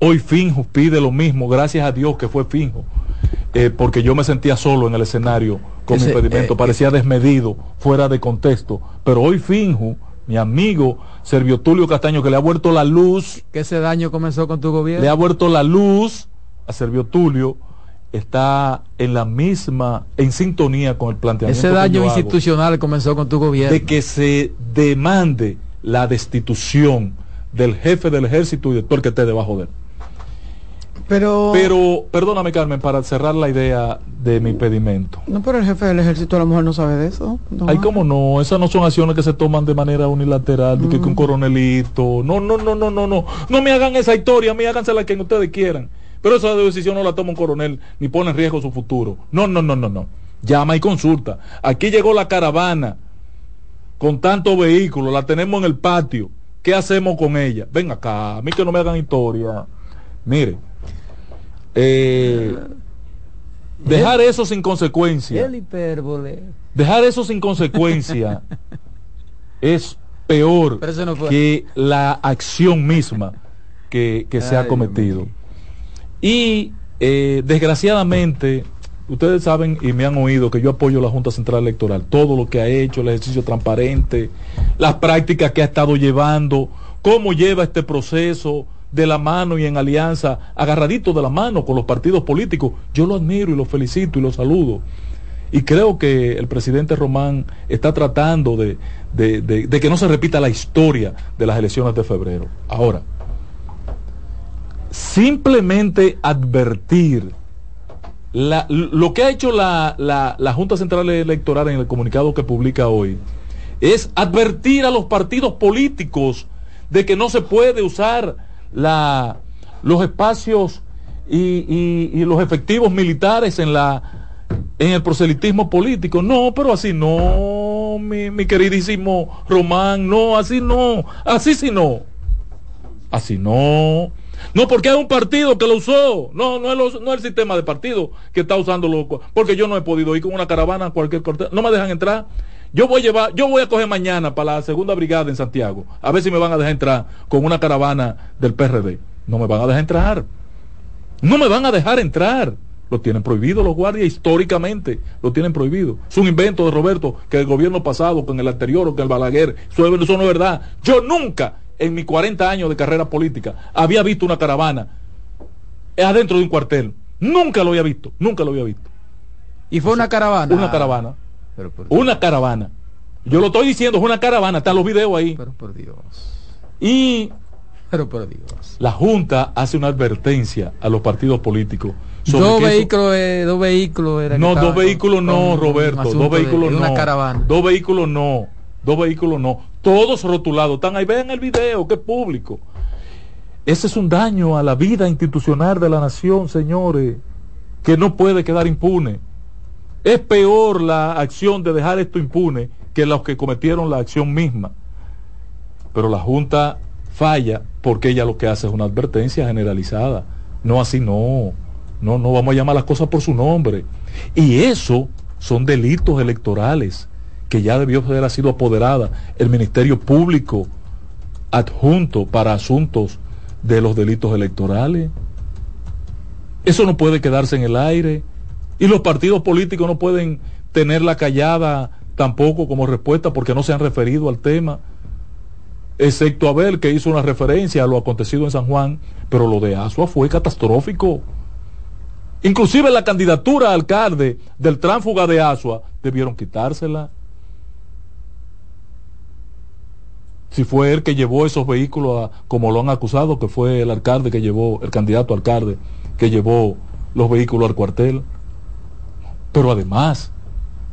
Hoy Finjo pide lo mismo, gracias a Dios que fue Finjo, eh, porque yo me sentía solo en el escenario con Ese, mi impedimento, eh, parecía desmedido, fuera de contexto, pero hoy Finjo, mi amigo Servio Tulio Castaño, que le ha vuelto la luz, Que ese daño comenzó con tu gobierno. le ha vuelto la luz a Servio Tulio, está en la misma, en sintonía con el planteamiento Ese que daño hago institucional comenzó con tu gobierno. de que se demande la destitución del jefe del ejército y de todo el que esté debajo de él. Pero, Pero, perdóname Carmen, para cerrar la idea de mi pedimento. no, pero el jefe del ejército a lo mejor no sabe de eso. No. Ay, cómo no, esas no son acciones que se toman de manera unilateral, de que, que un coronelito. No, no, no, no, no, no. No me hagan esa historia, a mí hágansela quien ustedes quieran. Pero esa decisión no la toma un coronel ni pone en riesgo su futuro. No, no, no, no, no. Llama y consulta. Aquí llegó la caravana con tantos vehículos, la tenemos en el patio. ¿Qué hacemos con ella? Ven acá, a mí que no me hagan historia. Mire, eh, dejar eso sin consecuencia. El hipérbole. Dejar eso sin consecuencia es peor Pero eso no fue- que la acción misma que, que se Ay, ha cometido. Y eh, desgraciadamente, ustedes saben y me han oído que yo apoyo la Junta Central Electoral, todo lo que ha hecho, el ejercicio transparente, las prácticas que ha estado llevando, cómo lleva este proceso de la mano y en alianza, agarradito de la mano con los partidos políticos. Yo lo admiro y lo felicito y lo saludo. Y creo que el presidente Román está tratando de, de- de- que no se repita la historia de las elecciones de febrero. Ahora, simplemente advertir lo que ha hecho la, la- la Junta Central Electoral en el comunicado que publica hoy es advertir a los partidos políticos de que no se puede usar la, los espacios y, y- los efectivos militares en la en el proselitismo político. No, pero así no, mi, mi queridísimo Román, no, así no, así sí no. Así no. No, porque hay un partido que lo usó. No, no es, los- no es el sistema de partido que está usando loco. Porque yo no he podido ir con una caravana a cualquier corte. No me dejan entrar. Yo voy a llevar, yo voy a coger mañana para la segunda brigada en Santiago. A ver si me van a dejar entrar con una caravana del PRD. No me van a dejar entrar. No me van a dejar entrar. Lo tienen prohibido los guardias históricamente. Lo tienen prohibido. Es un invento de Roberto que el gobierno pasado, con el anterior o con el Balaguer. Eso, eso no es verdad. Yo nunca, en mis 40 años de carrera política, había visto una caravana adentro de un cuartel. Nunca lo había visto. Nunca lo había visto. Y fue una caravana. Una caravana. Pero por, Una caravana. Yo lo estoy diciendo, es una caravana. Están los videos ahí. pero por Dios. Y Pero por Dios. la Junta hace una advertencia a los partidos políticos. sobre Dos vehículos, eh, dos vehículos era No, dos vehículos no, Roberto. Dos vehículos de no. una caravana. Dos vehículos no. Dos vehículos no. Todos rotulados. Están ahí. Vean el video, que es público. Ese es un daño a la vida institucional de la nación, señores, que no puede quedar impune. Es peor la acción de dejar esto impune que los que cometieron la acción misma. Pero la Junta falla porque ella lo que hace es una advertencia generalizada. No así, no. No, no vamos a llamar las cosas por su nombre. Y eso son delitos electorales que ya debió haber sido apoderada el Ministerio Público adjunto para asuntos de los delitos electorales. Eso no puede quedarse en el aire. Y los partidos políticos no pueden tenerla callada tampoco como respuesta porque no se han referido al tema. Excepto Abel, que hizo una referencia a lo acontecido en San Juan, pero lo de Asua fue catastrófico. Inclusive la candidatura a alcalde del tránsfuga de Asua debieron quitársela. Si fue él que llevó esos vehículos, a- como lo han acusado, que fue el alcalde que llevó, el candidato alcalde que llevó los vehículos al cuartel. Pero además,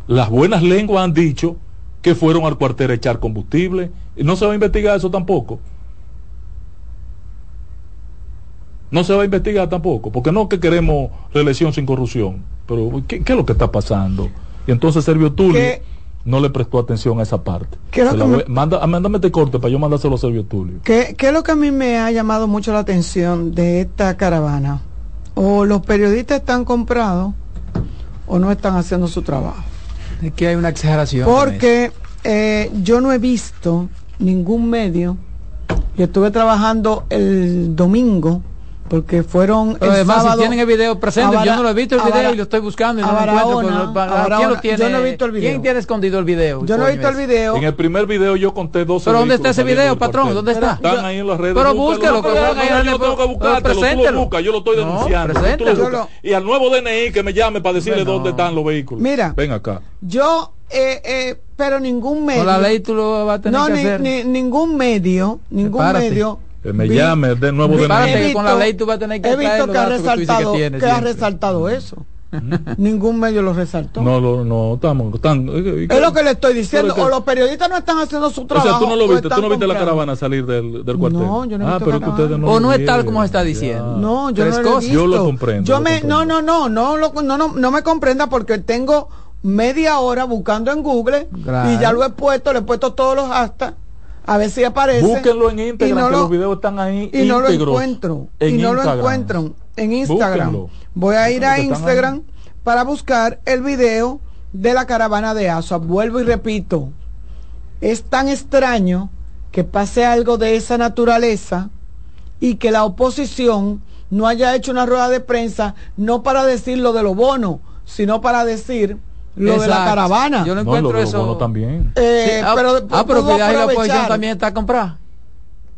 las buenas lenguas han dicho que fueron al cuartel a echar combustible. Y no se va a investigar eso tampoco. No se va a investigar tampoco, porque no que queremos reelección sin corrupción. Pero, ¿qué, qué es lo que está pasando? Y entonces Servio Tulio ¿Qué? no le prestó atención a esa parte. ¿Qué es lo Se la que me- voy- manda, ah, mándame este corte para yo mandárselo a Servio Tulio. ¿Qué, qué es lo que a mí me ha llamado mucho la atención de esta caravana? O los periodistas están comprados o no están haciendo su trabajo. Es que hay una exageración. Porque eh, yo no he visto ningún medio. Yo estuve trabajando el domingo porque fueron el además, sábado si tienen el video presente, yo no lo he visto el video Bara- y lo estoy buscando y no a lo encuentro. Barahona, ¿Quién lo Barahona. tiene? Yo no he visto el video. ¿Quién tiene escondido el video? Yo no he visto el video. En el primer video yo conté 12 ¿Pero dónde está ese video, patrón? ¿Dónde está? Están Yo- ahí en las redes. Pero Búscalo, no, no, yo tengo que buscártelo, tú lo buscas, yo lo estoy denunciando. lo. Y al nuevo DNI que me llame para decirle Bueno. dónde están los vehículos. Mira. Ven acá. Yo, eh, eh, pero ningún medio. La ley tú lo vas a tener no, que hacer. ningún medio, ningún medio. Que me vi- llame de nuevo vi- he que con la ley tú vas a tener que He visto los que ha datos que que resaltado, tienes que ha resaltado eso. ningún medio lo resaltó. No, lo- no, estamos. Están, eh, Es lo que le estoy diciendo. Pero O que- los periodistas no están haciendo su O trabajo. sea, tú no lo o viste, tú no viste la caravana salir del, del cuartel. No, yo no he ah, visto pero que no O lo no es tal como se está Ya. diciendo. No, yo Tres no lo he visto. Yo lo comprendo, Yo lo me, comprendo. no, no, no, no, lo- no, no, no me comprenda porque tengo media hora buscando en Google Claro. y ya lo he puesto, le he puesto todos los hashtags a ver si aparece. Búsquenlo en Instagram, no que lo- los videos están ahí y no lo encuentro. en y no lo encuentro en Instagram. Búsquenlo. Voy a ir a Instagram para buscar el video de la caravana de ASUA. Vuelvo y repito, es tan extraño que pase algo de esa naturaleza y que la oposición no haya hecho una rueda de prensa, no para decir lo de los bonos, sino para decir lo de la caravana. Yo no No, encuentro lo de los eso. bonos también. Eh, Sí, ah, pero ah, pero y la oposición también está comprada.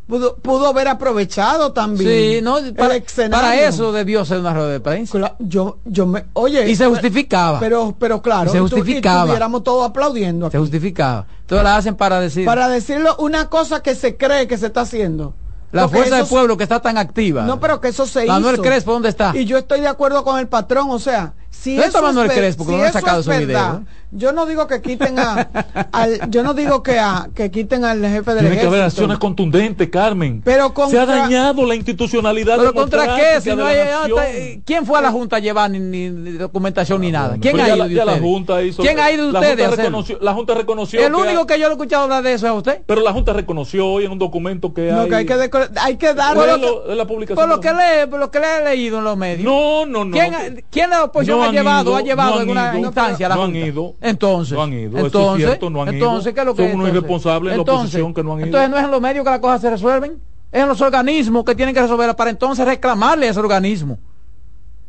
Pudo, pudo haber aprovechado también. Sí, no, para, para eso debió ser una rueda de prensa. Cla- Yo, yo me, oye. Y se pero- justificaba. Pero, pero claro, Y se justificaba. Estuviéramos todos aplaudiendo. Se justificaba. Entonces la hacen para decir Para decirlo una cosa que se cree que se está haciendo. la Porque fuerza del pueblo que está tan activa. No, pero que eso se Manuel hizo. Crespo, ¿dónde está? Y yo estoy de acuerdo con el patrón, o sea, si ¿Dónde está eso es Manuel Crespo? Si no ha sacado es ese video, verdad, yo no digo que quiten a, al, yo no digo que a, que quiten al jefe del Tiene que haber acciones contundentes, Carmen. Pero Se ha dañado la institucionalidad ¿Pero contra qué? Si de no la hay, hasta- ¿Quién fue a la Junta a llevar ni, ni- ni documentación ni nada? ¿Quién ha ido la- de ya la ustedes? Junta hizo- ¿Quién ha ido de la ustedes? Junta reconoció- la Junta reconoció El que único hay- que yo lo he escuchado hablar de eso es a usted. Pero la Junta reconoció hoy en un documento que No, hay. que hay que, hay que lo- la publicación Por lo que lee, por lo que le he leído en los medios. No, no, no. ¿Quién, quién la oposición no ha llevado, ha llevado alguna ido, instancia a la no han ido. Entonces, No han ido, eso es entonces, cierto, no han entonces, ¿qué es lo que Son unos entonces? irresponsables en la Entonces, oposición que no han ido. Entonces no es en los medios que las cosas se resuelven, es en los organismos que tienen que resolverlas para entonces reclamarle a ese organismo.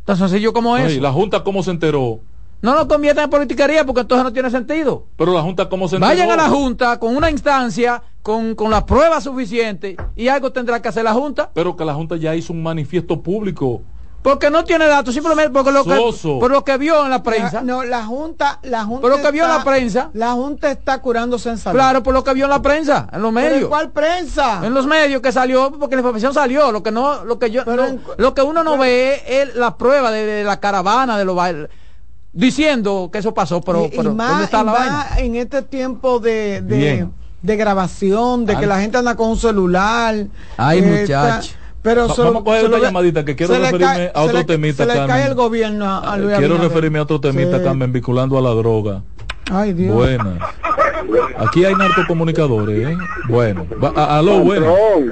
Tan sencillo como eso. ¿y la Junta cómo se enteró? No lo conviertan en politiquería porque entonces no tiene sentido. Pero la Junta cómo se enteró. Vayan a la Junta con una instancia, con, con la prueba suficiente y algo tendrá que hacer la Junta. Pero que la Junta ya hizo un manifiesto público. Porque no tiene datos, simplemente porque lo que, por lo que vio en la prensa. La- no, la Junta, la Junta Por lo que vio en la está- prensa. La Junta está curándose en salud. Claro, por lo que vio en la prensa, en los ¿Pero en medios. ¿Cuál prensa? En los medios que salió, porque la información salió. Lo que no, lo que yo, Pero no- en- lo que uno no ve es la prueba de, de la caravana de los bailes, diciendo que eso pasó, pero, y, y pero ¿dónde está y la más vaina? en este tiempo de, de, grabación, de que la gente anda con un celular. Ay, eh, muchacho. está- Pero Va- se lo- vamos a coger ve- llamadita que quiero referirme cae- a otro se le- temita, Se le cae Carmen. el gobierno a, a Luis Quiero Abinader. referirme a otro temita, Sí. Carmen, vinculando a la droga. Ay, Dios. Buena. Aquí hay narcocomunicadores, ¿eh? Bueno. Va- a- aló, bueno. Patrón,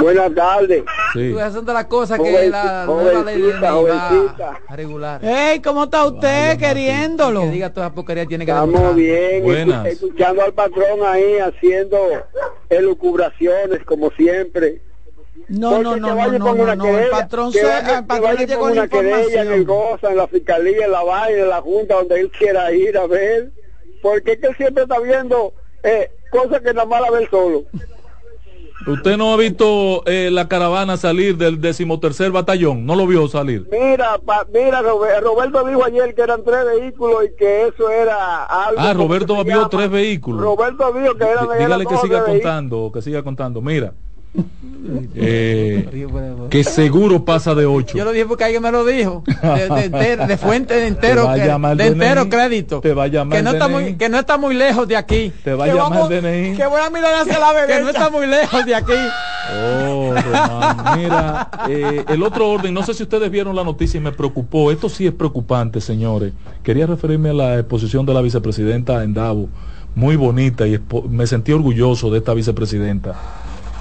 buenas tardes. Sí. De las cosas que la nueva ley va a regular. Ey, ¿cómo está usted queriéndolo? Que diga toda esa porquería tiene que Estamos bien, Buenas. escu- escuchando al patrón ahí haciendo elucubraciones como siempre. No, no, no, no, no, no, el patrón se, vaya- el patrón le llegó con la una querella en el. Goza, en la fiscalía, en la vaina, en la junta, donde él quiera ir a ver. Porque es que él siempre está viendo eh, cosas que nada más la ve solo. Usted no ha visto eh, la caravana salir del decimotercer batallón, no lo vio salir. Mira, pa- mira, Robe- Roberto dijo ayer que eran tres vehículos y que eso era algo. Ah, Roberto vio tres vehículos. Roberto dijo que eran, Dí- eran Dígale que siga vehículos. contando, que siga contando. Mira, eh, que seguro pasa de ocho. Yo lo dije porque alguien me lo dijo. De, de, enter- de fuente de Te entero, de entero crédito. Te va a llamar que no está muy que no está muy lejos de aquí. Te va a Que llamar vamos- el DNI. Que voy a mirar hacia la bebé. Que no está muy lejos de aquí. Oh, Román, mira, eh, el otro orden, no sé si ustedes vieron la noticia y me preocupó. Esto sí es preocupante, señores. Quería referirme a la exposición de la vicepresidenta en Davo. Muy bonita y me sentí orgulloso de esta vicepresidenta.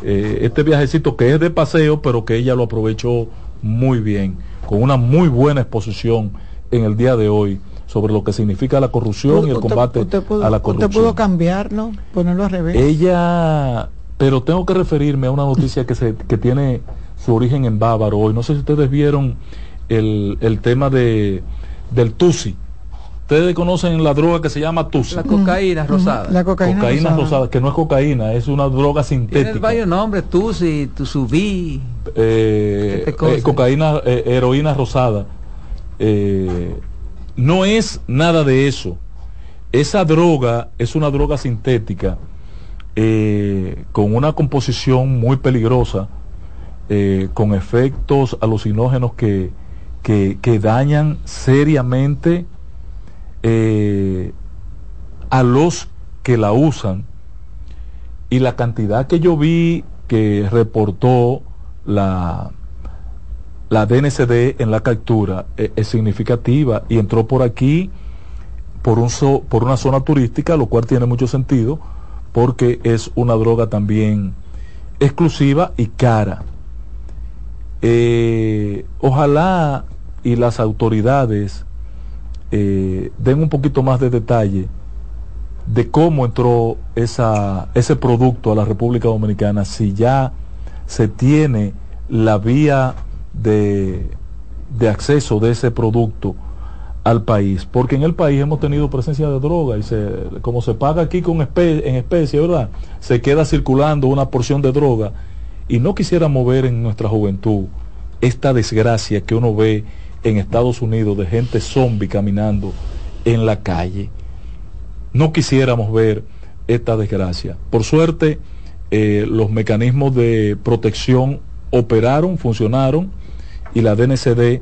Eh, este viajecito que es de paseo, pero que ella lo aprovechó muy bien, con una muy buena exposición en el día de hoy sobre lo que significa la corrupción y el Usted- combate usted pudo- a la Usted corrupción. pudo cambiarlo, ponerlo al revés. Ella, pero tengo que referirme a una noticia que, se, que tiene su origen en Bávaro hoy. No sé si ustedes vieron el, el tema de, del Tusi. Ustedes conocen la droga que se llama Tusi. La cocaína rosada. La cocaína, Cocaína rosada. rosada, que no es cocaína, es una droga Tiene sintética. varios nombres, Tusi, Tusubí. Eh, ¿Qué cosa? eh, cocaína, eh, heroína rosada. Eh, no es nada de eso. Esa droga es una droga sintética eh, con una composición muy peligrosa, eh, con efectos alucinógenos que, que, que dañan seriamente eh, a los que la usan. Y la cantidad que yo vi que reportó la, la DNCD en la captura eh, es significativa y entró por aquí por, un so- por una zona turística, lo cual tiene mucho sentido porque es una droga también exclusiva y cara. Eh, ojalá y las autoridades eh, den un poquito más de detalle de cómo entró esa, ese producto a la República Dominicana, si ya se tiene la vía de, de acceso de ese producto al país, porque en el país hemos tenido presencia de droga y se, como se paga aquí con en especie, ¿verdad? Se queda circulando una porción de droga y no quisiéramos ver en nuestra juventud esta desgracia que uno ve en Estados Unidos de gente zombie caminando en la calle no quisiéramos ver esta desgracia. Por suerte, eh, los mecanismos de protección operaron, funcionaron y la DNCD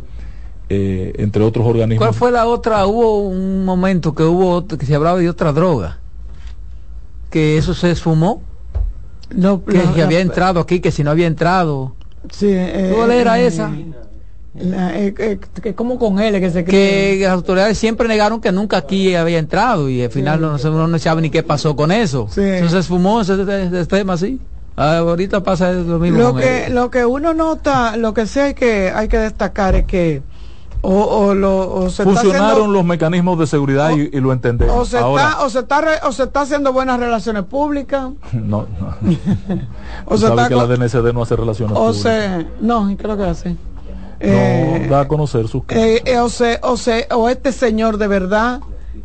eh, entre otros organismos. ¿Cuál fue la otra? Hubo un momento que hubo otro- que se hablaba de otra droga. Que eso se esfumó. No, que, había entrado aquí, que si no había entrado. Sí, eh, ¿Cuál era eh, esa? La- eh, eh, que como con él que se Que las autoridades siempre negaron que nunca aquí había entrado y al final no, se- uno no sabe ni qué pasó con eso. Eso se esfumó ese, ese- ese tema así. Ah, ahorita pasa lo mismo. lo con que él. lo que uno nota lo que sí hay que hay que destacar es que o, o lo o se está Funcionaron haciendo los mecanismos de seguridad y, y lo entendemos. o se Ahora, está o se está re- o se está haciendo buenas relaciones públicas no, no. o se está que la DNCD no hace relaciones o públicas. se no ¿y qué es lo que hace No Eh, da a conocer sus Eh, eh, o, se, o, se, o este señor de verdad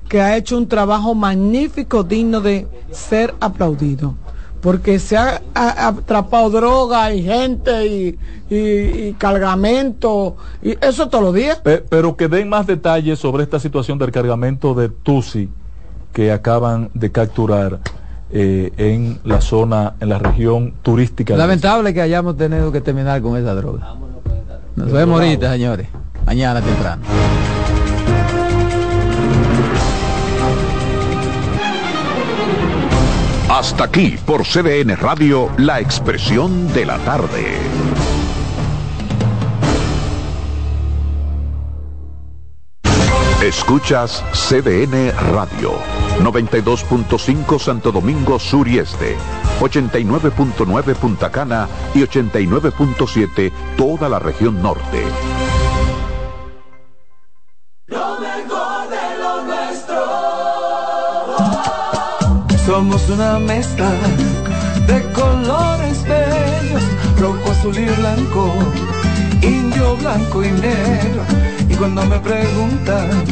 que ha hecho un trabajo magnífico, digno de ser aplaudido. Porque se ha, ha- ha atrapado droga y gente y, y, y cargamento, y eso todos los días. Pe- pero que den más detalles sobre esta situación del cargamento de Tusi que acaban de capturar eh, en la zona, en la región turística. de- Lamentable que hayamos tenido que terminar con esa droga. Nos vemos ahorita, señores. Mañana temprano. Hasta aquí por CDN Radio, la expresión de la tarde. Escuchas CDN Radio, 92.5 Santo Domingo Sur y Este, 89.9 Punta Cana y 89.7 toda la región norte. Lo mejor de lo nuestro. Somos una mezcla de colores bellos, rojo, azul y blanco, indio, blanco y negro. Y cuando me preguntan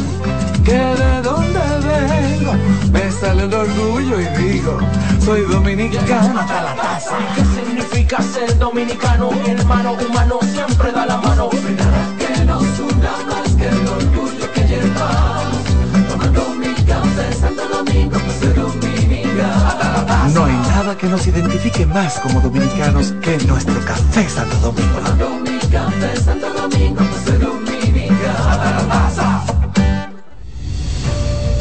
que de dónde vengo, me sale el orgullo y digo, soy dominicano hasta la taza. ¿Qué significa ser dominicano? Mi hermano humano siempre da la mano. Que nos una más que el orgullo que llevamos. Tomando mi café Santo Domingo, pues soy dominicano. No hay nada que nos identifique más como dominicanos que nuestro café Santo Domingo. Tomando mi café Santo Domingo, pues soy dominicano.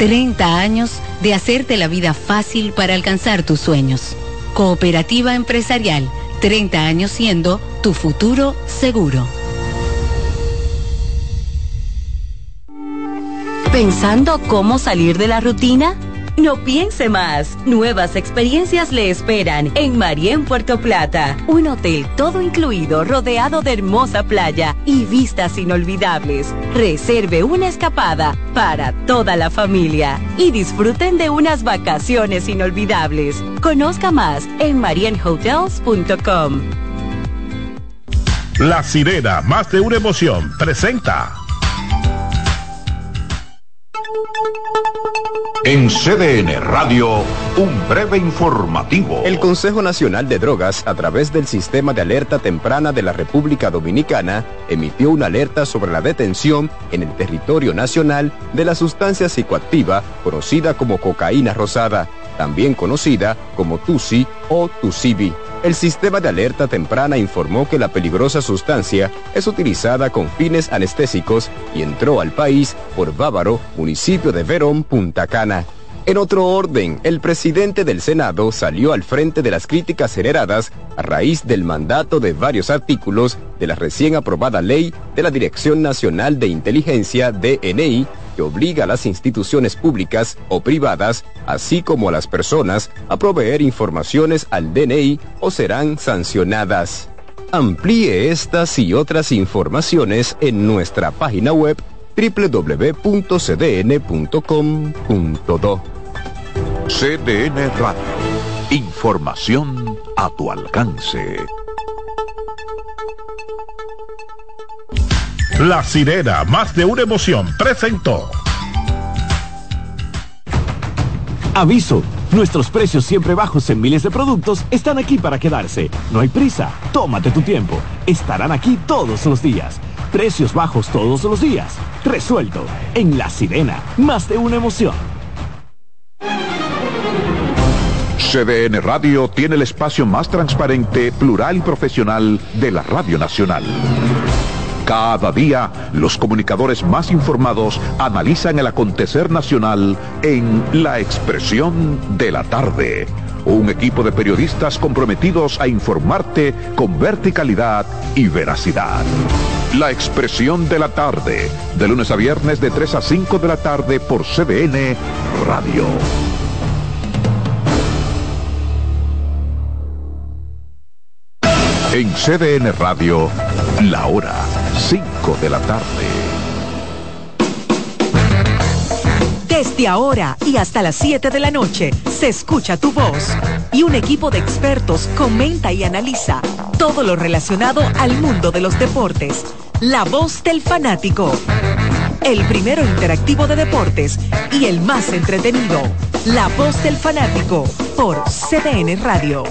30 años de hacerte la vida fácil para alcanzar tus sueños. Cooperativa Empresarial, 30 años siendo tu futuro seguro. ¿Pensando cómo salir de la rutina? No piense más. Nuevas experiencias le esperan en Marien Puerto Plata. Un hotel todo incluido, rodeado de hermosa playa y vistas inolvidables. Reserve una escapada para toda la familia y disfruten de unas vacaciones inolvidables. Conozca más en marienhotels.com. La sirena, más de una emoción, presenta. En CDN Radio, un breve informativo. El Consejo Nacional de Drogas, a través del Sistema de Alerta Temprana de la República Dominicana, emitió una alerta sobre la detención en el territorio nacional de la sustancia psicoactiva conocida como cocaína rosada, también conocida como TUSI o TUSIBI. El sistema de alerta temprana informó que la peligrosa sustancia es utilizada con fines anestésicos y entró al país por Bávaro, municipio de Verón, Punta Cana. En otro orden, el presidente del Senado salió al frente de las críticas generadas a raíz del mandato de varios artículos de la recién aprobada ley de la Dirección Nacional de Inteligencia DNI obliga a las instituciones públicas o privadas, así como a las personas, a proveer informaciones al DNI o serán sancionadas. Amplíe estas y otras informaciones en nuestra página web www.cdn.com.do. CDN Radio. Información a tu alcance. La sirena, más de una emoción, presentó. Aviso, nuestros precios siempre bajos en miles de productos están aquí para quedarse. No hay prisa, tómate tu tiempo. Estarán aquí todos los días. Precios bajos todos los días. Resuelto. En La Sirena, más de una emoción. CDN Radio tiene el espacio más transparente, plural y profesional de la Radio Nacional. Cada día, los comunicadores más informados analizan el acontecer nacional en La Expresión de la Tarde. Un equipo de periodistas comprometidos a informarte con verticalidad y veracidad. La Expresión de la Tarde, de lunes a viernes de 3 a 5 de la tarde por CDN Radio. En CDN Radio, la hora 5 de la tarde. Desde ahora y hasta las 7 de la noche se escucha tu voz y un equipo de expertos comenta y analiza todo lo relacionado al mundo de los deportes. La voz del fanático. El primero interactivo de deportes y el más entretenido. La voz del fanático por CDN Radio.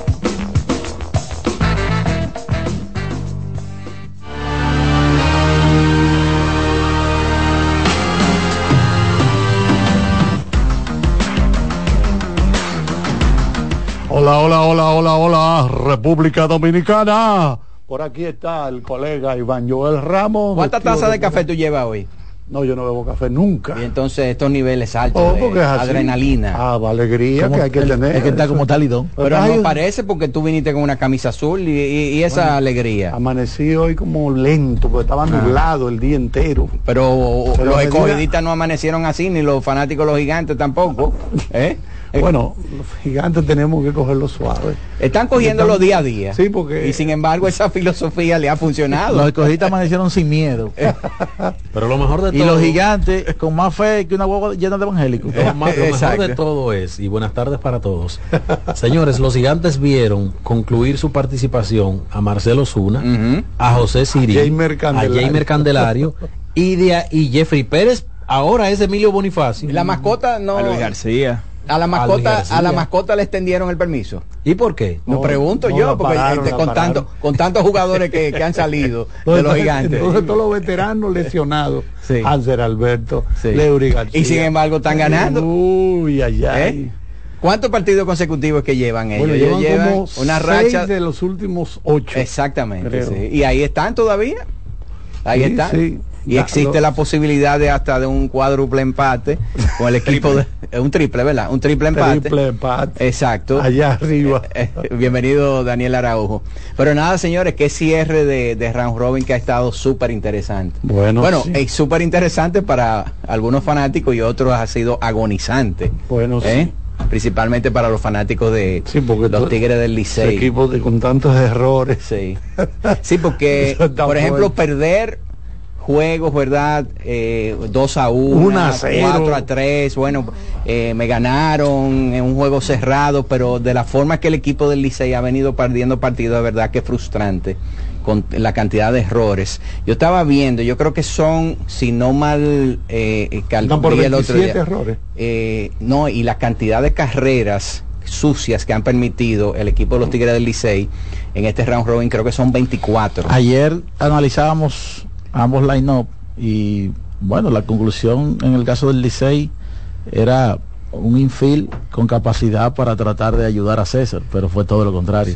Hola, hola, hola, hola, hola, República Dominicana. Por aquí está el colega Iván Joel Ramos. ¿Cuántas tazas de café tú llevas hoy? No, yo no bebo café nunca. Y entonces estos niveles altos Oh, de es adrenalina. Ah, va, alegría que hay que El- tener. es que está como talidón. Pero no parece porque tú viniste con una camisa azul y, y- y esa alegría. Amanecí hoy como lento, porque estaba Ah. nublado el día entero. Pero, Pero los escogidistas no amanecieron así, ni los fanáticos los gigantes tampoco. ¿eh? Bueno, los gigantes tenemos que cogerlo suave. Están cogiéndolo Están- día a día. Sí, porque... Y sin embargo esa filosofía le ha funcionado. Los escogistas amanecieron sin miedo. Pero lo mejor de y todo. los gigantes con más fe que una huevo llena de evangélicos. Lo, lo mejor de todo es, y buenas tardes para todos. Señores, los gigantes vieron concluir su participación a Marcelo Zuna, a José Siri, Jamer a. Jamer Candelario y, de, a- y Jeffrey Pérez. Ahora es Emilio Bonifacio. La mascota no. A Luis García. A la mascota, a la mascota le extendieron el permiso. ¿Y por qué? No, pregunto no, yo, porque pararon, este, con, tanto, con tantos jugadores que, que han salido de los gigantes. Entonces todos los veteranos lesionados. Sí. Hanser Alberto, Sí. Leury García. Y sin embargo están ganando. Uy, ay, ay. ¿Eh? ¿Cuántos partidos consecutivos que llevan ellos? Bueno, ellos llevan llevan como una seis racha. de los últimos ocho. Exactamente. sí. Y ahí están todavía. Ahí Sí, están. Y existe lo- la posibilidad de hasta de un cuádruple empate con el equipo de un triple, ¿verdad? Un triple empate. Triple empate. Exacto. Allá arriba. Eh, eh, bienvenido Daniel Araujo. Pero nada, señores, qué cierre de, de round robin que ha estado súper interesante. Bueno, bueno sí. es súper interesante para algunos fanáticos y otros ha sido agonizante. Bueno, ¿eh? sí. Principalmente para los fanáticos de los Tigres del Ese Licey. equipo de, con tantos errores. Sí. Sí, porque, por ejemplo, fuerte. perder juegos, ¿verdad? Eh, 2 a 1, Uno a cero. 4 a 3, bueno, eh, me ganaron en un juego cerrado, pero de la forma que el equipo del Licey ha venido perdiendo partidos, de verdad que es frustrante con la cantidad de errores. Yo estaba viendo, yo creo que son, si no mal eh, por calculé el otro 27 día, errores. eh, no, y la cantidad de carreras sucias que han permitido el equipo de los Tigres del Licey en este round robin creo que son 24. Ayer analizábamos ambos line-up y bueno, la conclusión en el caso del Licey era un infield con capacidad para tratar de ayudar a César, pero fue todo lo contrario.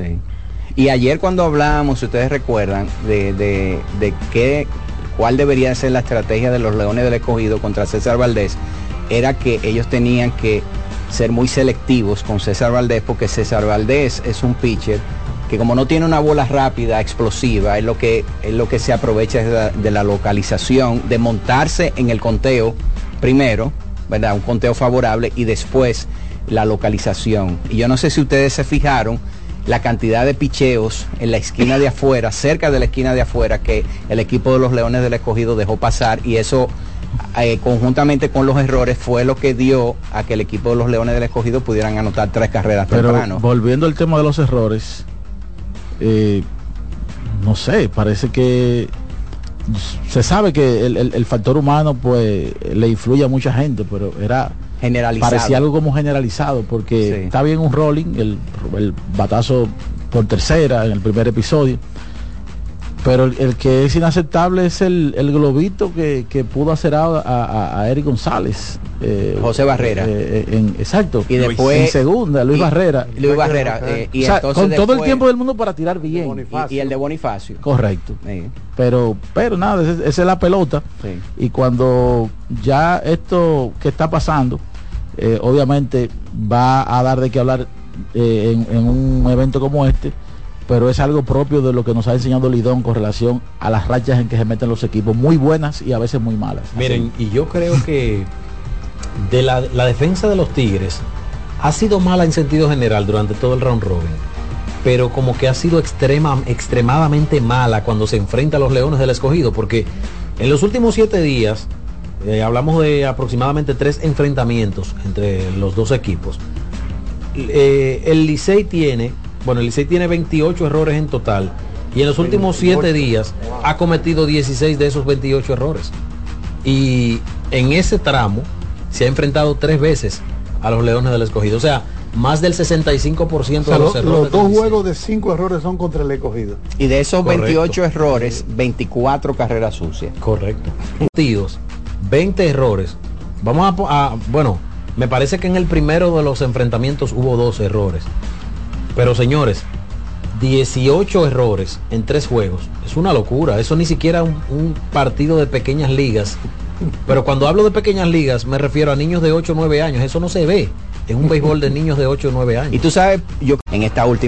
Y ayer cuando hablábamos, si ustedes recuerdan, de, de, de qué, cuál debería ser la estrategia de los Leones del Escogido contra César Valdés, era que ellos tenían que ser muy selectivos con César Valdés, porque César Valdés es un pitcher que como no tiene una bola rápida, explosiva, es lo que, es lo que se aprovecha de la, de la localización, de montarse en el conteo primero, ¿verdad? Un conteo favorable y después la localización. Y yo no sé si ustedes se fijaron la cantidad de picheos en la esquina de afuera, cerca de la esquina de afuera, que el equipo de los Leones del Escogido dejó pasar y eso eh, conjuntamente con los errores fue lo que dio a que el equipo de los Leones del Escogido pudieran anotar tres carreras Pero temprano. volviendo al tema de los errores, eh, no sé, parece que se sabe que el, el- el factor humano pues le influye a mucha gente, pero era Generalizado. parecía algo como generalizado, porque Sí. está bien un rolling, el, el batazo por tercera en el primer episodio, pero el, el que es inaceptable es el, el globito que, que pudo hacer a, a, a Eric González. eh, José Barrera. eh, en, exacto. Y después- en segunda, Luis y- Barrera. Luis Barrera, eh, y O sea, entonces con todo el tiempo del mundo para tirar bien. Y, y el de Bonifacio. Correcto. Sí. Pero, pero nada, esa, esa es la pelota. Sí. Y cuando ya esto que está pasando, eh, obviamente va a dar de qué hablar eh, en, en un evento como este, pero es algo propio de lo que nos ha enseñado Lidón con relación a las rachas en que se meten los equipos, muy buenas y a veces muy malas. Miren, y yo creo que de la, defensa de los Tigres ha sido mala en sentido general durante todo el round robin, pero como que ha sido extrema, extremadamente mala cuando se enfrenta a los Leones del Escogido, porque en los últimos siete días eh, hablamos de aproximadamente tres enfrentamientos entre los dos equipos. Eh, el Licey tiene, bueno, el Licey tiene 28 errores en total y en los últimos 7 días ha cometido 16 de esos 28 errores. Y en ese tramo se ha enfrentado tres veces a los Leones del Escogido. O sea, más del 65% O sea, de los lo- los, errores. dos juegos de cinco errores son contra el escogido. Y de esos Correcto. 28 errores, 24 carreras sucias. Correcto. Partidos, 20 errores. Vamos a- bueno, me parece que en el primero de los enfrentamientos hubo dos errores. Pero señores, 18 errores en tres juegos. Es una locura. Eso ni siquiera un, un partido de pequeñas ligas. Pero cuando hablo de pequeñas ligas me refiero a niños de 8 o 9 años. Eso no se ve en un béisbol de niños de 8 o 9 años. Y tú sabes, yo en esta última